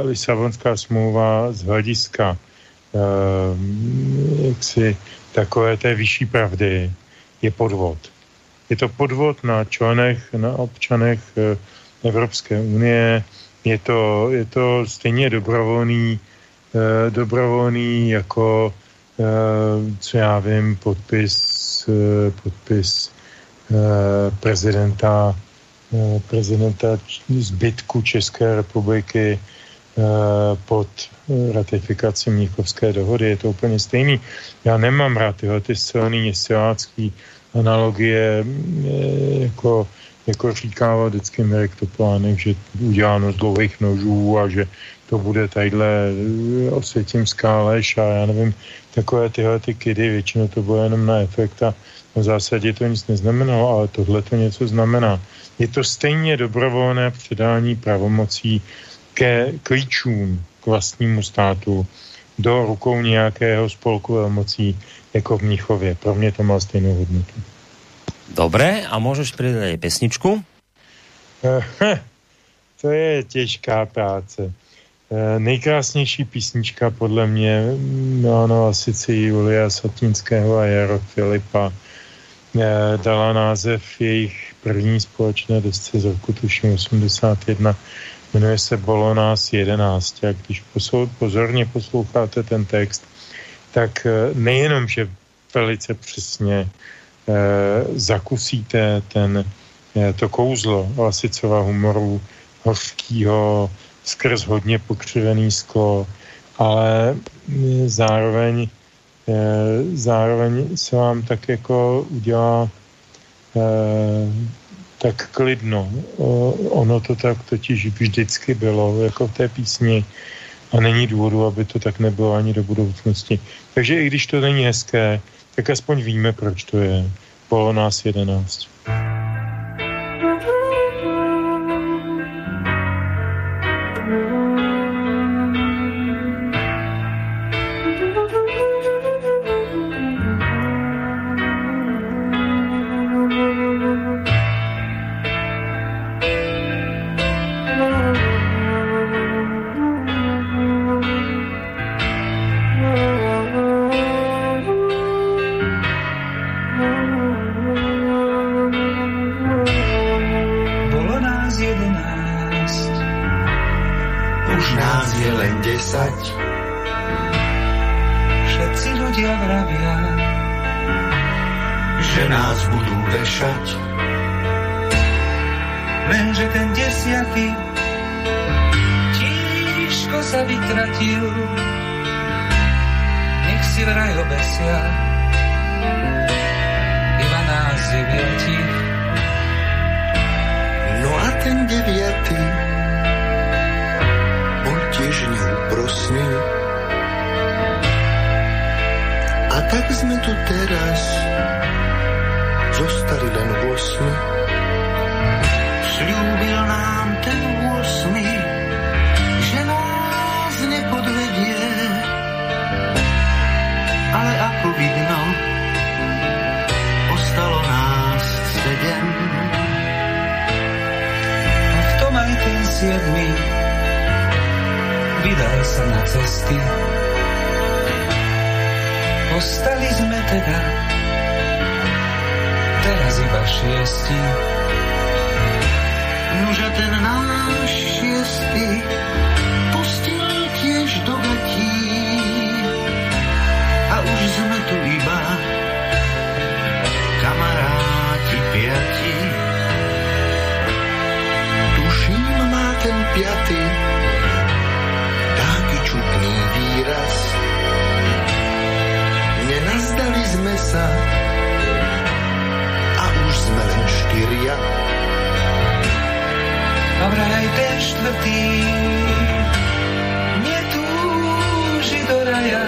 Lisabonská smlouva z hlediska jaksi takové té vyšší pravdy je podvod. Je to podvod na členech, na občanech Evropské unie, je to, je to stejně dobrovolný, eh, dobrovolný jako, eh, co já vím, podpis, eh, podpis eh, prezidenta, eh, prezidenta zbytku České republiky eh, pod ratifikací Mnichovské dohody. Je to úplně stejný. Já nemám rád tyhle ty silný silácký analogie eh, jako jako říkával vždycky Mirek Topolánek, že uděláno z dlouhých nožů a že to bude tadyhle eh, osvětímská lež a já nevím, takové tyhle ty kidy, většinou to bylo jenom na efekt a v zásadě to nic neznamenalo, ale tohle to něco znamená. Je to stejně dobrovolné předání pravomocí ke klíčům k vlastnímu státu do rukou nějakého spolku velmocí jako v Mnichově. Pro mě to má stejnou hodnotu. Dobré, a můžeš přidat i pesničku? Eh, *laughs* to je těžká práce. Eh, nejkrásnější písnička podle mě, mm, no, no sice Julia Satinského a Jaro Filipa, eh, dala název jejich první společné desce z roku tuším 81 Jmenuje se Bolonás 11. A když pozorně posloucháte ten text, tak eh, nejenom, že velice přesně eh, zakusíte ten, eh, to kouzlo Lasicova humoru, hořkýho, skrz hodně pokřivený sklo, ale mm, zároveň, eh, zároveň se vám tak jako udělá eh, tak klidno. Ono to tak totiž vždycky bylo, jako v té písni. A není důvodu, aby to tak nebylo ani do budoucnosti. Takže i když to není hezké, tak aspoň víme, proč to je. Bylo nás jedenáct. starý den v osmi. Slíbil nám ten osmi, že nás nepodvedě, ale ako vidno, ostalo nás sedem. A v tom aj ten siedmi vydal sa na cesty. Ostali sme teda iba šiesti. Nože ten náš šiesti postil tiež do vetí. a už sme tu iba kamaráti piati. Tuším má ten piaty dáky čutný výraz. Nenazdali sme sa, já. Dobré den čtvrtý, mě túži do raja,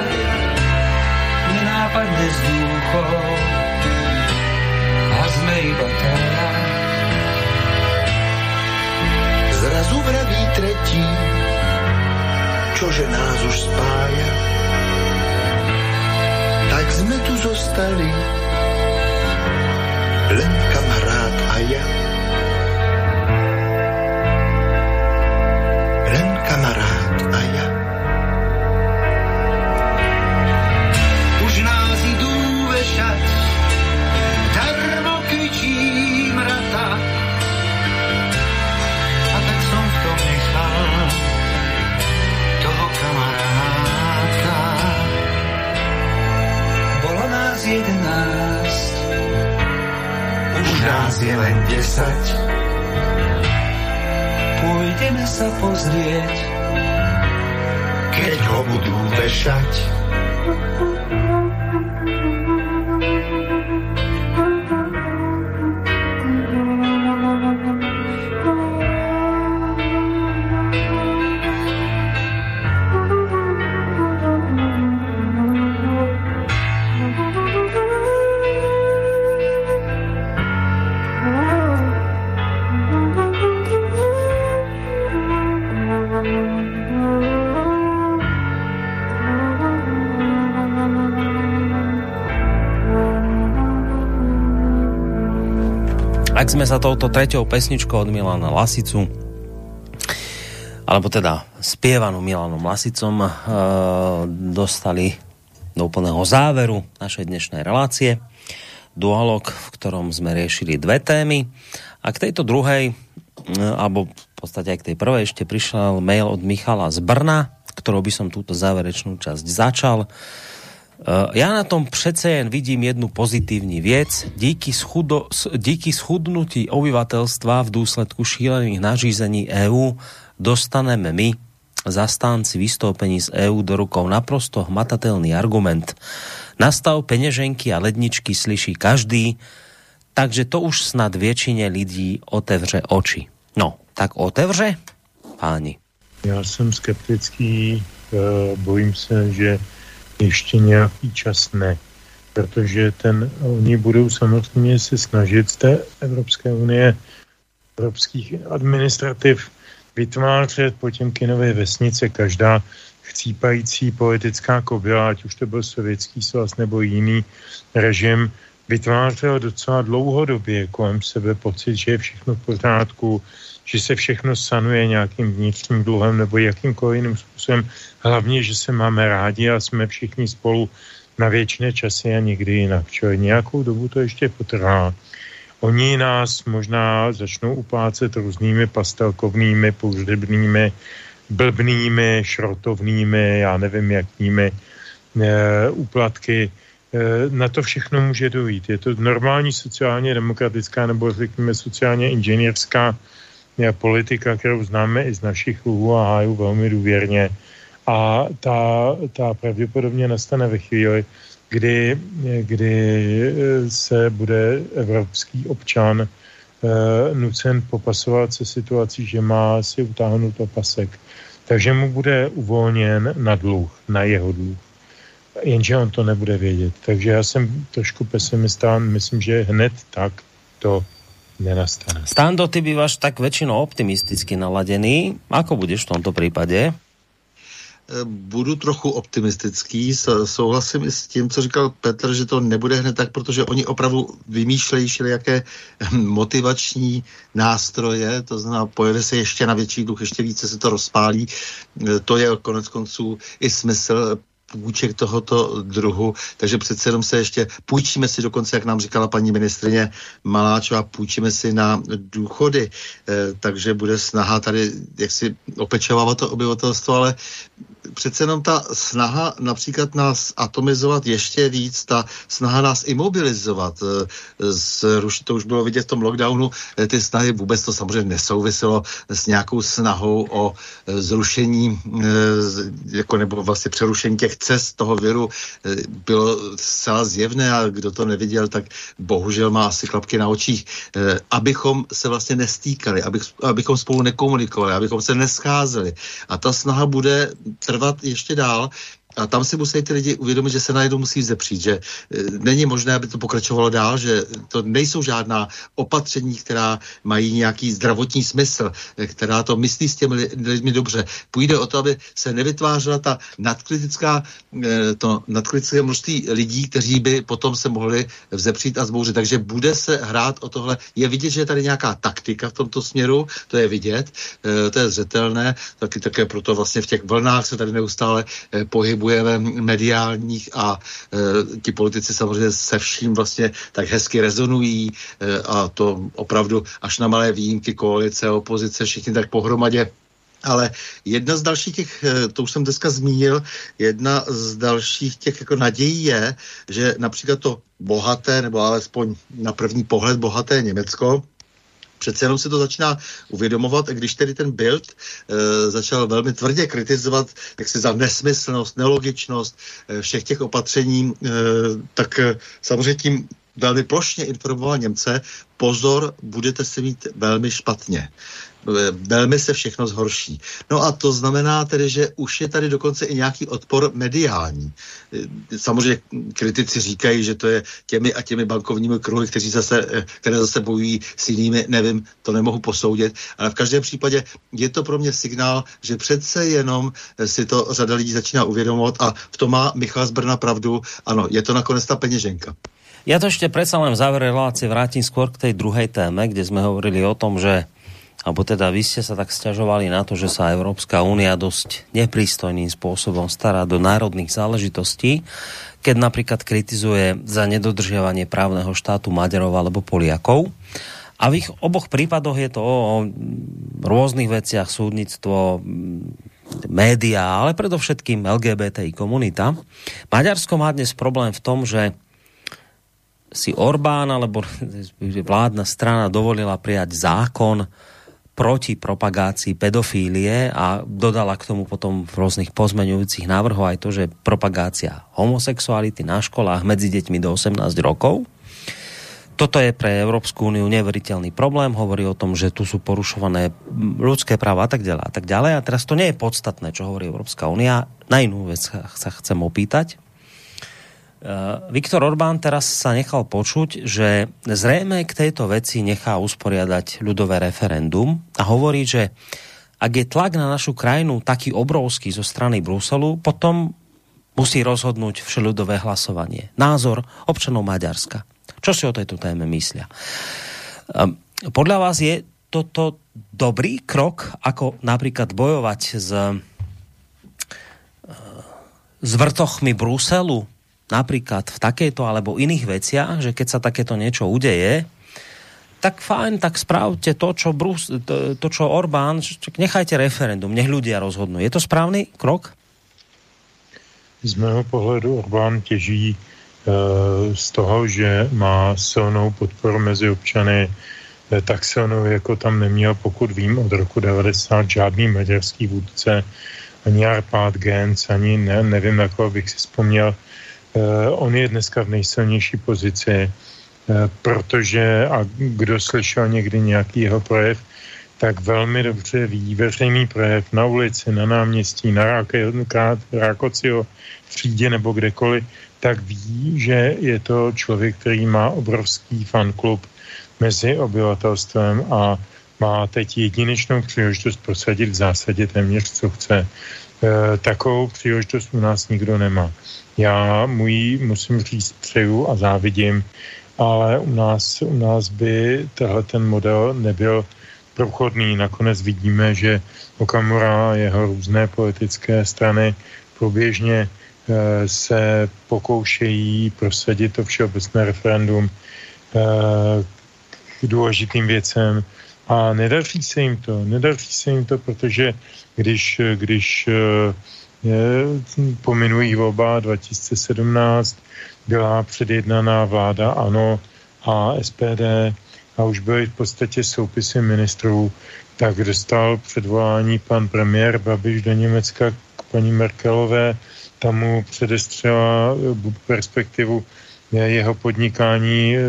nenápadne s duchou, a sme iba traja. Zrazu vraví tretí, čože nás už spája, tak sme tu zostali, len Yeah. nás je len desať. Půjdeme sa pozrieť, keď ho budú vešať. tak sme sa touto treťou pesničkou od Milana Lasicu alebo teda spievanou Milanom Lasicom e, dostali do úplného záveru našej dnešnej relácie. Dualog, v ktorom sme riešili dve témy. A k tejto druhej, e, alebo v podstate aj k tej prvej, ešte prišiel mail od Michala z Brna, ktorou by som túto záverečnú časť začal. Ja na tom přece jen vidím jednu pozitivní věc. Díky, schudo, díky schudnutí obyvatelstva v důsledku šílených nařízení EU dostaneme my, zastánci vystoupení z EU, do rukou naprosto hmatatelný argument. Nastav peněženky a ledničky slyší každý, takže to už snad většině lidí otevře oči. No, tak otevře, páni. Já jsem skeptický, eh, bojím se, že ještě nějaký čas ne, protože ten, oni budou samozřejmě se snažit z té Evropské unie, evropských administrativ vytvářet Potěmkinové vesnice, každá chcípající politická kobila, ať už to byl sovětský svaz nebo jiný režim, vytvářel docela dlouhodobě kolem sebe pocit, že je všechno v pořádku, že se všechno sanuje nějakým vnitřním dluhem nebo jakýmkoliv jiným způsobem. Hlavně, že se máme rádi a jsme všichni spolu na věčné časy a nikdy jinak. Čili nějakou dobu to ještě potrvá. Oni nás možná začnou uplácet různými pastelkovnými, pohřebnými, blbnými, šrotovnými, já nevím jakými e, úplatky. E, na to všechno může dojít. Je to normální sociálně demokratická nebo řekněme sociálně inženýrská politika, kterou známe i z našich lhů a hájů velmi důvěrně. A ta, ta pravděpodobně nastane ve chvíli, kdy, kdy se bude evropský občan uh, nucen popasovat se situací, že má si utáhnout opasek. Takže mu bude uvolněn na dluh, na jeho dluh. Jenže on to nebude vědět. Takže já jsem trošku pesimista, myslím, že hned tak to nenastane. Stando, ty bývaš tak většinou optimisticky naladený. Ako budeš v tomto případě? budu trochu optimistický, souhlasím i s tím, co říkal Petr, že to nebude hned tak, protože oni opravdu vymýšlejí jaké *laughs* motivační nástroje, to znamená, pojede se ještě na větší dluh, ještě více se to rozpálí. To je konec konců i smysl půjček tohoto druhu, takže přece jenom se ještě půjčíme si dokonce, jak nám říkala paní ministrině Maláčová, půjčíme si na důchody, e, takže bude snaha tady jak si opečovávat to obyvatelstvo, ale přece jenom ta snaha například nás atomizovat ještě víc, ta snaha nás imobilizovat, eh, zrušit, to už bylo vidět v tom lockdownu, eh, ty snahy vůbec to samozřejmě nesouviselo s nějakou snahou o zrušení jako nebo vlastně přerušení těch cest toho viru bylo zcela zjevné a kdo to neviděl, tak bohužel má asi klapky na očích, abychom se vlastně nestýkali, abych, abychom spolu nekomunikovali, abychom se nescházeli. A ta snaha bude trvat ještě dál. A tam si musí ty lidi uvědomit, že se najednou musí zepřít, že e, není možné, aby to pokračovalo dál, že to nejsou žádná opatření, která mají nějaký zdravotní smysl, e, která to myslí s těmi lidmi dobře. Půjde o to, aby se nevytvářela ta nadkritická, e, to nadkritické množství lidí, kteří by potom se mohli vzepřít a zbouřit. Takže bude se hrát o tohle. Je vidět, že je tady nějaká taktika v tomto směru, to je vidět, to je zřetelné, taky také proto vlastně v těch vlnách se tady neustále pohybuje pohybujeme mediálních a e, ti politici samozřejmě se vším vlastně tak hezky rezonují e, a to opravdu až na malé výjimky koalice, opozice, všichni tak pohromadě. Ale jedna z dalších těch, e, to už jsem dneska zmínil, jedna z dalších těch jako nadějí je, že například to bohaté, nebo alespoň na první pohled bohaté Německo, přece jenom se to začíná uvědomovat, když tedy ten Bild e, začal velmi tvrdě kritizovat jak se za nesmyslnost, nelogičnost e, všech těch opatření, e, tak e, samozřejmě tím velmi plošně informoval Němce, pozor, budete se mít velmi špatně velmi se všechno zhorší. No a to znamená tedy, že už je tady dokonce i nějaký odpor mediální. Samozřejmě kritici říkají, že to je těmi a těmi bankovními kruhy, kteří zase, které zase bojují s jinými, nevím, to nemohu posoudit, ale v každém případě je to pro mě signál, že přece jenom si to řada lidí začíná uvědomovat a v tom má Michal z Brna pravdu, ano, je to nakonec ta peněženka. Já to ještě predsa len v závere relácie vrátim skôr k tej druhej téme, kde jsme hovorili o tom, že alebo teda vy ste sa tak stiažovali na to, že sa Európska únia dosť neprístojným spôsobom stará do národných záležitostí, keď napríklad kritizuje za nedodržiavanie právneho štátu Maďarov alebo Poliakov. A v ich oboch prípadoch je to o rôznych veciach, súdnictvo, média, ale predovšetkým LGBTI komunita. Maďarsko má dnes problém v tom, že si Orbán alebo *laughs* vládna strana dovolila prijať zákon proti propagácii pedofílie a dodala k tomu potom v rôznych pozmeňujúcich návrhov aj to, že propagácia homosexuality na školách medzi deťmi do 18 rokov. Toto je pre Európsku úniu neveriteľný problém, hovorí o tom, že tu sú porušované ľudské práva a tak ďalej a tak ďalej. A teraz to nie je podstatné, čo hovorí Európska únia. Na inú vec sa chcem opýtať. Eh, Viktor Orbán teraz sa nechal počuť, že zrejme k tejto veci nechá usporiadať ľudové referendum a hovorí, že ak je tlak na našu krajinu taký obrovský zo strany Bruselu, potom musí rozhodnúť všeľudové hlasovanie. Názor občanov Maďarska. Čo si o tejto téme myslia? Ehm, podľa vás je toto dobrý krok, ako napríklad bojovať s, eh, s vrtochmi Bruselu, napríklad v takejto alebo iných veciach, že keď sa takéto niečo udeje, tak fajn, tak správte to, čo, Brus, to, to, čo Orbán, nechajte referendum, nech ľudia rozhodnú. Je to správný krok? Z mého pohledu Orbán těží e, z toho, že má silnou podporu mezi občany, e, tak silnou, jako tam neměl, pokud vím, od roku 90 žádný maďarský vůdce, ani Arpad Gens, ani ne, nevím, jako bych si vzpomněl, on je dneska v nejsilnější pozici, eh, protože a kdo slyšel někdy nějaký jeho projev, tak velmi dobře ví veřejný projev na ulici, na náměstí, na Rákociho třídě nebo kdekoliv, tak ví, že je to člověk, který má obrovský fanklub mezi obyvatelstvem a má teď jedinečnou příležitost prosadit v zásadě téměř, co chce. E, takovou příležitost u nás nikdo nemá. Já mu ji, musím říct, přeju a závidím, ale u nás, u nás by tenhle ten model nebyl prochodný. Nakonec vidíme, že Okamura a jeho různé politické strany průběžně eh, se pokoušejí prosadit to všeobecné referendum eh, k důležitým věcem a nedaří se jim to. Nedaří se jim to, protože když, když eh, po minulých volbách 2017 byla předjednaná vláda ANO a SPD a už byly v podstatě soupisy ministrů, tak dostal předvolání pan premiér Babiš do Německa k paní Merkelové, tam mu předestřela eh, perspektivu jeho podnikání eh,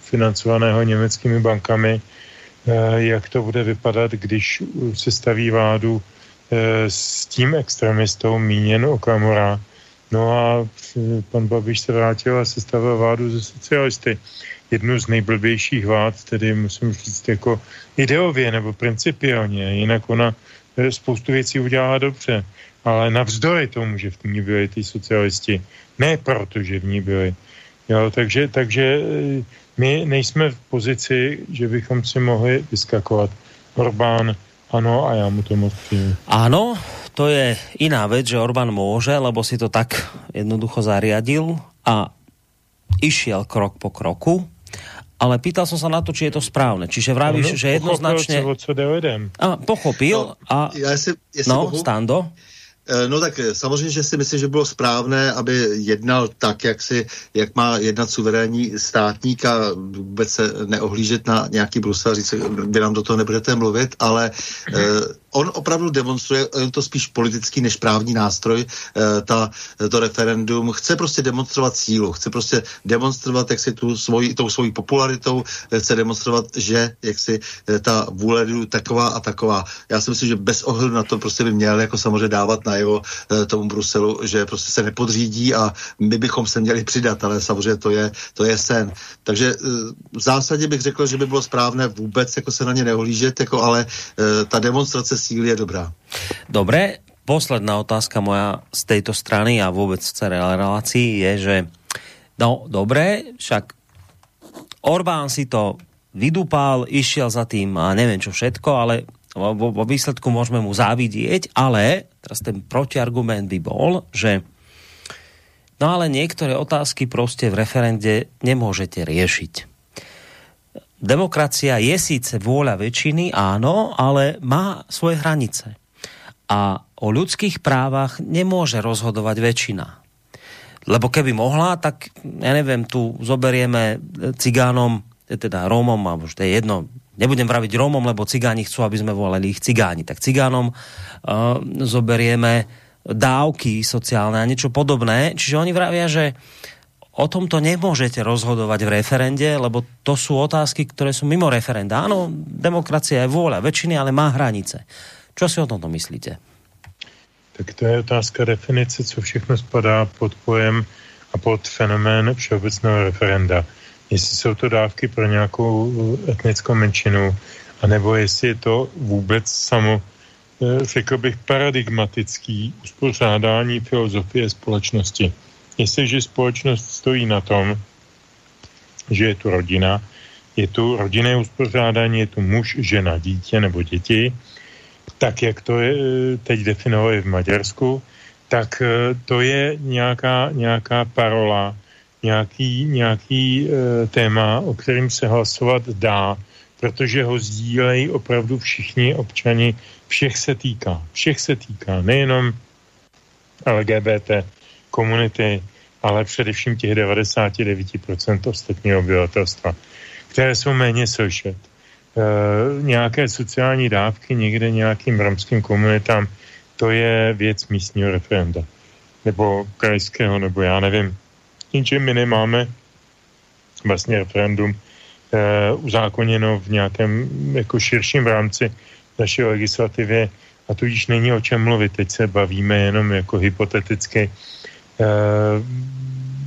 financovaného německými bankami, eh, jak to bude vypadat, když se staví vládu Eh, s tím extremistou míněn Okamura. No a eh, pan Babiš se vrátil a sestavil vládu ze socialisty. Jednu z nejblbějších vlád, tedy musím říct jako ideově nebo principiálně. Jinak ona eh, spoustu věcí udělala dobře. Ale navzdory tomu, že v ní byli ty socialisti. Ne proto, že v ní byli. Jo, takže, takže my nejsme v pozici, že bychom si mohli vyskakovat. Orbán Ano, a já mu to moc přijím. Áno, to je iná vec, že Orbán môže, lebo si to tak jednoducho zariadil a išiel krok po kroku, ale pýtal som sa na to, či je to správne. Čiže vravíš, no, že jednoznačne... Pochopil, co jde A, pochopil no, a... Ja si, ja si no, mohu... Stando? Eh, no tak eh, samozřejmě, že si myslím, že bylo správné, aby jednal tak, jak, si, jak má jednat suverénní státník a vůbec se neohlížet na nějaký Brusel, říct, vy nám do toho nebudete mluvit, ale eh, on opravdu demonstruje, je to spíš politický než právní nástroj, eh, ta, to referendum, chce prostě demonstrovat sílu, chce prostě demonstrovat, jak si tu svoji, tou svojí popularitou, eh, chce demonstrovat, že jak si eh, ta vůle taková a taková. Já si myslím, že bez ohledu na to prostě by měl jako samozřejmě dávat na jeho tomu Bruselu, že prostě se nepodřídí a my bychom se měli přidat, ale samozřejmě to je, to je sen. Takže v zásadě bych řekl, že by bylo správné vůbec jako se na ně neohlížet, jako ale ta demonstrace síly je dobrá. Dobre, posledná otázka moja z tejto strany a vôbec v celé relácii je, že no dobre, však Orbán si to vydupal, išiel za tým a neviem čo všetko, ale vo, výsledku môžeme mu závidieť, ale teraz ten protiargument by bol, že no ale niektoré otázky prostě v referende nemôžete riešiť. Demokracia je síce vôľa väčšiny, áno, ale má svoje hranice. A o ľudských právach nemôže rozhodovať väčšina. Lebo keby mohla, tak ja neviem, tu zoberieme cigánom, teda Rómom, alebo to je jedno, nebudem vraviť Rómom, lebo cigáni chcú, aby sme volali ich cigáni, tak cigánom uh, zoberieme dávky sociálne a niečo podobné. Čiže oni vravia, že o tomto nemôžete rozhodovať v referende, lebo to sú otázky, ktoré sú mimo referenda. Áno, demokracia je vôľa väčšiny, ale má hranice. Čo si o tomto myslíte? Tak to je otázka definice, co všechno spadá pod pojem a pod fenomén všeobecného referenda. Jestli jsou to dávky pro nějakou etnickou menšinu, anebo jestli je to vůbec samo, eh, řekl bych, paradigmatický uspořádání filozofie společnosti Jestliže společnost stojí na tom, že je tu rodina, je tu rodinné uspořádání, je tu muž, žena, dítě nebo děti, tak jak to je eh, teď definovali v Maďarsku, tak eh, to je nějaká, nějaká parola, nějaký, nějaký e, téma, o kterým se hlasovat dá, protože ho sdílejí opravdu všichni občani, všech se týká, všech se týká, nejenom LGBT komunity, ale především těch 99% ostatního obyvatelstva, které jsou méně slyšet. E, nějaké sociální dávky někde nějakým romským komunitám, to je věc místního referenda. Nebo krajského, nebo já nevím. Ničím my nemáme vlastně referendum e, uzákoněno v nějakém jako širším rámci naší legislativě a tudíž není o čem mluvit. Teď se bavíme jenom jako hypoteticky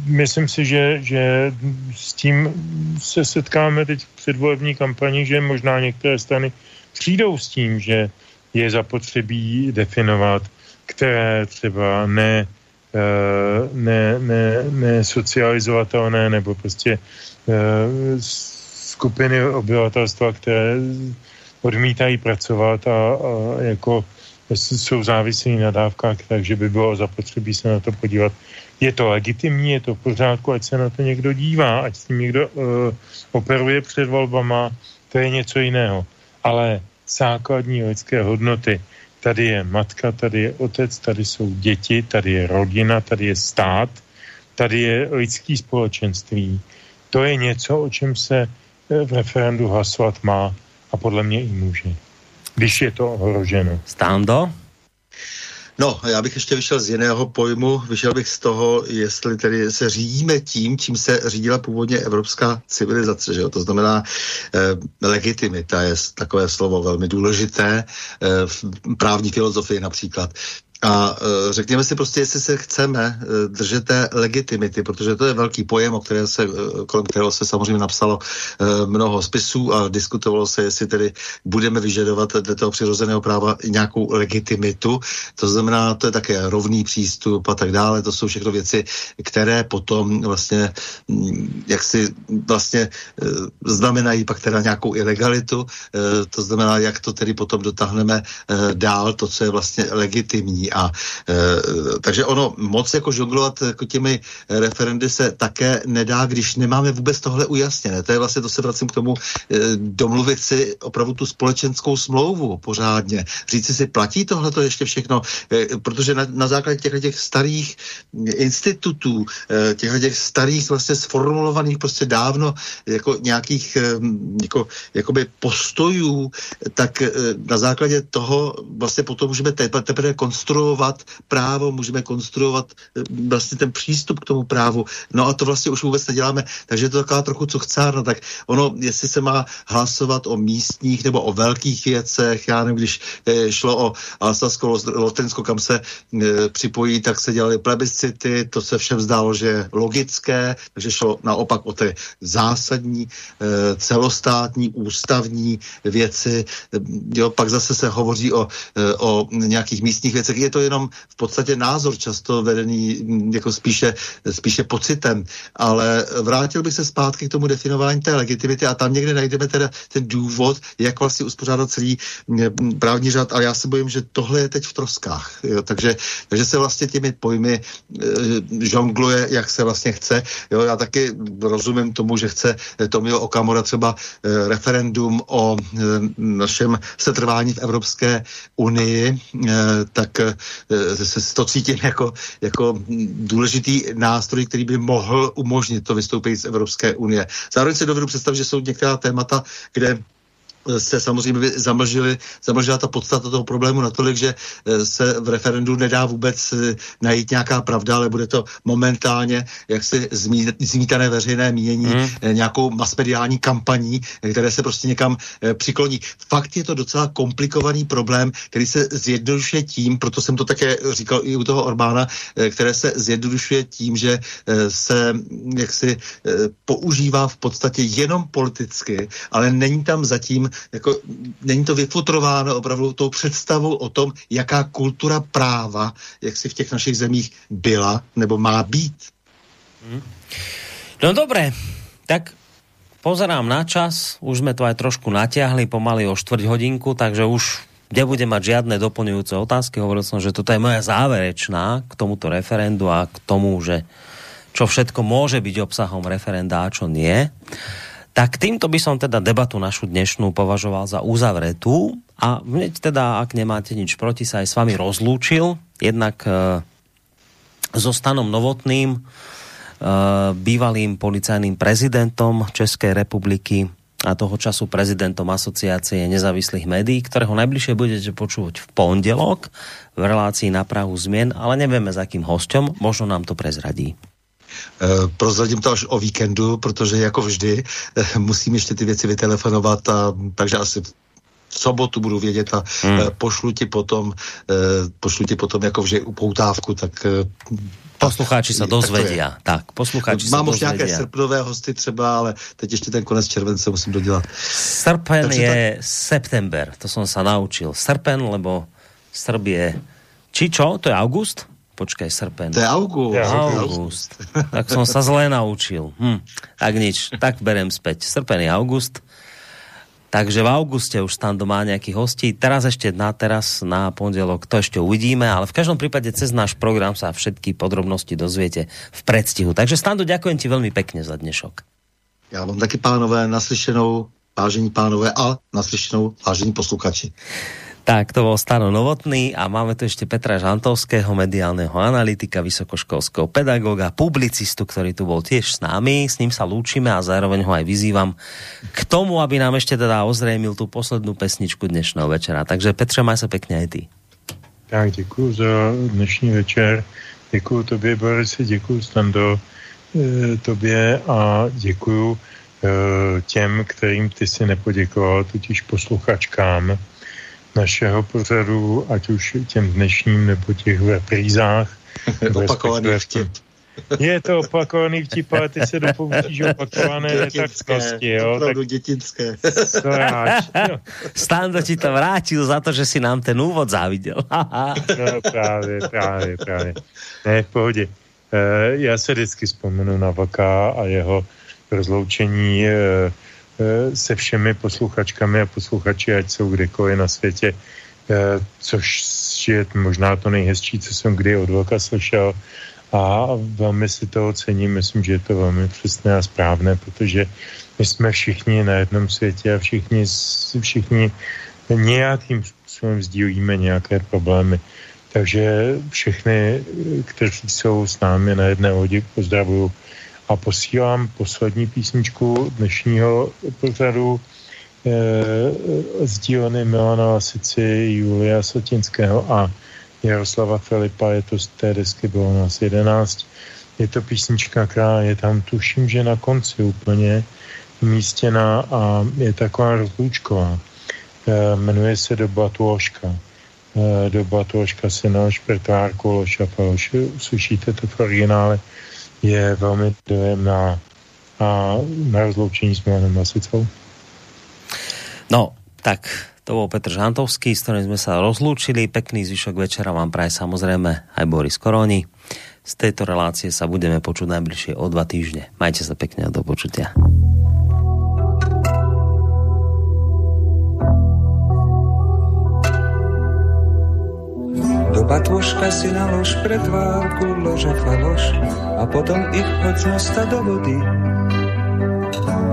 myslím si, že, že s tím se setkáme teď v předvolební kampani, že možná některé strany přijdou s tím, že je zapotřebí definovat, které třeba ne, eh, ne, ne, ne socializovatelné nebo prostě eh, skupiny obyvatelstva, které odmítají pracovat a, a jako jsou závislí na dávkách, takže by bylo zapotřebí se na to podívat. Je to legitimní, je to v pořádku, ať se na to někdo dívá, ať s tím někdo uh, operuje před volbama, to je něco jiného. Ale základní lidské hodnoty, tady je matka, tady je otec, tady jsou děti, tady je rodina, tady je stát, tady je lidský společenství. To je něco, o čem se eh, v referendu hlasovat má a podle mě i může když je to ohroženo. Stando? No, já bych ještě vyšel z jiného pojmu, vyšel bych z toho, jestli tedy se řídíme tím, čím se řídila původně evropská civilizace, že jo? to znamená eh, legitimita je takové slovo velmi důležité eh, v právní filozofii například. A e, řekněme si prostě, jestli se chceme e, držet té legitimity, protože to je velký pojem, o které se, e, kolem kterého se samozřejmě napsalo mnoho spisů a diskutovalo se, jestli tedy budeme vyžadovat do toho přirozeného práva nějakou legitimitu. To znamená, to je také rovný přístup a tak dále. To jsou všechno věci, které potom vlastně, mm, jak si vlastně znamenají pak teda nějakou ilegalitu. To znamená, jak to tedy potom dotáhneme dál, to, co je vlastně legitimní. A e, takže ono moc jako žonglovat jako těmi referendy se také nedá, když nemáme vůbec tohle ujasněné. To je vlastně, to se vracím k tomu, e, domluvit si opravdu tu společenskou smlouvu pořádně. Říci si, platí tohle to ještě všechno, e, protože na, na základě těchto těch starých institutů, e, těchto těch starých vlastně sformulovaných prostě dávno jako nějakých e, jako, jakoby postojů, tak e, na základě toho vlastně potom můžeme teprve konstruovat konstruovat právo, můžeme konstruovat eh, vlastně ten přístup k tomu právu. No a to vlastně už vůbec neděláme, takže je to taková trochu cuchcárna. Tak ono, jestli se má hlasovat o místních nebo o velkých věcech, já nevím, když eh, šlo o Alsasko, Lotensko, kam se e, připojí, tak se dělaly plebiscity, to se všem zdálo, že je logické, takže šlo naopak o ty zásadní, celostátní, ústavní věci. Jo, pak zase se hovoří o, o nějakých místních věcech je to jenom v podstatě názor, často vedený mm, jako spíše, spíše pocitem, ale vrátil bych se zpátky k tomu definování té legitimity a tam někde najdeme teda ten důvod, jak vlastně uspořádat celý mm, právní řád, ale já se bojím, že tohle je teď v troskách. Jo? Takže, takže se vlastně těmi pojmy e, žongluje, jak se vlastně chce. Jo? Já taky rozumím tomu, že chce Tomio Okamura třeba e, referendum o e, našem setrvání v Evropské unii, tak se to cítím jako, jako důležitý nástroj, který by mohl umožnit to vystoupení z Evropské unie. Zároveň si dovedu představit, že jsou některá témata, kde se samozřejmě zamlžili, zamlžila ta podstata toho problému natolik, že eh, se v referendu nedá vůbec eh, najít nějaká pravda, ale bude to momentálně jaksi zmítané veřejné mínění hmm. nějakou masmediální kampaní, které se prostě někam přikloní. Fakt je to docela komplikovaný problém, který se zjednodušuje tím, proto jsem to také říkal i u toho Orbána, které se zjednodušuje tím, že se jaksi používá v podstatě jenom politicky, ale není tam zatím jako není to vyfutrováno opravdu tou představou o tom, jaká kultura práva, jak si v těch našich zemích byla nebo má být. Hmm. No dobré, tak pozerám na čas, už jsme to aj trošku natiahli pomaly o čtvrť hodinku, takže už nebudem mať žiadne doplňujúce otázky. Hovoril som, že toto je moja záverečná k tomuto referendu a k tomu, že čo všetko môže byť obsahom referenda a čo nie. Tak týmto by som teda debatu našu dnešnú považoval za uzavretú a hneď teda, ak nemáte nič proti, sa aj s vami rozlúčil. Jednak e, so Stanom Novotným, e, bývalým policajným prezidentom Českej republiky a toho času prezidentom asociácie nezávislých médií, ktorého najbližšie budete počuť v pondelok v relácii na Prahu zmien, ale nevieme s akým hostem, možno nám to prezradí. Eh, prozradím to až o víkendu, protože jako vždy eh, musím ještě ty věci vytelefonovat, a, takže asi v sobotu budu vědět a hmm. Eh, pošlu ti potom, pošlu ti potom jako vždy upoutávku, tak Poslucháči se dozvědí. Tak, tak poslucháči Mám už nějaké srpnové hosty třeba, ale teď ještě ten konec července musím dodělat. Srpen Takže je tak... september, to jsem se naučil. Srpen, lebo Srb je... Či čo? To je august? Počkaj, srpen. To je august. Je august. tak som sa zle naučil. Hm. Tak nič, tak berem späť. Srpen je august. Takže v auguste už tam má nejaký hostí. Teraz ešte na teraz, na pondelok, to ešte uvidíme, ale v každom prípade cez náš program sa všetky podrobnosti dozviete v predstihu. Takže Stando, ďakujem ti veľmi pekne za dnešok. Já vám taky, pánové, naslyšenou, vážení pánové a naslyšenou, vážení posluchači. Tak, to bol Stano Novotný a máme tu ešte Petra Žantovského, mediálneho analytika, vysokoškolského pedagóga, publicistu, ktorý tu bol tiež s nami. S ním sa lúčime a zároveň ho aj vyzývam k tomu, aby nám ešte teda ozrejmil tú poslednú pesničku dnešného večera. Takže Petře, maj sa pekne aj ty. Tak, děkuji za dnešní večer. Děkuji tobě, Boris, děkuji Stando, e, tobě a děkuji e, těm, kterým ty si nepoděkoval, totiž posluchačkám našeho pořadu, ať už těm dnešním nebo těch v reprízách. *laughs* Opakovaný vtip. Je to opakovaný vtip, ale ty se dopouštíš opakované netaktosti, jo? Opravdu tak... dětinské. *laughs* Stando ti to vrátil za to, že si nám ten úvod záviděl. *laughs* no právě, právě, právě. Ne, v pohodě. E, já se vždycky vzpomenu na Vaka a jeho rozloučení e, se všemi posluchačkami a posluchači, ať jsou kdekoliv na světě, eh, což je možná to nejhezčí, co jsem kdy od Vlka slyšel. A velmi si to cením, myslím, že je to velmi přesné a správné, protože my jsme všichni na jednom světě a všichni, všichni nějakým způsobem sdílíme nějaké problémy. Takže všechny, kteří jsou s námi na jedné lodi, pozdravuju a posílám poslední písničku dnešního pořadu z dílny Milana Lasici, Julia Satinského a Jaroslava Filipa, je to z té desky, bylo nás 11. Je to písnička, která je tam, tuším, že na konci úplně místěná a je taková rozlučková. E, jmenuje se Doba Tuoška. E, Doba Tuoška se na špertárku Loša Paloš. Uslyšíte to v originále je velmi dojemná a na rozloučení s Milanem Masicou. No, tak To bol Petr Žantovský, s ktorým sme sa rozlúčili. Pekný zvyšok večera vám praje samozrejme aj Boris Koroni. Z tejto relácie sa budeme počuť najbližšie o dva týždne. Majte sa pekne a do počutia. Do batvoška si nalož pretvárku, lož a faloš a potom ich hoď z do vody.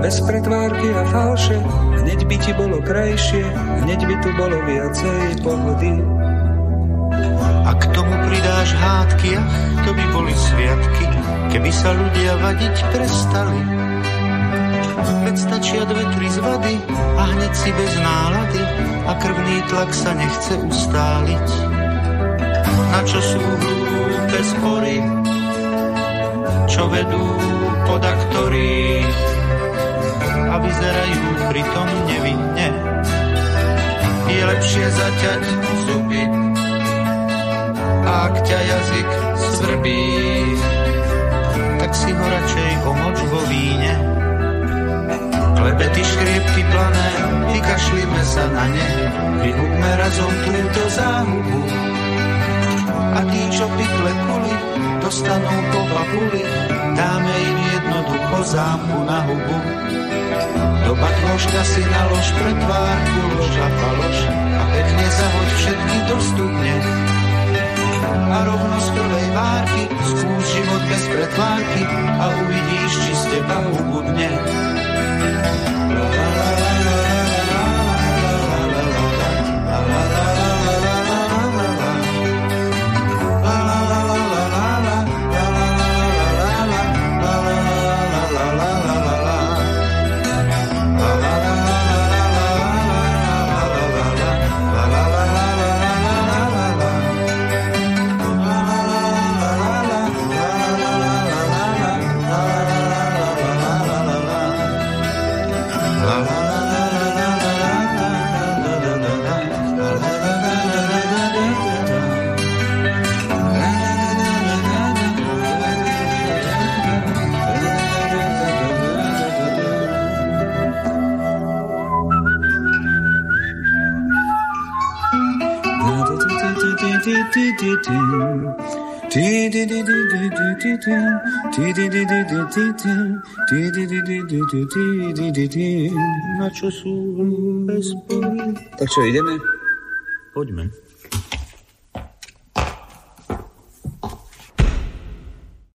Bez pretvárky a falše, hneď by ti bolo krajšie, hneď by tu bolo viacej pohody. A k tomu pridáš hádky, ach, to by boli sviatky, keby sa ľudia vadiť prestali. Veď stačia dve, tri zvady a hneď si bez nálady a krvný tlak sa nechce ustáliť. Na čo sú hlúpe spory, čo vedú podaktorí a vyzerajú pritom nevinne. Je lepšie zaťať zuby, ak ťa jazyk svrbí, tak si ho radšej omoč vo víne. Klebety škriepky plané, vykašlíme sa na ne, vyhubme razom túto záhubu. A tí, čo pikle kuli, dostanú po papuli, dáme im jednoducho zámku na hubu. Do batvoška si nalož pretvárku, lož a faloš a pekne zahoď všetky do studne. A rovno z prvej várky skús život bez pretvárky a uvidíš, či z teba ubudne. La, la, la, la, Na čo sú bez Tak čo, ideme? Poďme.